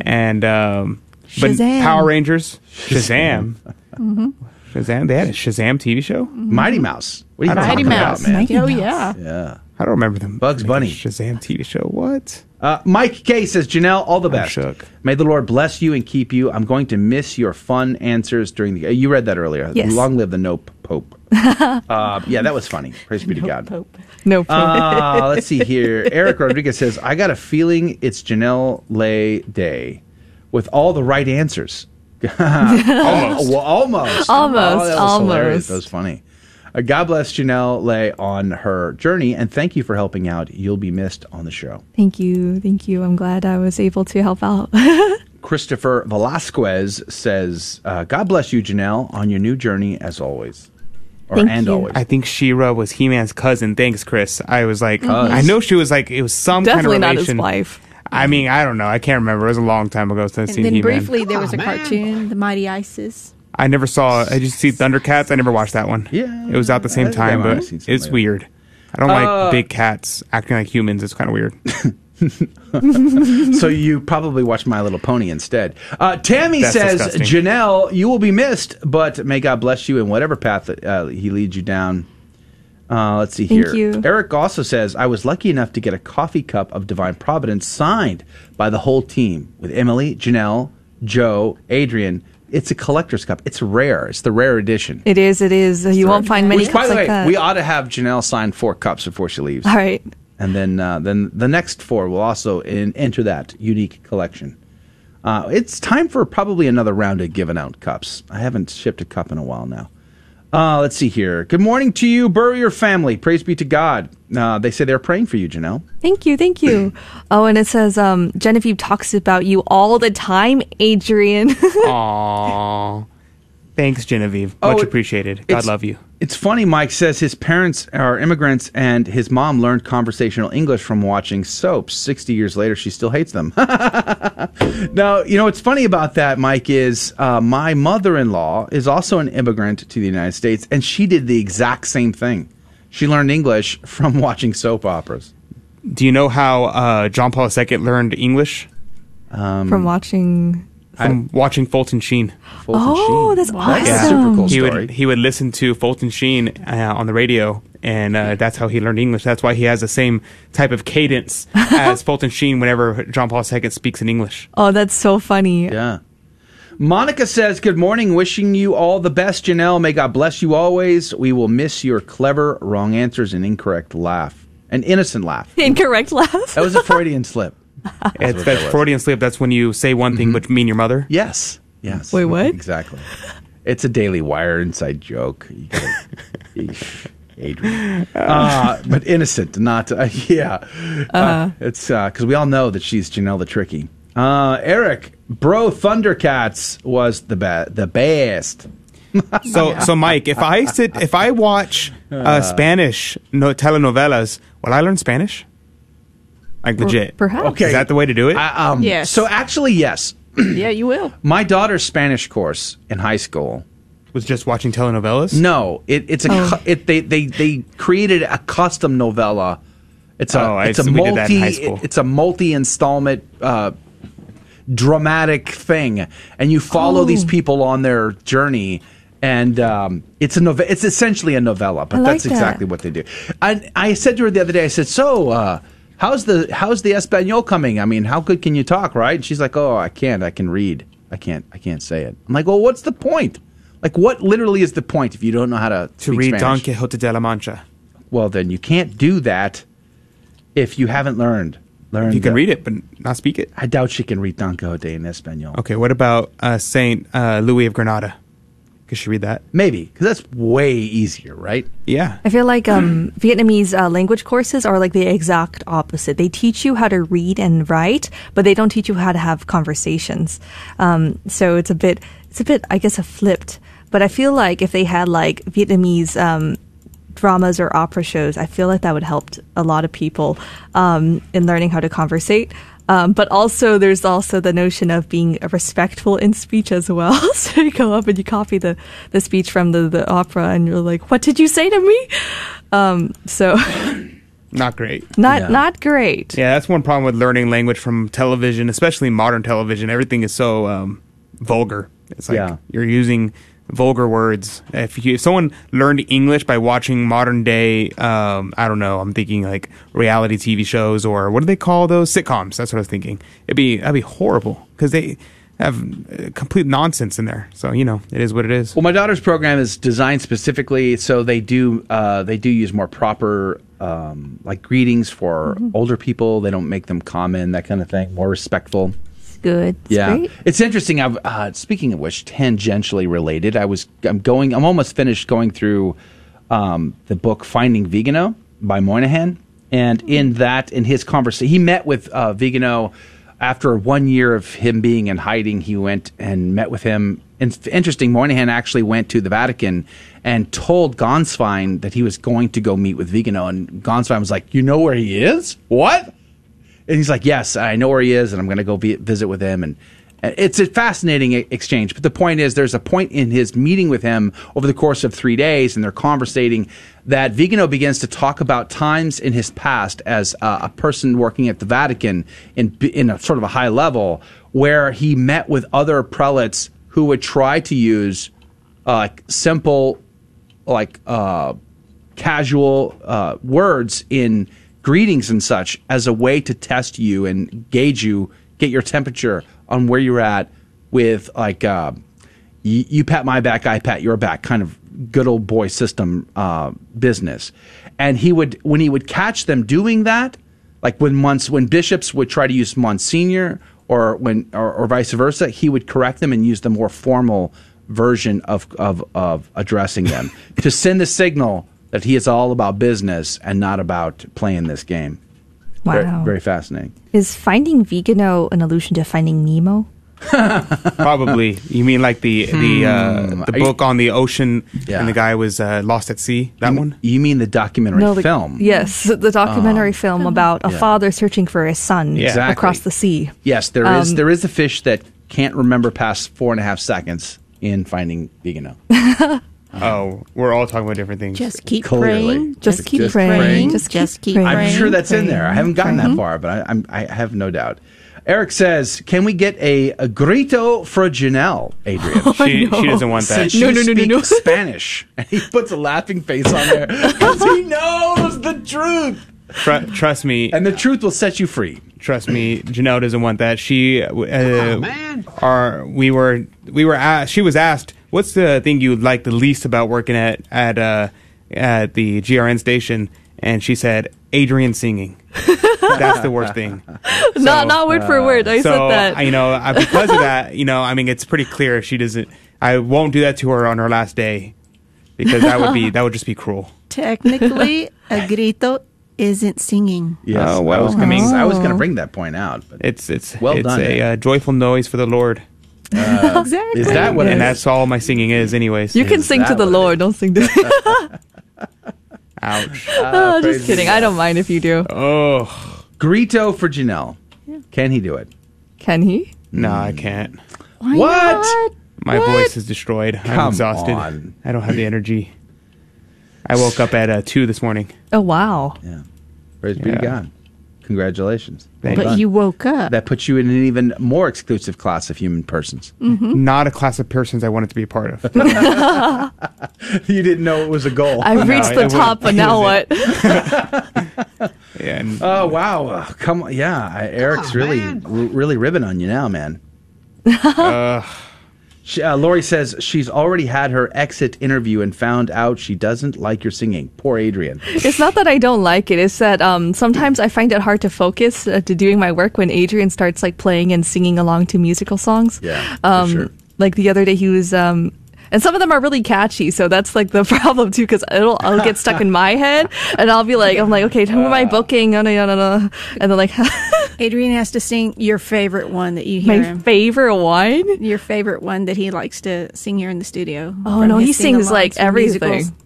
[SPEAKER 3] And um, but
[SPEAKER 21] Shazam.
[SPEAKER 3] Power Rangers, Shazam,
[SPEAKER 21] hmm
[SPEAKER 3] Shazam. They had a Shazam TV show.
[SPEAKER 1] Mighty Mouse. What are you
[SPEAKER 3] I don't
[SPEAKER 21] Mighty Mouse.
[SPEAKER 3] that, man.
[SPEAKER 21] oh yeah.
[SPEAKER 1] Yeah.
[SPEAKER 3] I don't remember them.
[SPEAKER 1] Bugs Bunny.
[SPEAKER 3] Shazam TV show. What?
[SPEAKER 1] Uh, Mike K says, Janelle, all the best. May the Lord bless you and keep you. I'm going to miss your fun answers during the. uh, You read that earlier.
[SPEAKER 2] Yes.
[SPEAKER 1] Long live the Nope Pope. uh, yeah, that was funny. Praise be to God.
[SPEAKER 2] No.
[SPEAKER 1] Uh, let's see here. Eric Rodriguez says, I got a feeling it's Janelle Lay Day with all the right answers. almost. well, almost.
[SPEAKER 2] Almost,
[SPEAKER 1] Oh, that was hilarious.
[SPEAKER 2] almost.
[SPEAKER 1] That was funny. Uh, God bless Janelle Lay on her journey, and thank you for helping out. You'll be missed on the show.
[SPEAKER 2] Thank you. Thank you. I'm glad I was able to help out.
[SPEAKER 1] Christopher Velasquez says, uh, God bless you, Janelle, on your new journey as always. Or
[SPEAKER 2] Thank
[SPEAKER 1] and
[SPEAKER 2] you.
[SPEAKER 1] always.
[SPEAKER 3] I think She-Ra was He Man's cousin. Thanks, Chris. I was like,
[SPEAKER 2] Mhm.
[SPEAKER 3] I know she was like, it was some
[SPEAKER 2] Definitely
[SPEAKER 3] kind of
[SPEAKER 2] not his wife.
[SPEAKER 3] I mean, I don't know. I can't remember. It was a long time ago since I've
[SPEAKER 21] And
[SPEAKER 3] seen
[SPEAKER 21] then
[SPEAKER 3] He Man.
[SPEAKER 21] briefly there was a cartoon, The Mighty Isis.
[SPEAKER 3] I never saw. I just see Thundercats. I never watched that one.
[SPEAKER 1] Yeah,
[SPEAKER 3] it was out the same
[SPEAKER 1] I
[SPEAKER 3] time,
[SPEAKER 1] might
[SPEAKER 3] but
[SPEAKER 1] have seen something
[SPEAKER 3] it's
[SPEAKER 1] like that.
[SPEAKER 3] weird. I don't
[SPEAKER 1] Uh,
[SPEAKER 3] like big cats acting like humans. It's kind of weird.
[SPEAKER 1] so you probably watched My Little Pony instead. Uh, Tammy
[SPEAKER 3] That's
[SPEAKER 1] says,
[SPEAKER 3] disgusting.
[SPEAKER 1] Janelle, you will be missed, but may God bless you in whatever path that, uh, He leads you down. Uh, let's see
[SPEAKER 2] Thank
[SPEAKER 1] here.
[SPEAKER 2] you.
[SPEAKER 1] Eric also says, I was lucky enough to get a coffee cup of Divine Providence signed by the whole team with Emily, Janelle, Joe, Adrian. It's a collector's cup. It's rare. It's the rare edition.
[SPEAKER 2] it is. It is. You won't find many
[SPEAKER 1] Which, by
[SPEAKER 2] cups
[SPEAKER 1] the
[SPEAKER 2] like
[SPEAKER 1] way,
[SPEAKER 2] that.
[SPEAKER 1] we ought to have Janelle sign four cups before she leaves.
[SPEAKER 2] All right.
[SPEAKER 1] And then, uh, then the next four will also in, enter that unique collection. Uh, it's time for probably another round of giving out cups. I haven't shipped a cup in a while now. Uh, let's see here. Good morning to you, Burrier family. Praise be to God. Uh, they say they're praying for you, Janelle.
[SPEAKER 2] Thank you, thank you. oh, and it says um, Genevieve talks about you all the time, Adrian.
[SPEAKER 3] Aww. Thanks, Genevieve.
[SPEAKER 1] Oh,
[SPEAKER 3] Much
[SPEAKER 1] it-
[SPEAKER 3] appreciated. God love you.
[SPEAKER 1] It's funny, Mike says his parents are immigrants and his mom learned conversational English from watching soaps. 60 years later, she still hates them. now, you know what's funny about that, Mike, is uh, my mother in law is also an immigrant to the United States, and she did the exact same thing. She learned English from watching soap operas.
[SPEAKER 3] Do you know how uh, John Paul II learned English?
[SPEAKER 1] Um,
[SPEAKER 2] From watching.
[SPEAKER 3] From watching Fulton Sheen.
[SPEAKER 2] oh, that's awesome.
[SPEAKER 3] he would he would listen to Fulton Sheen uh, on the radio, and uh, that's how he learned English. That's why he has the same type of cadence as Fulton Sheen whenever John Paul II speaks in English.
[SPEAKER 2] Oh, that's so funny.
[SPEAKER 1] Yeah. Monica says, Good morning. Wishing you all the best, Janelle. May God bless you always. We will miss your clever, wrong answers, and incorrect laugh. An innocent laugh.
[SPEAKER 2] Incorrect laugh.
[SPEAKER 1] That was a Freudian slip.
[SPEAKER 3] It's that's
[SPEAKER 1] that was.
[SPEAKER 3] Freudian slip. That's when you say one thing but mean your mother.
[SPEAKER 1] Yes. Yes.
[SPEAKER 2] Wait, what?
[SPEAKER 1] Exactly. It's a Daily Wire inside joke. You gotta- Adrian. Uh, but innocent, not, uh, yeah. Uh,
[SPEAKER 2] Uh-huh.
[SPEAKER 1] it's because we all know that she's Janelle the Tricky. Uh, Eric, bro, Thundercats was the, be- the best.
[SPEAKER 3] So so Mike, if I sit if I watch uh,
[SPEAKER 1] Uh.
[SPEAKER 3] Spanish no telenovelas, will I learn Spanish? Like legit.
[SPEAKER 2] perhaps.
[SPEAKER 1] Okay.
[SPEAKER 3] Is that the way to do it?
[SPEAKER 1] I- um,
[SPEAKER 21] Yes.
[SPEAKER 1] So actually, yes.
[SPEAKER 21] yeah, you will.
[SPEAKER 1] My daughter's Spanish course in high school
[SPEAKER 3] was just watching telenovelas.
[SPEAKER 1] No, it, it's a
[SPEAKER 3] Oh.
[SPEAKER 1] cu- it, they they they created a custom novella. It's a
[SPEAKER 3] Oh, I
[SPEAKER 1] it's a
[SPEAKER 3] see. We did that
[SPEAKER 1] multi
[SPEAKER 3] in high school.
[SPEAKER 1] it's a multi installment uh, dramatic thing, and you follow
[SPEAKER 2] Oh.
[SPEAKER 1] these people on their journey. And um, it's a nove- It's essentially a novella, but
[SPEAKER 2] I like
[SPEAKER 1] that's
[SPEAKER 2] that.
[SPEAKER 1] exactly what they do. I, I said to her the other day. I said, "So, uh, how's the how's the Espanol coming? I mean, how good can you talk, right?" And she's like, "Oh, I can't. I can read. I can't. I can't say it." I'm like, "Well, what's the point? Like, what literally is the point if you don't know how to
[SPEAKER 3] to read
[SPEAKER 1] Spanish?
[SPEAKER 3] Don Quixote de la Mancha.
[SPEAKER 1] well, then you can't do that if you haven't learned. Learned.
[SPEAKER 3] You can
[SPEAKER 1] uh,
[SPEAKER 3] read it, but not speak it.
[SPEAKER 1] I doubt she can read Don Quixote in Espanol.
[SPEAKER 3] Okay, what about uh, Saint uh, Louis of Granada? Could she read that?
[SPEAKER 1] Maybe because that's way easier, right?
[SPEAKER 3] Yeah.
[SPEAKER 2] I feel like um, Vietnamese uh, language courses are like the exact opposite. They teach you how to read and write, but they don't teach you how to have conversations. Um, so it's a bit, it's a bit, I guess, a flipped. But I feel like if they had like Vietnamese um, dramas or opera shows, I feel like that would help a lot of people um, in learning how to conversate. Um, but also, there's also the notion of being respectful in speech as well. so you go up and you copy the, the speech from the, the opera, and you're like, "What did you say to me?" Um, so
[SPEAKER 3] Not great.
[SPEAKER 2] not not great.
[SPEAKER 3] Yeah, that's one problem with learning language from television, especially modern television. Everything is so um, vulgar. It's like
[SPEAKER 1] Yeah.
[SPEAKER 3] you're using vulgar words. If, you, if someone learned English by watching modern day, um, I don't know, I'm thinking like reality TV shows or what do they call those sitcoms? That's what I was thinking. It'd be that'd be horrible because they have uh, complete nonsense in there. So you know, it is what it is.
[SPEAKER 1] Well, my daughter's program is designed specifically so they do uh, they do use more proper um, like greetings for older people. They don't make them common, that kind of thing. More respectful.
[SPEAKER 2] Good. It's
[SPEAKER 1] yeah,
[SPEAKER 2] great.
[SPEAKER 1] it's interesting. I've uh, speaking of which, tangentially related. I was I'm going. I'm almost finished going through um, the book Finding Vigano by Moynihan, and in that, in his conversation, he met with uh, Vigano after one year of him being in hiding. He went and met with him. And interesting, Moynihan actually went to the Vatican and told Gänswein that he was going to go meet with Vigano, and Gänswein was like, "You know where he is? What?" And he's like, "Yes, I know where he is, and I'm going to go vi- visit with him." And and it's a fascinating exchange. But the point is, there's a point in his meeting with him over the course of three days, and they're conversating that Vigano begins to talk about times in his past as uh, a person working at the Vatican in in a sort of a high level, where he met with other prelates who would try to use uh, simple, like uh, casual uh, words in greetings and such as a way to test you and gauge you, get your temperature on where you're at with like uh, you, you pat my back, I pat your back, kind of good old boy system uh, business. And he would when he would catch them doing that, like when months when bishops would try to use Monsignor or when or, or vice versa, he would correct them and use the more formal version of of, of addressing them to send the signal that he is all about business and not about playing this game. Very,
[SPEAKER 2] Wow.
[SPEAKER 1] very fascinating.
[SPEAKER 2] Is Finding Vigano an allusion to Finding Nemo?
[SPEAKER 3] Probably. You mean like the the uh,
[SPEAKER 1] Hmm.
[SPEAKER 3] the
[SPEAKER 1] Are you-
[SPEAKER 3] book on the ocean
[SPEAKER 1] Yeah.
[SPEAKER 3] and the guy was uh, lost at sea? That one?
[SPEAKER 1] You mean the documentary
[SPEAKER 2] No, the-
[SPEAKER 1] film?
[SPEAKER 2] Yes, the documentary
[SPEAKER 1] Um,
[SPEAKER 2] film about a
[SPEAKER 1] yeah.
[SPEAKER 2] father searching for his son
[SPEAKER 1] Exactly.
[SPEAKER 2] across the sea.
[SPEAKER 1] Yes, there is
[SPEAKER 2] Um,
[SPEAKER 1] there is a fish that can't remember past four and a half seconds in finding Vigano.
[SPEAKER 3] Oh, we're all talking about different things.
[SPEAKER 21] Just keep
[SPEAKER 1] Clearly.
[SPEAKER 21] praying.
[SPEAKER 1] Just keep praying.
[SPEAKER 21] Just,
[SPEAKER 2] Just
[SPEAKER 21] keep
[SPEAKER 2] keep
[SPEAKER 21] praying.
[SPEAKER 1] I'm sure that's in there. I haven't gotten that
[SPEAKER 21] Mhm.
[SPEAKER 1] far, but I, I'm, I have no doubt. Eric says, "Can we get a, a grito for Janelle, Adrian?
[SPEAKER 3] She- she doesn't want that.
[SPEAKER 1] Since
[SPEAKER 3] No,
[SPEAKER 1] you
[SPEAKER 3] no, no, no,
[SPEAKER 1] speak
[SPEAKER 3] no.
[SPEAKER 1] Spanish." And he puts a laughing face on there because he knows the truth.
[SPEAKER 3] Tr- trust me.
[SPEAKER 1] And the truth will set you free.
[SPEAKER 3] Trust me, Janelle doesn't want that. She, uh, man. Our, we were, we were asked. She was asked, "What's the thing you like the least about working at at uh, at the GRN station?" And she said, "Adrian singing. That's the worst thing."
[SPEAKER 2] not not word for word. I
[SPEAKER 3] so,
[SPEAKER 2] said that.
[SPEAKER 3] I- you know, I, because of that, you know, I mean, it's pretty clear she doesn't. I won't do that to her on her last day because that would be that would just be cruel.
[SPEAKER 21] Technically, a grito isn't singing.
[SPEAKER 1] Yes,
[SPEAKER 3] Oh, well.
[SPEAKER 1] I was going to I was
[SPEAKER 21] Oh.
[SPEAKER 1] going to bring that point out. But
[SPEAKER 3] It's it's
[SPEAKER 1] Well
[SPEAKER 3] it's
[SPEAKER 1] done,
[SPEAKER 3] a
[SPEAKER 1] Ed.
[SPEAKER 3] uh, joyful noise for the Lord.
[SPEAKER 21] Exactly.
[SPEAKER 1] is that what?
[SPEAKER 3] and that's all my singing is, anyways.
[SPEAKER 2] you can
[SPEAKER 1] Is
[SPEAKER 2] sing to the Lord. Don't sing to.
[SPEAKER 3] Ouch.
[SPEAKER 2] oh,
[SPEAKER 1] praise
[SPEAKER 2] just kidding. I don't mind if you do.
[SPEAKER 3] Oh
[SPEAKER 1] Grito for Janelle. Can he do it?
[SPEAKER 2] Can he?
[SPEAKER 3] no, I can't.
[SPEAKER 21] Why
[SPEAKER 1] What?
[SPEAKER 21] not?
[SPEAKER 3] My voice is destroyed. I'm
[SPEAKER 1] Come
[SPEAKER 3] exhausted.
[SPEAKER 1] on.
[SPEAKER 3] I don't have the energy. I woke up at uh, two this morning.
[SPEAKER 2] Oh wow.
[SPEAKER 1] Yeah. Praise be to God. Congratulations.
[SPEAKER 3] Thank
[SPEAKER 21] But
[SPEAKER 1] done.
[SPEAKER 21] you woke up.
[SPEAKER 1] That puts you in an even more exclusive class of human persons.
[SPEAKER 3] Not a class of persons I wanted to be a part of.
[SPEAKER 1] you didn't know it was a goal.
[SPEAKER 2] I've reached
[SPEAKER 3] it
[SPEAKER 2] the
[SPEAKER 3] was-
[SPEAKER 2] top, but now what?
[SPEAKER 3] yeah, and
[SPEAKER 1] oh wow! Uh, come on, yeah. I, Eric's really, r- really ribbing on you now, man.
[SPEAKER 3] uh,
[SPEAKER 1] She, uh, Lori says she's already had her exit interview and found out she doesn't like your singing. Poor Adrian.
[SPEAKER 2] It's not that I don't like it. It's that um, sometimes I find it hard to focus uh, to doing my work when Adrian starts like playing and singing along to musical songs.
[SPEAKER 1] Yeah, for
[SPEAKER 2] Um,
[SPEAKER 1] sure.
[SPEAKER 2] Like the other day, he was. Um, and some of them are really catchy, so that's like the problem too, because it'll I'll get stuck in my head, and I'll be like, I'm like, okay, who am I booking? No, no, no, no. And then like,
[SPEAKER 21] Adrian has to sing your favorite one that you hear
[SPEAKER 2] my
[SPEAKER 21] him.
[SPEAKER 2] favorite one.
[SPEAKER 21] Your favorite one that he likes to sing here in the studio.
[SPEAKER 2] Oh no, he sings like
[SPEAKER 21] for
[SPEAKER 2] everything.
[SPEAKER 21] musicals.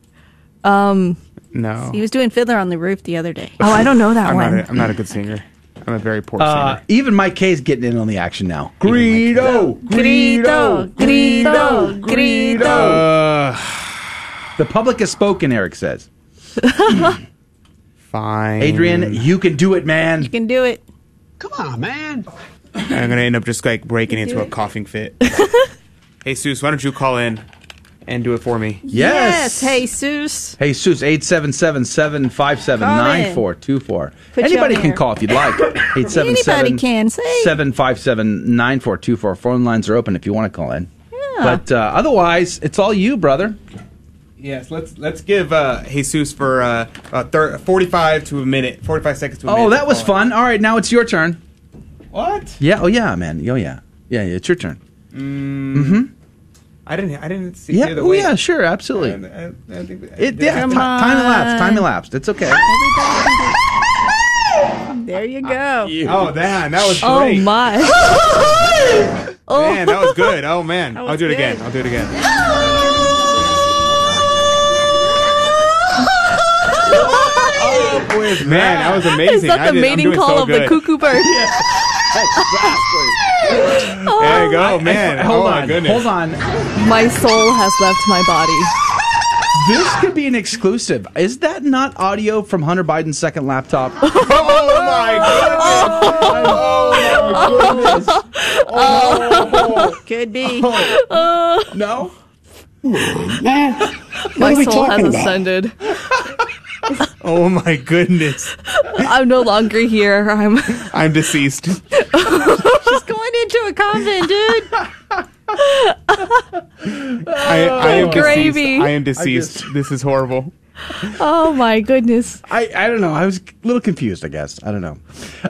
[SPEAKER 2] Um,
[SPEAKER 3] No.
[SPEAKER 21] He was doing Fiddler on the Roof the other day.
[SPEAKER 2] Oh, I don't know that
[SPEAKER 3] I'm
[SPEAKER 2] one.
[SPEAKER 3] Not a, I'm not a good singer. I'm a very poor
[SPEAKER 1] Uh,
[SPEAKER 3] singer.
[SPEAKER 1] even Mike K's getting in on the action now. Grito,
[SPEAKER 21] Grito, Grito, Grito.
[SPEAKER 3] Uh,
[SPEAKER 1] The public has spoken. Eric says.
[SPEAKER 3] Fine.
[SPEAKER 1] Adrian, you can do it, man.
[SPEAKER 21] You can do it.
[SPEAKER 9] Come on, man.
[SPEAKER 3] I'm gonna end up just like breaking into a coughing fit. hey, Seuss, why don't you call in and do it for me?
[SPEAKER 1] Yes.
[SPEAKER 21] Hey, Seuss.
[SPEAKER 1] Hey, Seuss, 877-757-9424.
[SPEAKER 21] Put you
[SPEAKER 1] Anybody
[SPEAKER 21] on
[SPEAKER 1] can
[SPEAKER 21] air.
[SPEAKER 1] call if you'd like. 877
[SPEAKER 21] Anybody can say.
[SPEAKER 1] 757-9424. Phone lines are open if you want to call in. But uh, otherwise, it's all you, brother.
[SPEAKER 3] Yes, let's let's give uh, Jesus for uh, uh, thir- 45 to a minute, 45 seconds to a minute.
[SPEAKER 1] Oh, that was fun. All right, now it's your turn.
[SPEAKER 3] What?
[SPEAKER 1] Yeah, oh yeah, man. Oh yeah. Yeah, yeah, it's your turn.
[SPEAKER 3] Mm,
[SPEAKER 1] Mm-hmm.
[SPEAKER 3] I didn't. I didn't see.
[SPEAKER 1] Yeah,
[SPEAKER 3] the
[SPEAKER 1] oh yeah, sure, absolutely.
[SPEAKER 3] I, I, I think
[SPEAKER 1] It, yeah,
[SPEAKER 21] Come
[SPEAKER 1] ti- time elapsed. Time elapsed. It's okay.
[SPEAKER 21] There you go.
[SPEAKER 3] Oh, damn, that was
[SPEAKER 2] Oh
[SPEAKER 3] great.
[SPEAKER 2] my!
[SPEAKER 3] Man, that was good. Oh man, I'll do it
[SPEAKER 21] good.
[SPEAKER 3] again. I'll do it again.
[SPEAKER 1] oh,
[SPEAKER 3] Man, that was amazing.
[SPEAKER 2] Is that
[SPEAKER 3] I
[SPEAKER 2] the
[SPEAKER 3] did- I'm
[SPEAKER 2] mating
[SPEAKER 3] doing
[SPEAKER 2] call
[SPEAKER 3] so
[SPEAKER 2] of the cuckoo bird?
[SPEAKER 3] Oh there you go, man.
[SPEAKER 1] Hold
[SPEAKER 3] oh my
[SPEAKER 1] on.
[SPEAKER 3] goodness.
[SPEAKER 1] Hold on.
[SPEAKER 2] My soul has left my body.
[SPEAKER 1] This could be an exclusive. Is that not audio from Hunter Biden's second laptop?
[SPEAKER 3] Oh my goodness.
[SPEAKER 1] Oh,
[SPEAKER 21] Could be. Oh.
[SPEAKER 1] Uh, no.
[SPEAKER 2] My soul has ascended.
[SPEAKER 3] Oh my goodness.
[SPEAKER 2] I'm no longer here. I'm.
[SPEAKER 3] I'm deceased.
[SPEAKER 21] She's going into a convent, dude.
[SPEAKER 3] I, I am
[SPEAKER 2] Gravy.
[SPEAKER 3] deceased. I am deceased. this is horrible.
[SPEAKER 2] Oh my goodness.
[SPEAKER 1] I, I don't know. I was a little confused, I guess. I don't know.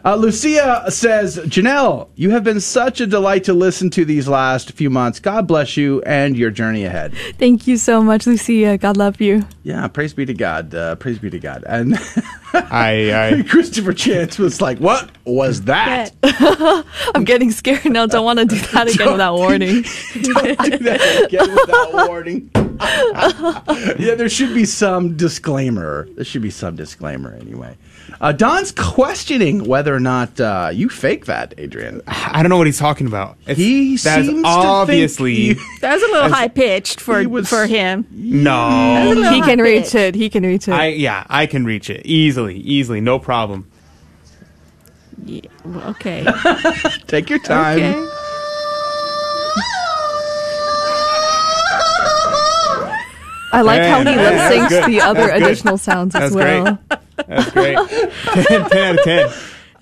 [SPEAKER 1] Uh, Lucia says, Janelle, you have been such a delight to listen to these last few months. God bless you and your journey ahead.
[SPEAKER 2] Thank you so much, Lucia. God love you.
[SPEAKER 1] Yeah, praise be to God. Uh, praise be to God. And
[SPEAKER 3] I, I
[SPEAKER 1] Christopher Chance was like, What was that?
[SPEAKER 2] I'm getting scared now. Don't want to do that again without warning.
[SPEAKER 1] Don't do that again without warning. yeah, there should be some disclaimer. There should be some disclaimer anyway. Uh, Don's questioning whether or not uh, you fake that, Adrian.
[SPEAKER 3] I don't know what he's talking about. It's,
[SPEAKER 1] He
[SPEAKER 3] that's
[SPEAKER 1] seems to
[SPEAKER 3] obviously
[SPEAKER 1] think
[SPEAKER 21] That was a little high pitched for
[SPEAKER 1] was-
[SPEAKER 21] for him.
[SPEAKER 3] no.
[SPEAKER 2] he can reach it. He can reach it.
[SPEAKER 3] I yeah, I can reach it easily, easily, no problem.
[SPEAKER 21] Yeah, well, okay.
[SPEAKER 1] Take your time.
[SPEAKER 21] okay.
[SPEAKER 2] I like how he lip syncs the other
[SPEAKER 3] That's good.
[SPEAKER 2] additional sounds as
[SPEAKER 3] That's
[SPEAKER 2] well.
[SPEAKER 3] great. That's great. 10, 10 out of 10. That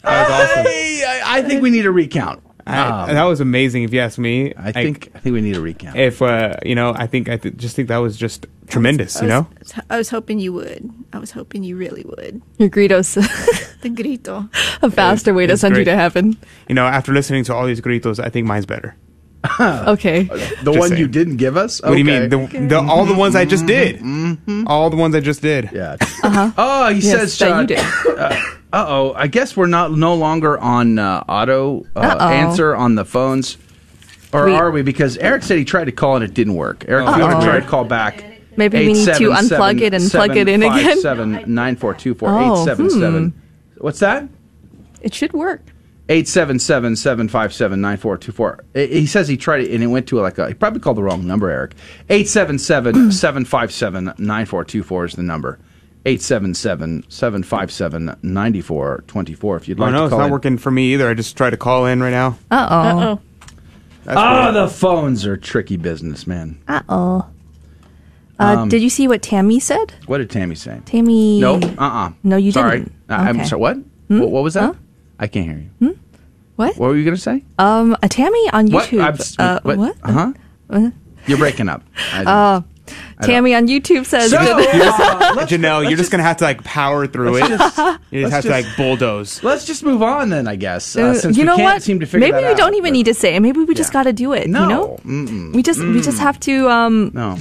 [SPEAKER 3] was awesome.
[SPEAKER 1] I, I think we need a recount.
[SPEAKER 3] I,
[SPEAKER 1] Um,
[SPEAKER 3] that was amazing, if you ask me.
[SPEAKER 1] I think I think we need a recount.
[SPEAKER 3] if uh, you know, I think I th- just think that was just tremendous. You know,
[SPEAKER 21] I was, I was hoping you would. I was hoping you really would.
[SPEAKER 2] Your gritos,
[SPEAKER 21] The grito.
[SPEAKER 2] a faster way to
[SPEAKER 3] It's
[SPEAKER 2] send you to heaven.
[SPEAKER 3] you know, after listening to all these gritos, I think mine's better.
[SPEAKER 2] Okay.
[SPEAKER 1] the
[SPEAKER 3] Just
[SPEAKER 1] one
[SPEAKER 3] saying.
[SPEAKER 1] you didn't give us.
[SPEAKER 3] What do you mean? The, the, all the ones I just did. All the ones I just did.
[SPEAKER 1] Yeah.
[SPEAKER 2] Uh-huh.
[SPEAKER 1] Oh, he
[SPEAKER 2] Yes,
[SPEAKER 1] says.
[SPEAKER 2] that
[SPEAKER 1] Uh
[SPEAKER 2] you did.
[SPEAKER 1] uh oh. I guess we're not no longer on uh, auto uh,
[SPEAKER 2] Uh-oh.
[SPEAKER 1] answer on the phones, or
[SPEAKER 2] We-
[SPEAKER 1] are we? Because Eric said he tried to call and it didn't work. Eric, if you want to try to call back.
[SPEAKER 2] Maybe we need to unplug it and plug it in again.
[SPEAKER 1] Seven nine four two four
[SPEAKER 2] Oh,
[SPEAKER 1] eight seven seven. What's that?
[SPEAKER 2] It should work.
[SPEAKER 1] 877-757-9424. He says he tried it and it went to like a, he probably called the wrong number, Eric. 877-757-9424 is the number. 877-757-9424 if you'd
[SPEAKER 3] Oh
[SPEAKER 1] like
[SPEAKER 3] no,
[SPEAKER 1] to
[SPEAKER 3] it's not
[SPEAKER 1] in.
[SPEAKER 3] working for me either. I just tried to call in right now.
[SPEAKER 2] Uh oh.
[SPEAKER 21] Uh
[SPEAKER 3] That's
[SPEAKER 1] Oh,
[SPEAKER 3] weird.
[SPEAKER 1] the phones are tricky business, man.
[SPEAKER 2] Uh oh. Uh,
[SPEAKER 1] Um,
[SPEAKER 2] did you see what Tammy said?
[SPEAKER 1] What did Tammy say?
[SPEAKER 2] Tammy.
[SPEAKER 1] No, uh-uh.
[SPEAKER 2] No, you
[SPEAKER 1] Sorry.
[SPEAKER 2] didn't.
[SPEAKER 1] Uh, I'm
[SPEAKER 2] Okay.
[SPEAKER 1] sorry, what?
[SPEAKER 2] Hmm?
[SPEAKER 1] what? What was that?
[SPEAKER 2] Huh?
[SPEAKER 1] I can't hear you.
[SPEAKER 2] What?
[SPEAKER 1] What were you going to say?
[SPEAKER 2] Um, a Tammy on
[SPEAKER 1] What?
[SPEAKER 2] YouTube.
[SPEAKER 1] I'm s-
[SPEAKER 2] uh,
[SPEAKER 1] what?
[SPEAKER 2] what?
[SPEAKER 1] Uh-huh.
[SPEAKER 2] Uh,
[SPEAKER 1] You're breaking up. I-
[SPEAKER 2] uh, Tammy on YouTube says.
[SPEAKER 1] So,
[SPEAKER 2] that-
[SPEAKER 1] uh,
[SPEAKER 3] Janelle, you're just gonna have to like power through it.
[SPEAKER 1] let's just-
[SPEAKER 3] you just
[SPEAKER 1] let's
[SPEAKER 3] have to like bulldoze.
[SPEAKER 1] Let's just move on then, I guess. Uh,
[SPEAKER 2] Uh,
[SPEAKER 1] since
[SPEAKER 2] you
[SPEAKER 1] we
[SPEAKER 2] know
[SPEAKER 1] can't
[SPEAKER 2] what?
[SPEAKER 1] seem to figure
[SPEAKER 2] Maybe
[SPEAKER 1] that
[SPEAKER 2] we
[SPEAKER 1] out,
[SPEAKER 2] don't even need to say it. Maybe we just got to do it.
[SPEAKER 1] No.
[SPEAKER 2] You know,
[SPEAKER 1] Mm-mm.
[SPEAKER 2] we just we just have to. Um,
[SPEAKER 1] no.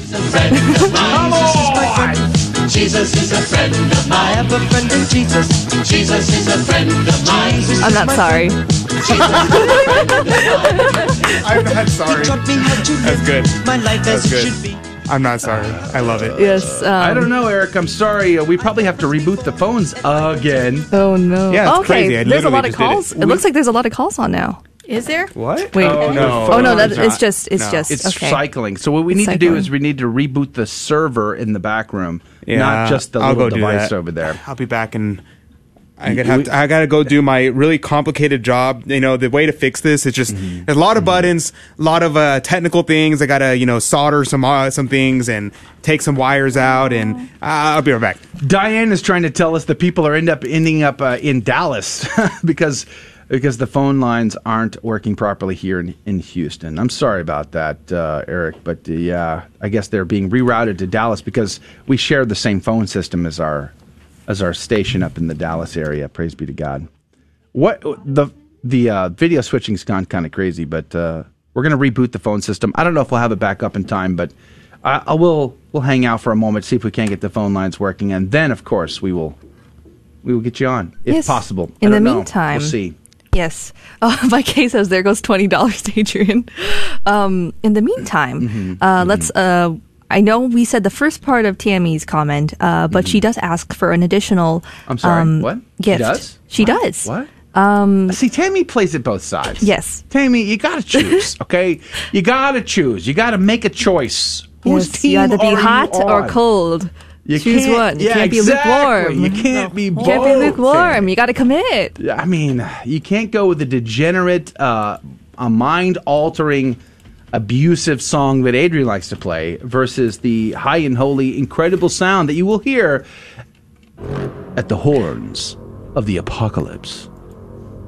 [SPEAKER 22] Jesus is a friend of mine. I have a friend in Jesus. Jesus is a friend of mine.
[SPEAKER 2] I'm not sorry.
[SPEAKER 3] I'm not sorry. That's good.
[SPEAKER 22] My life
[SPEAKER 3] That's
[SPEAKER 22] as
[SPEAKER 3] good.
[SPEAKER 22] should be.
[SPEAKER 3] I'm not sorry. I love it.
[SPEAKER 2] Yes. Um,
[SPEAKER 1] I don't know, Eric. I'm sorry. Uh, we probably have to reboot the phones again.
[SPEAKER 2] Oh no.
[SPEAKER 3] Yeah, it's
[SPEAKER 2] okay.
[SPEAKER 3] crazy. I
[SPEAKER 2] there's a lot of
[SPEAKER 3] just did it.
[SPEAKER 2] calls. It, looks like there's a lot of calls on now.
[SPEAKER 21] Is there?
[SPEAKER 3] What?
[SPEAKER 2] Wait.
[SPEAKER 1] Oh no!
[SPEAKER 2] Oh, no, that-
[SPEAKER 1] It's
[SPEAKER 2] it's just- it's
[SPEAKER 1] No.
[SPEAKER 2] just-
[SPEAKER 1] it's
[SPEAKER 2] okay.
[SPEAKER 1] cycling. So what we
[SPEAKER 2] It's
[SPEAKER 1] need to do is we need to reboot the server in the back room,
[SPEAKER 3] Yeah,
[SPEAKER 1] not just the
[SPEAKER 3] I'll
[SPEAKER 1] little device over there.
[SPEAKER 3] I'll be back in. I gotta have to, I gotta go do my really complicated job. You know, the way to fix this is just
[SPEAKER 1] Mm-hmm.
[SPEAKER 3] a lot of buttons, a lot of uh, technical things. I gotta you know solder some uh, some things and take some wires out, and uh, I'll be right back.
[SPEAKER 1] Diane is trying to tell us that people are end up ending up uh, in Dallas because because the phone lines aren't working properly here in, in Houston. I'm sorry about that, uh, Eric, but uh, yeah, I guess they're being rerouted to Dallas because we share the same phone system as our as our station up in the Dallas area. Praise be to God. What the the uh, video switching's gone kind of crazy, but uh, we're going to reboot the phone system. I don't know if we'll have it back up in time, but I, I will. We'll hang out for a moment, see if we can't get the phone lines working, and then, of course, we will. We will get you on if
[SPEAKER 2] Yes.
[SPEAKER 1] possible.
[SPEAKER 2] In the
[SPEAKER 1] know.
[SPEAKER 2] meantime-
[SPEAKER 1] we'll see.
[SPEAKER 2] Yes. Oh, Mike K says there goes twenty dollars, Adrian. Um, in the meantime,
[SPEAKER 1] Mm-hmm.
[SPEAKER 2] uh, let's. Uh, I know we said the first part of Tammy's comment, uh, but she does ask for an additional.
[SPEAKER 1] Mm-hmm. I'm sorry.
[SPEAKER 2] um,
[SPEAKER 1] what?
[SPEAKER 2] Gift.
[SPEAKER 1] She does.
[SPEAKER 2] She does.
[SPEAKER 1] What?
[SPEAKER 2] Um,
[SPEAKER 1] See, Tammy plays it both sides.
[SPEAKER 2] Yes.
[SPEAKER 1] Tammy, you got to choose. Okay, you got to choose. You got to make a choice. Whose
[SPEAKER 2] yes,
[SPEAKER 1] team
[SPEAKER 2] you either be hot or cold.
[SPEAKER 1] You
[SPEAKER 2] Choose
[SPEAKER 1] can't-
[SPEAKER 2] one. You
[SPEAKER 1] yeah,
[SPEAKER 2] can't be
[SPEAKER 1] exactly.
[SPEAKER 2] lukewarm.
[SPEAKER 1] You can't be
[SPEAKER 2] You can't be lukewarm. You got to commit.
[SPEAKER 1] I mean, you can't go with a degenerate, uh, a mind-altering, abusive song that Adrian likes to play versus the high and holy, incredible sound that you will hear at the horns of the apocalypse.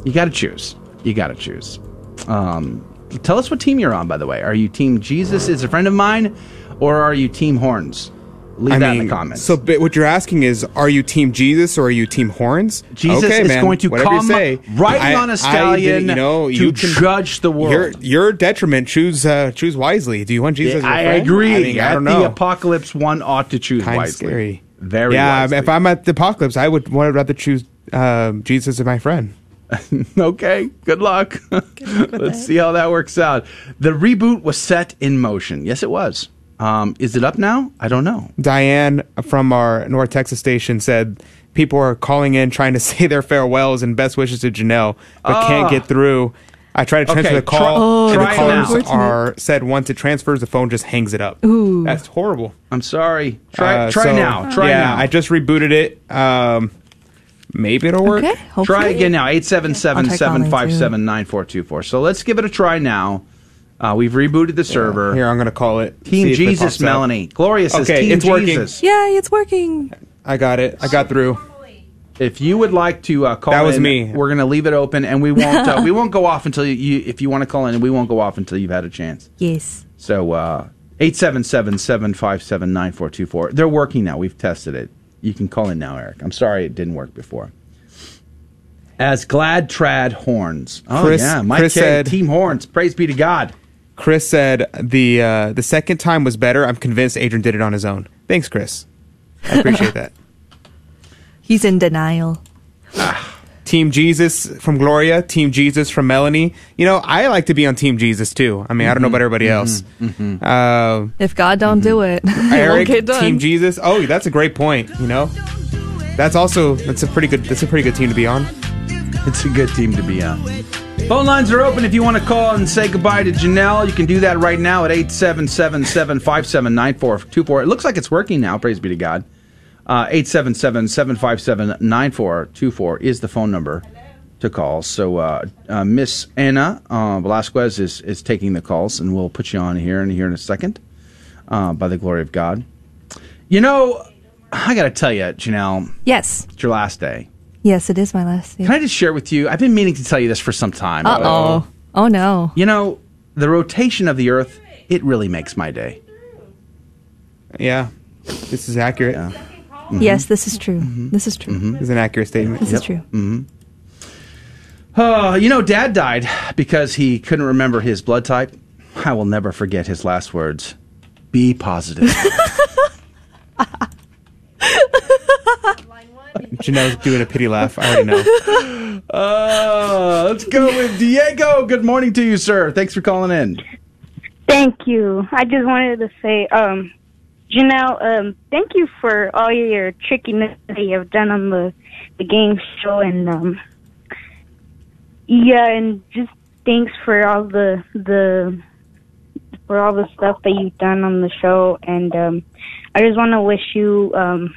[SPEAKER 1] You got to choose. You got to choose. Um, tell us what team you're on, by the way. Are you Team Jesus is a friend of mine, or are you Team Horns? Leave
[SPEAKER 3] I
[SPEAKER 1] that
[SPEAKER 3] mean,
[SPEAKER 1] in the comments.
[SPEAKER 3] So, but what you're asking is, are you Team Jesus or are you Team Horns?
[SPEAKER 1] Jesus
[SPEAKER 3] okay,
[SPEAKER 1] is
[SPEAKER 3] man,
[SPEAKER 1] going to come
[SPEAKER 3] say.
[SPEAKER 1] riding on a stallion
[SPEAKER 3] you know,
[SPEAKER 1] to
[SPEAKER 3] you can,
[SPEAKER 1] judge the world.
[SPEAKER 3] Your, your detriment. Choose uh, choose wisely. Do you want Jesus? as your
[SPEAKER 1] I
[SPEAKER 3] friend?
[SPEAKER 1] agree.
[SPEAKER 3] I, mean, I
[SPEAKER 1] at
[SPEAKER 3] don't know.
[SPEAKER 1] the apocalypse, one ought to choose
[SPEAKER 3] Kind of
[SPEAKER 1] wisely.
[SPEAKER 3] scary.
[SPEAKER 1] Very
[SPEAKER 3] yeah.
[SPEAKER 1] wisely.
[SPEAKER 3] If I'm at the apocalypse, I would would rather choose um, Jesus as my friend.
[SPEAKER 1] okay, good luck. Let's see how that works out. The reboot was set in motion. Yes, it was. Um, is it up now? I don't know.
[SPEAKER 3] Diane from our North Texas station said people are calling in trying to say their farewells and best wishes to Janelle, but
[SPEAKER 1] Ah.
[SPEAKER 3] can't get through. I try to transfer
[SPEAKER 1] Okay,
[SPEAKER 3] the call,
[SPEAKER 1] try-
[SPEAKER 3] and the callers
[SPEAKER 1] now.
[SPEAKER 3] are said once it transfers, the phone just hangs it up.
[SPEAKER 2] Ooh,
[SPEAKER 3] that's horrible.
[SPEAKER 1] I'm sorry. Try
[SPEAKER 3] Uh,
[SPEAKER 1] try
[SPEAKER 3] so,
[SPEAKER 1] now. Try
[SPEAKER 3] yeah,
[SPEAKER 1] now.
[SPEAKER 3] I just rebooted it. Um, maybe it'll work.
[SPEAKER 2] Okay.
[SPEAKER 1] Try again now.
[SPEAKER 2] I'll try calling,
[SPEAKER 1] 877-757-9424. So let's give it a try now. Uh, we've rebooted the server.
[SPEAKER 3] Here, I'm going to call it.
[SPEAKER 1] Team
[SPEAKER 3] See if it
[SPEAKER 1] Jesus,
[SPEAKER 3] pops up.
[SPEAKER 1] Melanie. Gloria says
[SPEAKER 3] Okay,
[SPEAKER 1] Team
[SPEAKER 3] it's working.
[SPEAKER 1] Jesus.
[SPEAKER 2] Yay, it's working.
[SPEAKER 3] I got it. I got through.
[SPEAKER 1] If you would like to uh, call
[SPEAKER 3] That was
[SPEAKER 1] in,
[SPEAKER 3] me.
[SPEAKER 1] We're going to leave it open, and we won't. Uh, we won't go off until you, you. If you want to call in, and we won't go off until you've had a chance.
[SPEAKER 2] Yes.
[SPEAKER 1] So uh, 877-757-9424. They're working now. We've tested it. You can call in now, Eric. I'm sorry it didn't work before. As Glad Trad Horns. Oh
[SPEAKER 3] Chris-
[SPEAKER 1] yeah, Mike
[SPEAKER 3] Chris
[SPEAKER 1] K,
[SPEAKER 3] said-
[SPEAKER 1] Team Horns. Praise be to God.
[SPEAKER 3] Chris said the uh, the second time was better. I'm convinced Adrian did it on his own. Thanks, Chris. I appreciate that.
[SPEAKER 2] He's in denial.
[SPEAKER 3] Team Jesus from Gloria, Team Jesus from Melanie. You know, I like to be on Team Jesus too. I mean, I don't know about everybody else. Uh,
[SPEAKER 2] If God don't do it, it won't
[SPEAKER 3] Eric,
[SPEAKER 2] get done.
[SPEAKER 3] Team Jesus. Oh, that's a great point. You know, that's also that's a pretty good that's a pretty good team to be on.
[SPEAKER 1] It's a good team to be on. Phone lines are open if you want to call and say goodbye to Janelle. You can do that right now at 877-757-9424. It looks like it's working now, praise be to God. Uh, 877-757-9424 is the phone number to call. So uh, uh, Miss Anna uh, Velasquez is, is taking the calls, and we'll put you on here in here in a second uh, by the glory of God. You know, I got to tell you, Janelle,
[SPEAKER 2] Yes.
[SPEAKER 1] it's your last day.
[SPEAKER 2] Yes, it is my last day.
[SPEAKER 1] Can I just share with you? I've been meaning to tell you this for some time.
[SPEAKER 2] Uh oh. Oh no.
[SPEAKER 1] You know, the rotation of the Earth it really makes my day.
[SPEAKER 3] Yeah, this is accurate.
[SPEAKER 2] Yes, this is true. This is true.
[SPEAKER 1] Mm-hmm.
[SPEAKER 3] It's an accurate statement.
[SPEAKER 2] This is true.
[SPEAKER 1] Oh, you know, Dad died because he couldn't remember his blood type. I will never forget his last words. Be positive.
[SPEAKER 3] Janelle's doing a pity laugh. I already know.
[SPEAKER 1] Uh, let's go with Diego. Good morning to you, sir. Thanks for calling in.
[SPEAKER 23] Thank you. I just wanted to say, um, Janelle, um, thank you for all your trickiness that you have done on the the game show, and um, yeah, and just thanks for all the the for all the stuff that you've done on the show, and um, I just want to wish you um,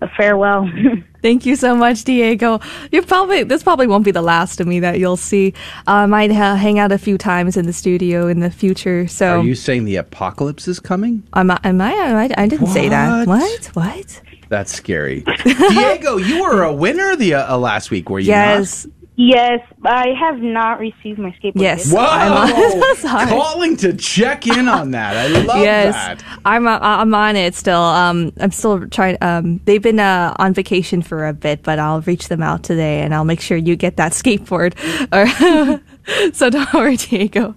[SPEAKER 23] a farewell.
[SPEAKER 2] Thank you so much, Diego. You probably this probably won't be the last of me that you'll see. Uh, I might ha- hang out a few times in the studio in the future. So
[SPEAKER 1] Are you saying the apocalypse is coming?
[SPEAKER 2] am I? Am I? I, I didn't say that.
[SPEAKER 1] What?
[SPEAKER 2] What? What?
[SPEAKER 1] That's scary. Diego, you were a winner the uh, uh, last week, were you?
[SPEAKER 23] yes, yes, I have not received my skateboard.
[SPEAKER 2] Yes.
[SPEAKER 1] Not?
[SPEAKER 2] I'm
[SPEAKER 1] Whoa!
[SPEAKER 2] sorry.
[SPEAKER 1] Calling to check in on that. I love
[SPEAKER 2] yes,
[SPEAKER 1] that.
[SPEAKER 2] I'm uh, I'm on it still. Um, I'm still trying. Um, they've been uh, on vacation for a bit, but I'll reach them out today, and I'll make sure you get that skateboard. So don't worry, Diego.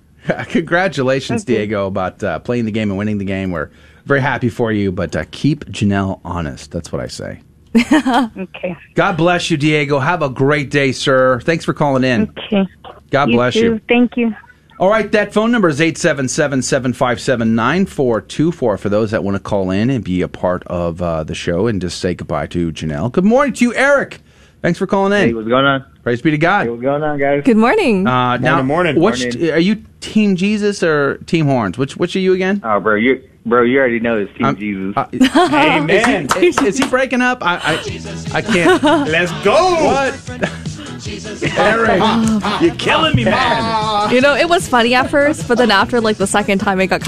[SPEAKER 1] Congratulations, Diego, about uh, playing the game and winning the game. We're very happy for you, but uh, keep Janelle honest. That's what I say.
[SPEAKER 23] Okay.
[SPEAKER 1] God bless you, Diego. Have a great day, sir. Thanks for calling in.
[SPEAKER 23] Okay.
[SPEAKER 1] God
[SPEAKER 23] You
[SPEAKER 1] bless
[SPEAKER 23] too.
[SPEAKER 1] you.
[SPEAKER 23] Thank you.
[SPEAKER 1] All right, that phone number is 877 757 9424 for those that want to call in and be a part of uh, the show and just say goodbye to Janelle. Good morning to you, Eric. Thanks for calling in.
[SPEAKER 24] Hey, what's going on?
[SPEAKER 1] Praise be to God.
[SPEAKER 24] What's going on, guys?
[SPEAKER 2] Good morning.
[SPEAKER 1] Uh, now,
[SPEAKER 24] morning.
[SPEAKER 1] Which,
[SPEAKER 24] Morning.
[SPEAKER 1] Are you Team Jesus or Team Horns? Which Which are you again?
[SPEAKER 24] Oh, bro, you bro, you already know it's Team
[SPEAKER 1] Um,
[SPEAKER 24] Jesus.
[SPEAKER 1] uh, Amen. Is he, is he breaking up? I I, I can't.
[SPEAKER 24] Let's go.
[SPEAKER 1] What? Eric, you're killing me, man.
[SPEAKER 2] You know, it was funny at first, but then after like the second time, it got kind